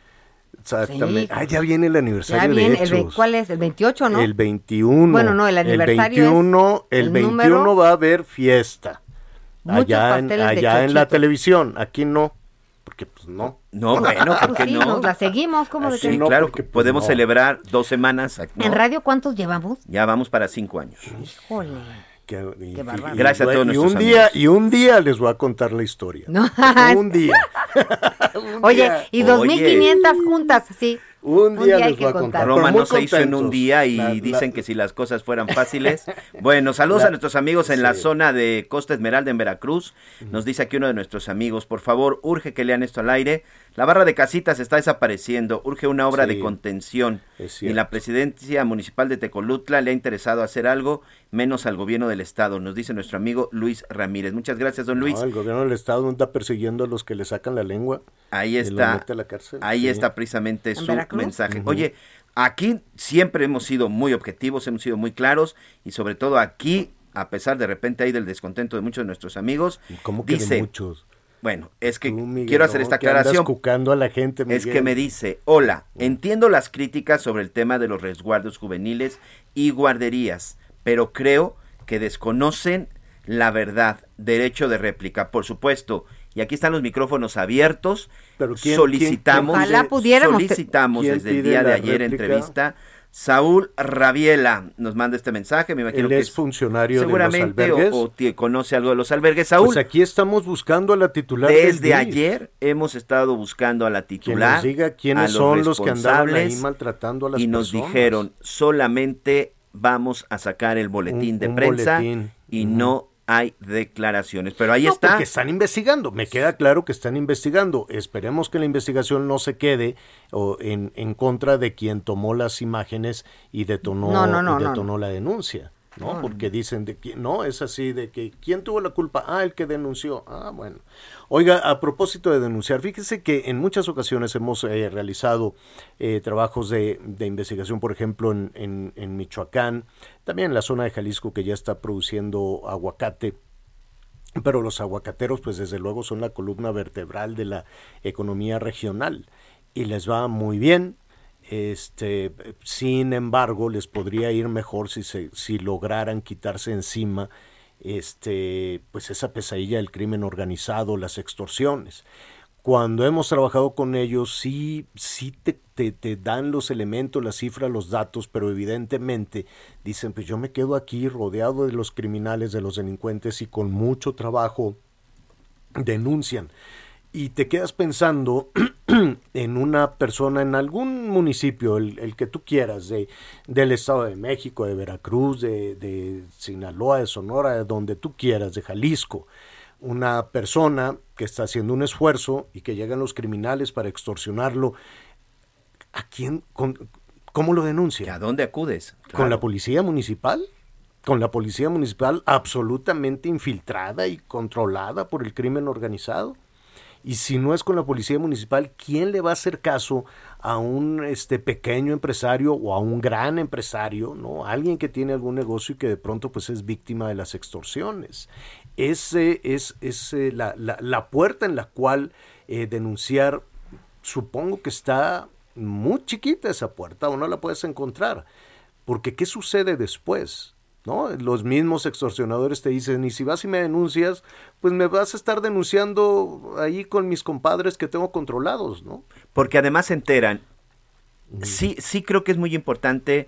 Speaker 5: Exactamente.
Speaker 6: Sí.
Speaker 5: Ah, ya viene el
Speaker 6: Ya
Speaker 5: aniversario
Speaker 6: viene,
Speaker 5: de
Speaker 6: el,
Speaker 5: Hechos.
Speaker 6: ¿cuál es? El 28, ¿no?
Speaker 5: El 21.
Speaker 6: Bueno, no, el aniversario
Speaker 5: El 21,
Speaker 6: es
Speaker 5: el
Speaker 6: el
Speaker 5: 21
Speaker 6: número.
Speaker 5: va a haber fiesta.
Speaker 6: Muchos
Speaker 5: allá en,
Speaker 6: de
Speaker 5: allá en la televisión. Aquí no. Porque pues no.
Speaker 7: No, bueno, ¿por qué
Speaker 6: Pues sí,
Speaker 7: no?
Speaker 6: nos la seguimos, ¿cómo de
Speaker 7: Sí,
Speaker 6: que no?
Speaker 7: claro,
Speaker 5: porque,
Speaker 7: que
Speaker 5: pues,
Speaker 7: podemos
Speaker 5: no.
Speaker 7: celebrar dos semanas. ¿no?
Speaker 6: ¿En radio cuántos llevamos?
Speaker 7: Ya vamos para cinco años.
Speaker 6: Híjole.
Speaker 5: Que- y-
Speaker 6: Qué
Speaker 5: y-
Speaker 7: Gracias a
Speaker 5: y
Speaker 7: todos
Speaker 5: un
Speaker 7: nuestros
Speaker 5: día
Speaker 7: amigos.
Speaker 5: Y un día les voy a contar la historia.
Speaker 6: No.
Speaker 5: Un día. <laughs>
Speaker 6: Oye, <laughs> y
Speaker 7: Oye.
Speaker 6: 2500 juntas, sí.
Speaker 5: Un
Speaker 6: Un
Speaker 5: día les voy a
Speaker 6: contar.
Speaker 5: contar.
Speaker 7: Roma no se hizo en un día y
Speaker 5: La- la-
Speaker 7: dicen que si las cosas fueran <laughs> fáciles. Bueno, saludos
Speaker 5: La-
Speaker 7: a nuestros amigos en la zona de Costa Esmeralda en Veracruz. Nos dice aquí uno de nuestros amigos, por favor, urge que lean esto al aire. La barra de casitas está desapareciendo, urge una obra
Speaker 5: Sí.
Speaker 7: de contención. Ni la presidencia municipal de Tecolutla le ha interesado hacer algo, menos al gobierno del estado, nos dice nuestro amigo Luis Ramírez. Muchas gracias, don Luis.
Speaker 5: No, el gobierno del estado no anda persiguiendo a los que le sacan la lengua.
Speaker 7: Ahí está.
Speaker 5: mete a la cárcel.
Speaker 7: Ahí
Speaker 5: Sí.
Speaker 7: está precisamente
Speaker 6: ¿En
Speaker 7: su
Speaker 6: Veracruz?
Speaker 7: mensaje. Oye, aquí siempre hemos sido muy objetivos, hemos sido muy claros y sobre todo aquí, a pesar de repente ahí del descontento de muchos de nuestros amigos,
Speaker 5: ¿Cómo que de
Speaker 7: dice,
Speaker 5: muchos?
Speaker 7: bueno, es que
Speaker 5: Tú, Miguel,
Speaker 7: quiero hacer esta aclaración.
Speaker 5: cucando a la gente,
Speaker 7: Es que me dice, hola, entiendo las críticas sobre el tema de los resguardos juveniles y guarderías, pero creo que desconocen la verdad, derecho de réplica, por supuesto. Y aquí están los micrófonos abiertos.
Speaker 5: Pero ¿quién-
Speaker 7: solicitamos,
Speaker 6: quién- Ojalá pudiéramos-
Speaker 7: solicitamos
Speaker 5: ¿Quién
Speaker 7: desde el día de ayer
Speaker 5: réplica?
Speaker 7: entrevista. Saúl Rabiela nos manda este mensaje, me imagino
Speaker 5: Él
Speaker 7: que
Speaker 5: es funcionario de los
Speaker 7: seguramente o-
Speaker 5: albergues.
Speaker 7: o, tie- conoce algo de los albergues. Saúl,
Speaker 5: Pues aquí estamos buscando a la titular
Speaker 7: desde ayer hemos estado buscando a la
Speaker 5: Que
Speaker 7: titular.
Speaker 5: nos diga
Speaker 7: a
Speaker 5: quiénes
Speaker 7: los
Speaker 5: son los que andaban ahí maltratando a las
Speaker 7: y nos
Speaker 5: personas.
Speaker 7: dijeron solamente vamos a sacar el boletín
Speaker 5: Un-
Speaker 7: de
Speaker 5: un
Speaker 7: prensa
Speaker 5: boletín.
Speaker 7: y no hay declaraciones. Pero ahí
Speaker 5: No,
Speaker 7: está.
Speaker 5: porque están investigando. Me queda claro que están investigando. Esperemos que la investigación no se quede o en, en contra de quien tomó las imágenes y detonó,
Speaker 6: No, no, no,
Speaker 5: y
Speaker 6: no,
Speaker 5: detonó la denuncia. ¿no? Porque dicen de que no, es así de que ¿quién tuvo la culpa? Ah, el que denunció. Ah, bueno. Oiga, a propósito de denunciar, fíjese que en muchas ocasiones hemos eh, realizado eh, trabajos de, de investigación, por ejemplo, en, en, en Michoacán, también en la zona de Jalisco que ya está produciendo aguacate. Pero los aguacateros, pues desde luego son la columna vertebral de la economía regional y les va muy bien. Este, sin embargo, les podría ir mejor si, se, si lograran quitarse encima este, pues esa pesadilla del crimen organizado, las extorsiones. Cuando hemos trabajado con ellos, sí, sí te, te, te, dan los elementos, las cifras, los datos, pero evidentemente dicen, pues yo me quedo aquí rodeado de los criminales, de los delincuentes y con mucho trabajo denuncian. Y te quedas pensando <clears throat> en una persona en algún municipio, el, el que tú quieras, de, del Estado de México, de Veracruz, de, de Sinaloa, de Sonora, de donde tú quieras, de Jalisco, una persona que está haciendo un esfuerzo y que llegan los criminales para extorsionarlo, ¿a quién, con, cómo lo denuncia?
Speaker 7: ¿A dónde acudes?
Speaker 5: Claro. ¿Con la policía municipal? Con la policía municipal absolutamente infiltrada y controlada por el crimen organizado. Y si no es con la policía municipal, ¿quién le va a hacer caso a un este pequeño empresario o a un gran empresario, no? Alguien que tiene algún negocio y que de pronto pues es víctima de las extorsiones. Ese es, es eh, la, la, la, puerta en la cual eh, denunciar, supongo que está muy chiquita esa puerta o no la puedes encontrar. Porque ¿qué sucede después? ¿No? Los mismos extorsionadores te dicen, y si vas y me denuncias, pues me vas a estar denunciando ahí con mis compadres que tengo controlados, ¿no?
Speaker 7: Porque además se enteran. Sí, sí creo que es muy importante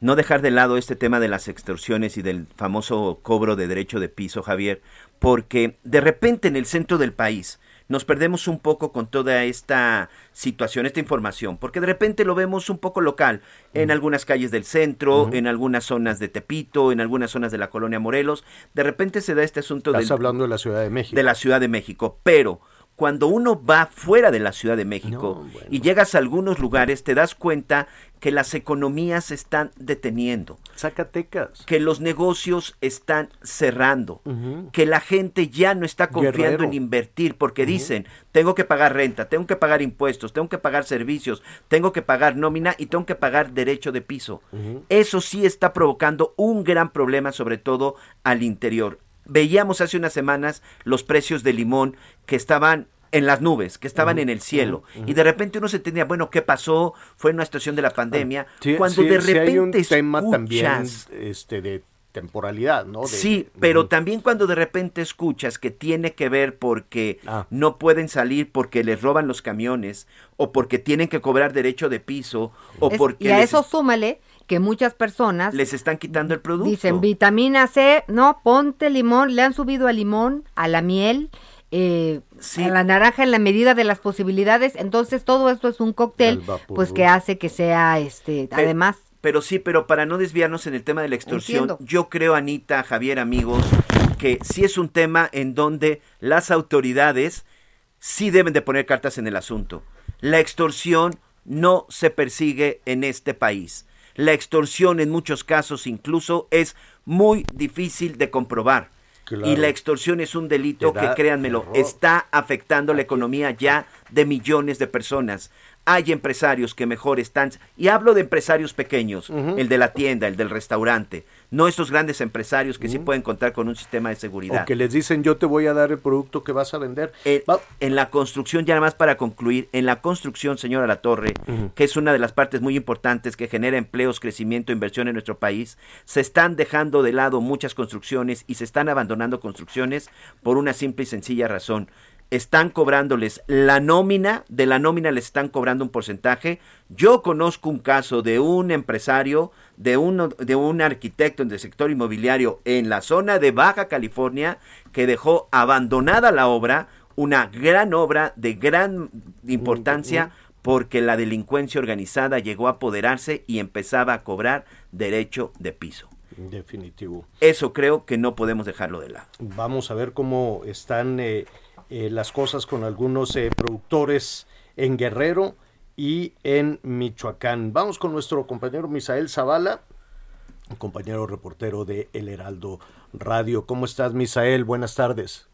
Speaker 7: no dejar de lado este tema de las extorsiones y del famoso cobro de derecho de piso, Javier, porque de repente en el centro del país nos perdemos un poco con toda esta situación, esta información, porque de repente lo vemos un poco local, en algunas calles del centro, uh -huh. en algunas zonas de Tepito, en algunas zonas de la colonia Morelos, de repente se da este asunto
Speaker 5: Estás
Speaker 7: del,
Speaker 5: hablando de la Ciudad de México.
Speaker 7: De la Ciudad de México, pero cuando uno va fuera de la Ciudad de México no, bueno. y llegas a algunos lugares, te das cuenta que las economías se están deteniendo.
Speaker 5: Zacatecas.
Speaker 7: Que los negocios están cerrando. Uh -huh. Que la gente ya no está confiando Guerrero. en invertir porque uh -huh. dicen, tengo que pagar renta, tengo que pagar impuestos, tengo que pagar servicios, tengo que pagar nómina y tengo que pagar derecho de piso. Uh -huh. Eso sí está provocando un gran problema, sobre todo al interior veíamos hace unas semanas los precios de limón que estaban en las nubes, que estaban uh -huh, en el cielo. Uh -huh. Y de repente uno se tenía, bueno, ¿qué pasó? Fue una situación de la pandemia.
Speaker 5: Sí,
Speaker 7: Cuando
Speaker 5: sí,
Speaker 7: de
Speaker 5: sí
Speaker 7: repente
Speaker 5: hay un tema
Speaker 7: escuchas,
Speaker 5: también este, de temporalidad, ¿no? De,
Speaker 7: sí, pero uh -huh. también cuando de repente escuchas que tiene que ver porque ah. no pueden salir porque les roban los camiones o porque tienen que cobrar derecho de piso o
Speaker 6: es,
Speaker 7: porque...
Speaker 6: Y a
Speaker 7: les...
Speaker 6: eso súmale que muchas personas
Speaker 7: les están quitando el producto.
Speaker 6: Dicen vitamina C, no, ponte limón, le han subido al limón, a la miel, eh, sí. a la naranja en la medida de las posibilidades. Entonces todo esto es un cóctel, pues que hace que sea, este,
Speaker 7: pero,
Speaker 6: además.
Speaker 7: Pero sí, pero para no desviarnos en el tema de la extorsión, Entiendo. yo creo, Anita, Javier, amigos, que sí es un tema en donde las autoridades sí deben de poner cartas en el asunto. La extorsión no se persigue en este país la extorsión en muchos casos incluso es muy difícil de comprobar. Claro. Y la extorsión es un delito que, créanmelo, error. está afectando la economía ya de millones de personas. Hay empresarios que mejor están, y hablo de empresarios pequeños, uh -huh. el de la tienda, el del restaurante, no estos grandes empresarios que uh -huh. sí pueden contar con un sistema de seguridad.
Speaker 5: O que les dicen yo te voy a dar el producto que vas a vender.
Speaker 7: Eh, en la construcción, ya nada más para concluir, en la construcción, señora La Torre, uh -huh. que es una de las partes muy importantes que genera empleos, crecimiento, inversión en nuestro país, se están dejando de lado muchas construcciones y se están abandonando construcciones por una simple y sencilla razón están cobrándoles la nómina, de la nómina les están cobrando un porcentaje. Yo conozco un caso de un empresario, de un, de un arquitecto en el sector inmobiliario en la zona de Baja California que dejó abandonada la obra, una gran obra de gran importancia porque la delincuencia organizada llegó a apoderarse y empezaba a cobrar derecho de piso.
Speaker 5: Definitivo.
Speaker 7: Eso creo que no podemos dejarlo de lado.
Speaker 5: Vamos a ver cómo están... Eh eh, las cosas con algunos eh, productores en Guerrero y en Michoacán. Vamos con nuestro compañero Misael Zavala, compañero reportero de El Heraldo Radio. ¿Cómo estás, Misael? Buenas tardes.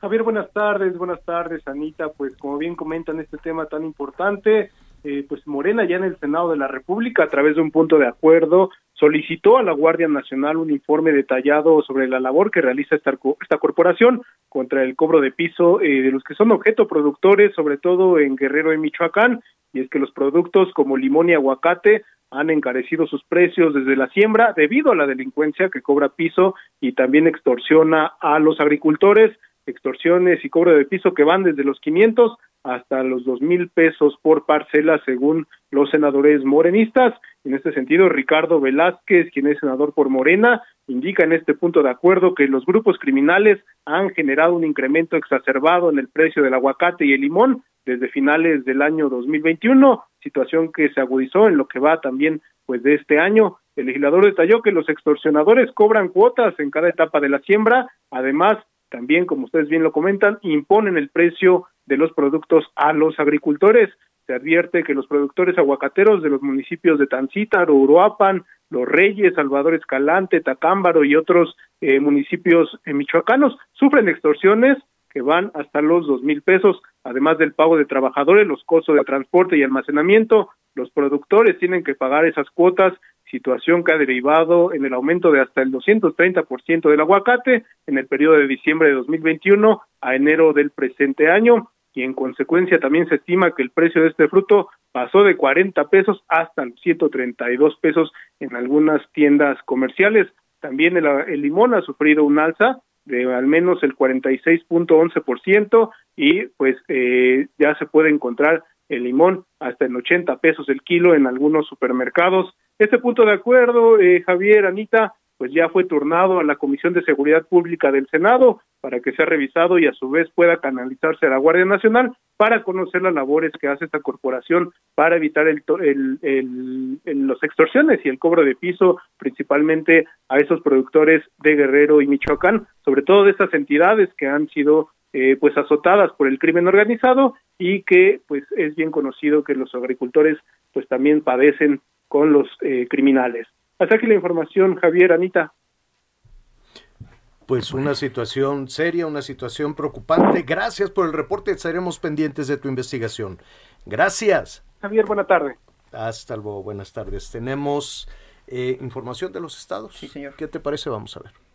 Speaker 14: Javier, buenas tardes, buenas tardes, Anita. Pues como bien comentan este tema tan importante, eh, pues Morena ya en el Senado de la República, a través de un punto de acuerdo, solicitó a la Guardia Nacional un informe detallado sobre la labor que realiza esta, esta corporación contra el cobro de piso eh, de los que son objeto productores, sobre todo en Guerrero y Michoacán, y es que los productos como limón y aguacate han encarecido sus precios desde la siembra debido a la delincuencia que cobra piso y también extorsiona a los agricultores, extorsiones y cobro de piso que van desde los 500 hasta los dos mil pesos por parcela según los senadores morenistas. En este sentido, Ricardo Velázquez, quien es senador por Morena, indica en este punto de acuerdo que los grupos criminales han generado un incremento exacerbado en el precio del aguacate y el limón desde finales del año 2021, situación que se agudizó en lo que va también pues de este año. El legislador detalló que los extorsionadores cobran cuotas en cada etapa de la siembra, además también, como ustedes bien lo comentan, imponen el precio de los productos a los agricultores. Se advierte que los productores aguacateros de los municipios de Tancítaro, Uruapan, Los Reyes, Salvador Escalante, Tacámbaro y otros eh, municipios eh, michoacanos sufren extorsiones que van hasta los dos mil pesos, además del pago de trabajadores, los costos de transporte y almacenamiento. Los productores tienen que pagar esas cuotas situación que ha derivado en el aumento de hasta el 230% del aguacate en el periodo de diciembre de 2021 a enero del presente año y en consecuencia también se estima que el precio de este fruto pasó de 40 pesos hasta 132 pesos en algunas tiendas comerciales. También el, el limón ha sufrido un alza de al menos el 46.11% y pues eh, ya se puede encontrar el limón hasta en 80 pesos el kilo en algunos supermercados. Este punto de acuerdo, eh, Javier, Anita, pues ya fue turnado a la Comisión de Seguridad Pública del Senado para que sea revisado y a su vez pueda canalizarse a la Guardia Nacional para conocer las labores que hace esta corporación para evitar el, el, el, los extorsiones y el cobro de piso principalmente a esos productores de Guerrero y Michoacán, sobre todo de estas entidades que han sido eh, pues azotadas por el crimen organizado y que pues es bien conocido que los agricultores pues también padecen con los eh, criminales. Hasta aquí la información, Javier, Anita.
Speaker 5: Pues una situación seria, una situación preocupante. Gracias por el reporte. Estaremos pendientes de tu investigación. Gracias.
Speaker 14: Javier, buena tarde.
Speaker 5: Hasta luego, buenas tardes. Tenemos eh, información de los estados.
Speaker 7: Sí, señor.
Speaker 5: ¿Qué te parece? Vamos a ver.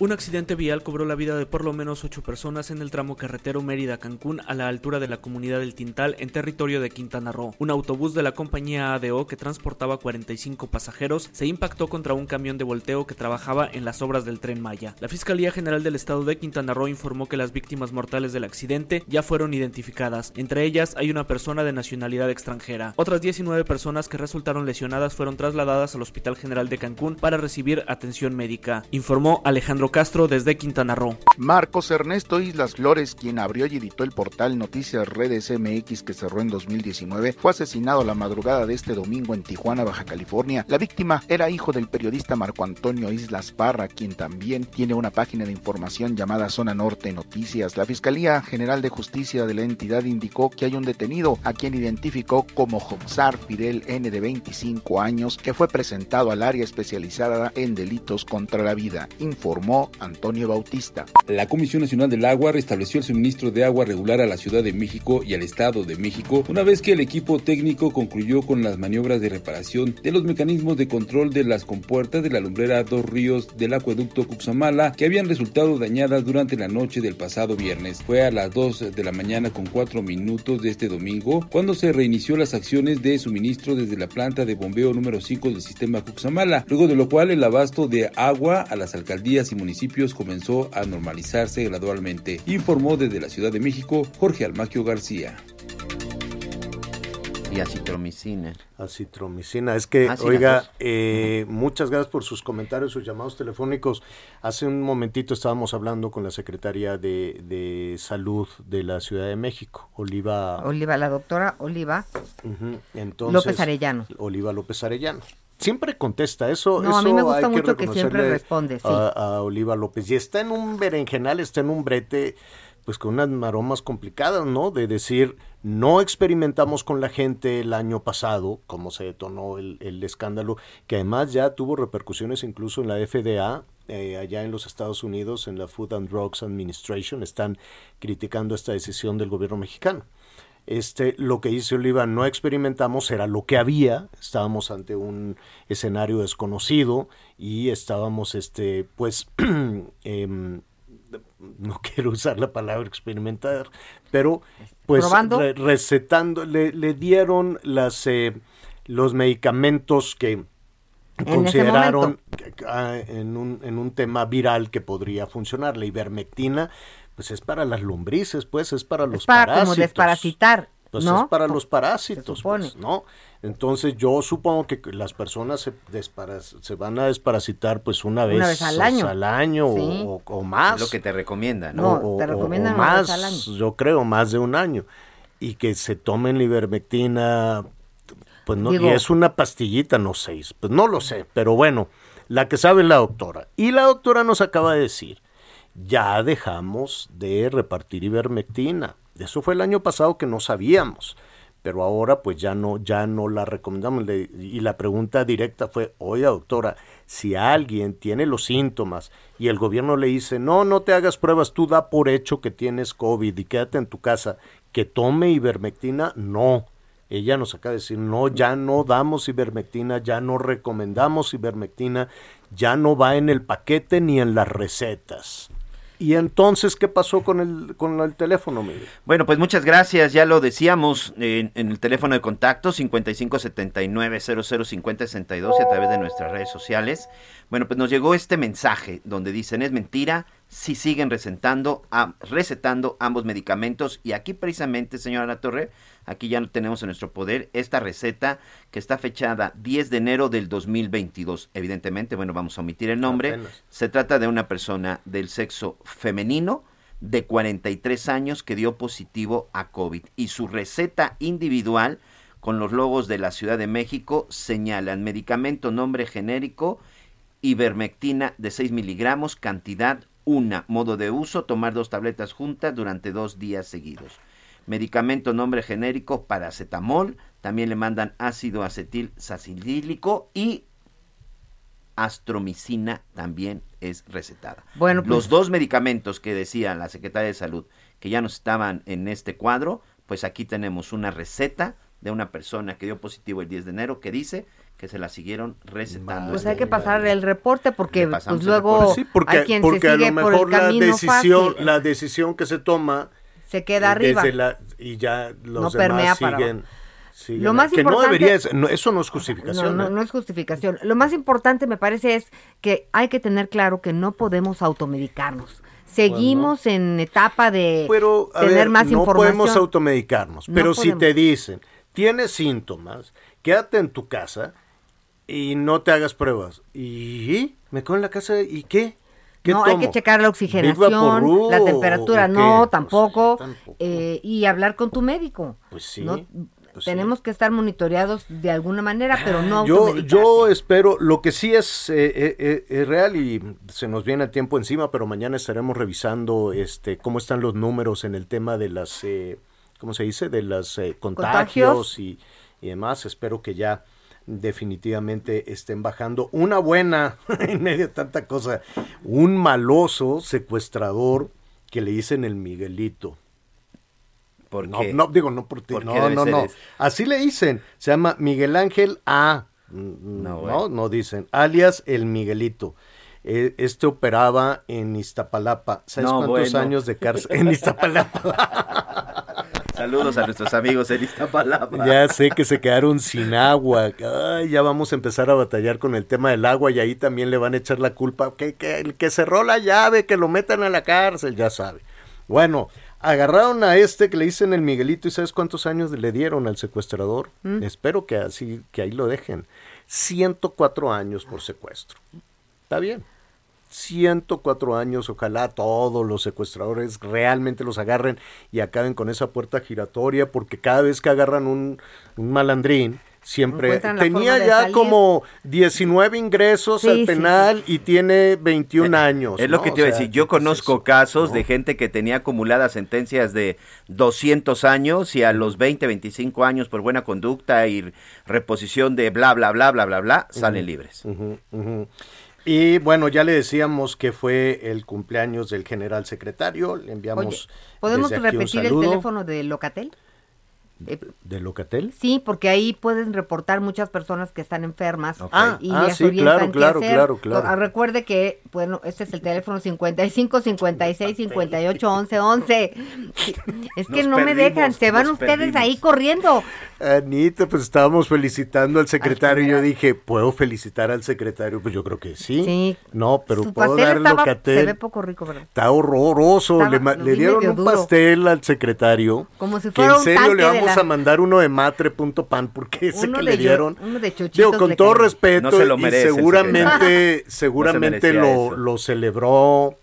Speaker 15: Un accidente vial cobró la vida de por lo menos ocho personas en el tramo carretero Mérida-Cancún a la altura de la comunidad del Tintal en territorio de Quintana Roo. Un autobús de la compañía ADO que transportaba 45 pasajeros se impactó contra un camión de volteo que trabajaba en las obras del tren Maya. La Fiscalía General del Estado de Quintana Roo informó que las víctimas mortales del accidente ya fueron identificadas. Entre ellas hay una persona de nacionalidad extranjera. Otras 19 personas que resultaron lesionadas fueron trasladadas al Hospital General de Cancún para recibir atención médica, informó Alejandro Castro desde Quintana Roo.
Speaker 16: Marcos Ernesto Islas Flores, quien abrió y editó el portal Noticias Redes MX que cerró en 2019, fue asesinado la madrugada de este domingo en Tijuana, Baja California. La víctima era hijo del periodista Marco Antonio Islas Parra, quien también tiene una página de información llamada Zona Norte Noticias. La Fiscalía General de Justicia de la entidad indicó que hay un detenido a quien identificó como Jobsar Fidel N de 25 años que fue presentado al área especializada en delitos contra la vida, informó Antonio Bautista.
Speaker 17: La Comisión Nacional del Agua restableció el suministro de agua regular a la Ciudad de México y al Estado de México una vez que el equipo técnico concluyó con las maniobras de reparación de los mecanismos de control de las compuertas de la lumbrera Dos Ríos del acueducto Cuxamala que habían resultado dañadas durante la noche del pasado viernes. Fue a las 2 de la mañana con 4 minutos de este domingo cuando se reinició las acciones de suministro desde la planta de bombeo número 5 del sistema Cuxamala, luego de lo cual el abasto de agua a las alcaldías y municipios municipios comenzó a normalizarse gradualmente, informó desde la Ciudad de México Jorge Almaquio García.
Speaker 7: Y acitromicina.
Speaker 5: Acitromicina. Es que, oiga, eh, muchas gracias por sus comentarios, sus llamados telefónicos. Hace un momentito estábamos hablando con la Secretaria de, de Salud de la Ciudad de México, Oliva.
Speaker 6: Oliva, la doctora Oliva.
Speaker 5: Entonces,
Speaker 6: López Arellano.
Speaker 5: Oliva López Arellano siempre contesta eso.
Speaker 6: No, a mí me gusta mucho que, siempre responde. Sí.
Speaker 5: A, Oliva López. Y está en un berenjenal, está en un brete, pues con unas maromas complicadas, ¿no? De decir, no experimentamos con la gente el año pasado, como se detonó el, el escándalo, que además ya tuvo repercusiones incluso en la FDA. Eh, allá en los Estados Unidos, en la Food and Drugs Administration, están criticando esta decisión del gobierno mexicano. Este, lo que dice Oliva, no experimentamos, era lo que había, estábamos ante un escenario desconocido y estábamos, este, pues, <clears throat> em, no <laughs> quiero usar la palabra experimentar, pero pues re- recetando, le, le dieron las, eh, los medicamentos que consideraron ah, en, un, en un tema viral que podría funcionar. La ivermectina, pues es para las lombrices, pues es para los
Speaker 6: para
Speaker 5: parásitos.
Speaker 6: como desparasitar,
Speaker 5: Pues
Speaker 6: ¿no?
Speaker 5: es para los parásitos, pues, ¿no? Entonces yo supongo que las personas se, desparas- se van a desparasitar pues una vez,
Speaker 6: Una vez al año.
Speaker 5: al año
Speaker 6: Sí.
Speaker 5: o, o más.
Speaker 7: Es lo que te recomienda, ¿no?
Speaker 6: No,
Speaker 5: O-
Speaker 6: te recomiendan
Speaker 5: o
Speaker 6: una
Speaker 5: más,
Speaker 6: vez al año.
Speaker 5: yo creo, más de un año. Y que se tomen ivermectina, pues no,
Speaker 6: Digo-
Speaker 5: y es una pastillita, no seis, pues no lo sé, pero bueno, la que sabe es la doctora. Y la doctora nos acaba de decir, ya dejamos de repartir ivermectina. Eso fue el año pasado que no sabíamos, pero ahora pues ya no, ya no la recomendamos. Y la pregunta directa fue, oiga doctora, si alguien tiene los síntomas y el gobierno le dice, no, no te hagas pruebas, tú da por hecho que tienes COVID y quédate en tu casa, que tome ivermectina, no. Ella nos acaba de decir, no, ya no damos ivermectina, ya no recomendamos ivermectina, ya no va en el paquete ni en las recetas. Y entonces, ¿qué pasó con el, con el teléfono, Miguel?
Speaker 7: Bueno, pues muchas gracias, ya lo decíamos en, en el teléfono de contacto 5579-005062 y a través de nuestras redes sociales. Bueno, pues nos llegó este mensaje donde dicen es mentira si siguen recetando, am- recetando ambos medicamentos y aquí precisamente, señora La Torre, aquí ya tenemos en nuestro poder esta receta que está fechada 10 de enero del 2022. Evidentemente, bueno, vamos a omitir el nombre.
Speaker 5: Apenas.
Speaker 7: Se trata de una persona del sexo femenino de 43 años que dio positivo a COVID y su receta individual con los logos de la Ciudad de México señalan medicamento nombre genérico ivermectina de 6 miligramos cantidad 1 modo de uso tomar dos tabletas juntas durante dos días seguidos medicamento nombre genérico paracetamol también le mandan ácido acetil sacilílico y astromicina también es recetada.
Speaker 6: Bueno, pues-
Speaker 7: Los dos medicamentos que decía la Secretaría de Salud que ya no estaban en este cuadro, pues aquí tenemos una receta de una persona que dio positivo el 10 de enero que dice que se la siguieron recetando.
Speaker 6: Pues hay que pasar el reporte porque pues luego
Speaker 7: reporte.
Speaker 5: Sí, porque,
Speaker 6: hay quien
Speaker 5: porque
Speaker 6: se
Speaker 5: a lo
Speaker 6: sigue por
Speaker 5: mejor
Speaker 6: el
Speaker 5: la
Speaker 6: camino
Speaker 5: decisión,
Speaker 6: fácil.
Speaker 5: la decisión que se toma
Speaker 6: se queda arriba.
Speaker 5: desde la- y ya los
Speaker 6: No
Speaker 5: demás
Speaker 6: permea para
Speaker 5: siguen,
Speaker 6: abajo.
Speaker 5: siguen-
Speaker 6: Lo más
Speaker 5: que no
Speaker 6: importante-
Speaker 5: debería, es- no, eso no es
Speaker 6: No,
Speaker 5: justificación.
Speaker 6: no,
Speaker 5: ¿eh?
Speaker 6: no es justificación. Lo más importante me parece es que hay que tener claro que no podemos automedicarnos. Seguimos en etapa de
Speaker 5: Pero,
Speaker 6: tener
Speaker 5: ver,
Speaker 6: más
Speaker 5: no
Speaker 6: información.
Speaker 5: podemos automedicarnos,
Speaker 6: No
Speaker 5: pero si
Speaker 6: podemos.
Speaker 5: te dicen, tienes síntomas, quédate en tu casa y no te hagas pruebas. ¿Y me quedo en la casa y qué? ¿Qué
Speaker 6: no, hay que checar la
Speaker 5: ¿Big
Speaker 6: oxigenación, la temperatura, no,
Speaker 5: Pues,
Speaker 6: tampoco, eh, y hablar con tu médico.
Speaker 5: Pues sí,
Speaker 6: No,
Speaker 5: pues sí.
Speaker 6: tenemos que estar monitoreados de alguna manera, pero no
Speaker 5: Yo, yo espero, lo que sí es, eh, eh, eh, es real y se nos viene el tiempo encima, pero mañana estaremos revisando este cómo están los números en el tema de las, eh, ¿cómo se dice? De los contagios,
Speaker 6: Contagios.
Speaker 5: Y, y demás. Espero que ya definitivamente estén bajando. Una buena, <laughs> en medio de tanta cosa, un maloso secuestrador que le dicen el Miguelito.
Speaker 7: ¿Por
Speaker 5: No,
Speaker 7: qué?
Speaker 5: no, digo, no por ti.
Speaker 7: ¿Por
Speaker 5: No, no, no.
Speaker 7: eso?
Speaker 5: Así le dicen. Se llama Miguel Ángel A. Mm, No, no, dicen. Alias el Miguelito. Eh, este operaba en Iztapalapa. ¿Sabes
Speaker 7: No,
Speaker 5: cuántos
Speaker 7: bueno.
Speaker 5: años de cárcel? En Iztapalapa. <laughs>
Speaker 7: Saludos a nuestros amigos en Iztapalapa.
Speaker 5: ya sé que se quedaron sin agua. Ay, ya vamos a empezar a batallar con el tema del agua y ahí también le van a echar la culpa. Que, que el que cerró la llave, que lo metan a la cárcel, ya sabe. Bueno, agarraron a este que le dicen el Miguelito y ¿sabes cuántos años le dieron al secuestrador?
Speaker 6: ¿Mm?
Speaker 5: Espero que así, que ahí lo dejen. 104 años por secuestro. Está bien. 104 años, ojalá todos los secuestradores realmente los agarren y acaben con esa puerta giratoria, porque cada vez que agarran un, un malandrín, siempre tenía ya
Speaker 6: salir.
Speaker 5: como 19 ingresos
Speaker 6: Sí,
Speaker 5: al
Speaker 6: sí,
Speaker 5: penal y tiene 21 años.
Speaker 7: Es lo que te iba a decir. Yo conozco casos de gente que tenía acumuladas sentencias de 200 años y a los 20, 25 años por buena conducta y reposición de bla, bla, bla, bla, bla, bla, salen libres.
Speaker 5: Y bueno, ya le decíamos que fue el cumpleaños del general secretario. Le enviamos.
Speaker 6: Oye, ¿podemos
Speaker 5: desde aquí un
Speaker 6: repetir el teléfono de Locatel?
Speaker 5: ¿De Locatel?
Speaker 6: Sí, porque ahí pueden reportar muchas personas que están enfermas
Speaker 5: Ah,
Speaker 6: y
Speaker 5: ah, sí, claro, claro, claro, claro.
Speaker 6: Recuerde que, bueno, este es el teléfono 55 56 58 11 11. Sí, Es que
Speaker 5: Nos
Speaker 6: no me dejan, se van ustedes
Speaker 5: perdimos.
Speaker 6: ahí corriendo.
Speaker 5: Anita, pues estábamos felicitando al secretario y yo dije, ¿puedo felicitar al secretario? Pues yo creo que sí.
Speaker 6: Sí.
Speaker 5: No, pero
Speaker 6: Su
Speaker 5: puedo
Speaker 6: pastel
Speaker 5: dar
Speaker 6: estaba, se
Speaker 5: Locatel.
Speaker 6: ve poco rico, ¿verdad?
Speaker 5: Está horroroso.
Speaker 6: Estaba-
Speaker 5: le, le dieron un
Speaker 6: duro.
Speaker 5: pastel al secretario.
Speaker 6: Como si
Speaker 5: que
Speaker 6: fuera un tanque
Speaker 5: le vamos a mandar uno de matre.pan porque ese
Speaker 6: Uno
Speaker 5: que le
Speaker 6: yo-
Speaker 5: dieron.
Speaker 6: uno de
Speaker 5: Digo, con todo
Speaker 6: cayó.
Speaker 5: respeto,
Speaker 7: No se lo
Speaker 5: y
Speaker 7: merece
Speaker 5: seguramente, seguramente <laughs>
Speaker 7: No se merecía
Speaker 5: lo, lo celebró.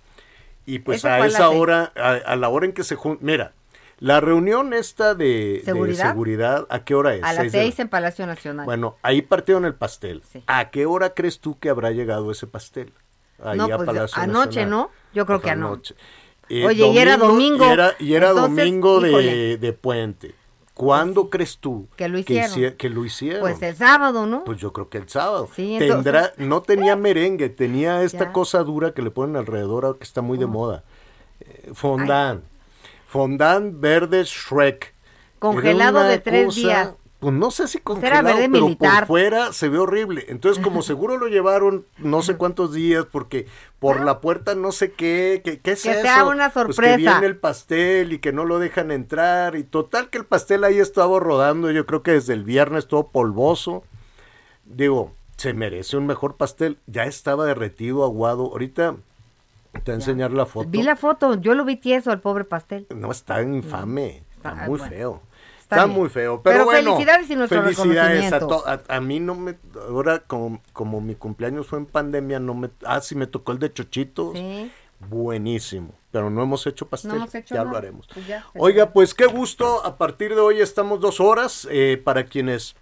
Speaker 5: Y pues a esa hora, a, a la hora en que se junta, mira, la reunión esta de de
Speaker 6: ¿Seguridad?
Speaker 5: ¿a qué hora es?
Speaker 6: A las
Speaker 5: Seis de la-
Speaker 6: 6 en Palacio Nacional.
Speaker 5: Bueno, ahí partieron el pastel. ¿A qué hora crees tú que habrá llegado ese pastel? Ahí
Speaker 6: No,
Speaker 5: a
Speaker 6: pues,
Speaker 5: Palacio
Speaker 6: anoche,
Speaker 5: Nacional.
Speaker 6: ¿no? Yo creo que anoche.
Speaker 5: Eh,
Speaker 6: Oye, y era domingo.
Speaker 5: Y era, y era
Speaker 6: Entonces,
Speaker 5: domingo de, de puente. ¿Cuándo crees tú
Speaker 6: Que lo
Speaker 5: que,
Speaker 6: hicieron.
Speaker 5: hicie- que lo hicieron?
Speaker 6: Pues el sábado, ¿no?
Speaker 5: Pues yo creo que el sábado.
Speaker 6: Sí,
Speaker 5: Tendrá,
Speaker 6: entonces-
Speaker 5: no tenía merengue, tenía esta
Speaker 6: Ya.
Speaker 5: cosa dura que le ponen alrededor que está muy de moda. Eh, fondant. Fondant verde Shrek.
Speaker 6: Congelado de tres
Speaker 5: cosa-
Speaker 6: días.
Speaker 5: Pues no sé si
Speaker 6: era
Speaker 5: congelado, pero
Speaker 6: militar.
Speaker 5: por fuera se ve horrible. Entonces, como seguro lo llevaron no sé cuántos días, porque por la puerta no sé qué, que, ¿qué es
Speaker 6: Que
Speaker 5: eso?
Speaker 6: sea una
Speaker 5: Pues
Speaker 6: sorpresa.
Speaker 5: que viene el pastel y que no lo dejan entrar. Y total que el pastel ahí estaba rodando, yo creo que desde el viernes todo polvoso. Digo, se merece un mejor pastel. Ya estaba derretido, aguado. Ahorita te voy a enseñar la foto.
Speaker 6: Vi la foto, yo lo vi tieso, el pobre pastel.
Speaker 5: No, está infame. Está
Speaker 6: Ah,
Speaker 5: muy
Speaker 6: bueno.
Speaker 5: feo.
Speaker 6: Está
Speaker 5: muy feo. Pero,
Speaker 6: Pero
Speaker 5: bueno,
Speaker 6: felicidades y nuestro
Speaker 5: felicidades a, to- a, a mí no me. Ahora, como, como mi cumpleaños fue en pandemia, no me. Ah, sí, me tocó el de Chochitos.
Speaker 6: Sí.
Speaker 5: Buenísimo. Pero no hemos hecho pastel.
Speaker 6: No hemos hecho
Speaker 5: ya
Speaker 6: nada.
Speaker 5: lo haremos.
Speaker 6: Pues ya,
Speaker 5: Oiga, pues qué gusto. A partir de hoy estamos dos horas. eh, para quienes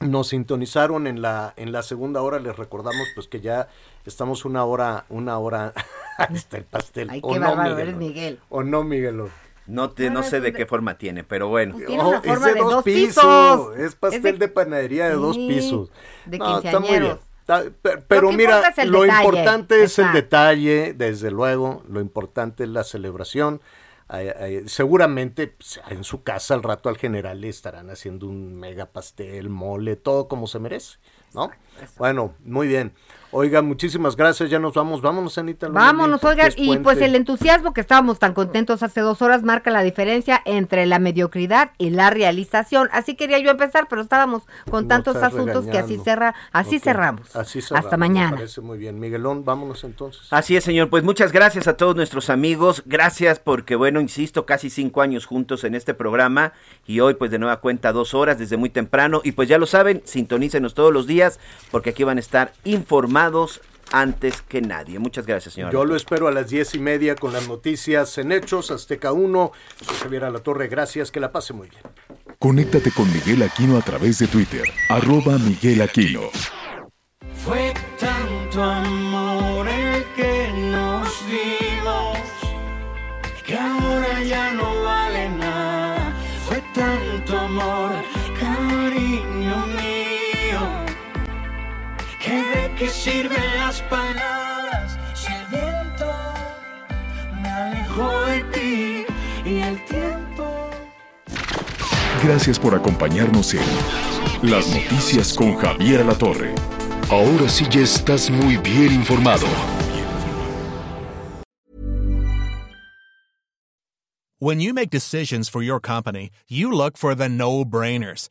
Speaker 5: nos sintonizaron en la en la segunda hora, les recordamos pues que ya estamos una hora, una hora. <laughs> Está el pastel.
Speaker 6: Ay,
Speaker 5: ¿O
Speaker 6: qué
Speaker 5: no,
Speaker 6: bárbaro,
Speaker 5: Miguelón?
Speaker 6: eres Miguel.
Speaker 5: ¿O no, Miguelón?
Speaker 7: No, te,
Speaker 6: No,
Speaker 7: no sé de
Speaker 6: de-
Speaker 7: qué forma tiene, pero bueno.
Speaker 6: tiene una
Speaker 5: Oh,
Speaker 6: forma
Speaker 5: es de,
Speaker 6: de
Speaker 5: dos,
Speaker 6: dos
Speaker 5: pisos.
Speaker 6: pisos.
Speaker 5: Es
Speaker 6: Es
Speaker 5: pastel
Speaker 6: de-
Speaker 5: de, panadería de dos pisos.
Speaker 6: de
Speaker 5: No, está muy bien. Está- pero mira,
Speaker 6: importa
Speaker 5: lo
Speaker 6: detalle.
Speaker 5: importante es el detalle, desde luego. Lo importante es la celebración. Ay, ay, seguramente pues, en su casa al rato al general le estarán haciendo un mega pastel, mole, todo como se merece, ¿no? Bueno, muy bien. Oiga, muchísimas gracias. Ya nos vamos. Vámonos, Anita.
Speaker 6: Vámonos,
Speaker 5: es
Speaker 6: y pues el entusiasmo que estábamos tan contentos hace dos horas marca la diferencia entre la mediocridad y la realización. Así quería yo empezar, pero estábamos con
Speaker 5: Nos
Speaker 6: tantos asuntos que así cerra, así cerramos.
Speaker 5: Así cerramos.
Speaker 6: Hasta
Speaker 5: me
Speaker 6: mañana.
Speaker 5: parece muy bien. Miguelón, vámonos entonces.
Speaker 7: Así es, señor. Pues muchas gracias a todos nuestros amigos. Gracias porque, bueno, insisto, casi cinco años juntos en este programa y hoy, pues de nueva cuenta, dos horas desde muy temprano. Y pues ya lo saben, sintonícenos todos los días porque aquí van a estar informados antes que nadie. Muchas gracias, señor.
Speaker 5: Yo lo espero a las diez y media con las noticias en Hechos, Azteca 1. Soy Javier Alatorre, gracias, que la pase muy bien.
Speaker 2: Conéctate con Miguel Aquino a través de Twitter, arroba Miguel Aquino.
Speaker 3: Fue tanto amor el que nos dimos que ahora ya no vale nada. Fue tanto amor, qué sirven las palabras si el viento me alejó de ti y el tiempo.
Speaker 2: Gracias por acompañarnos en Las Noticias con Javier Alatorre. Ahora sí ya estás muy bien informado.
Speaker 18: When you make decisions for your company, you look for the no brainers.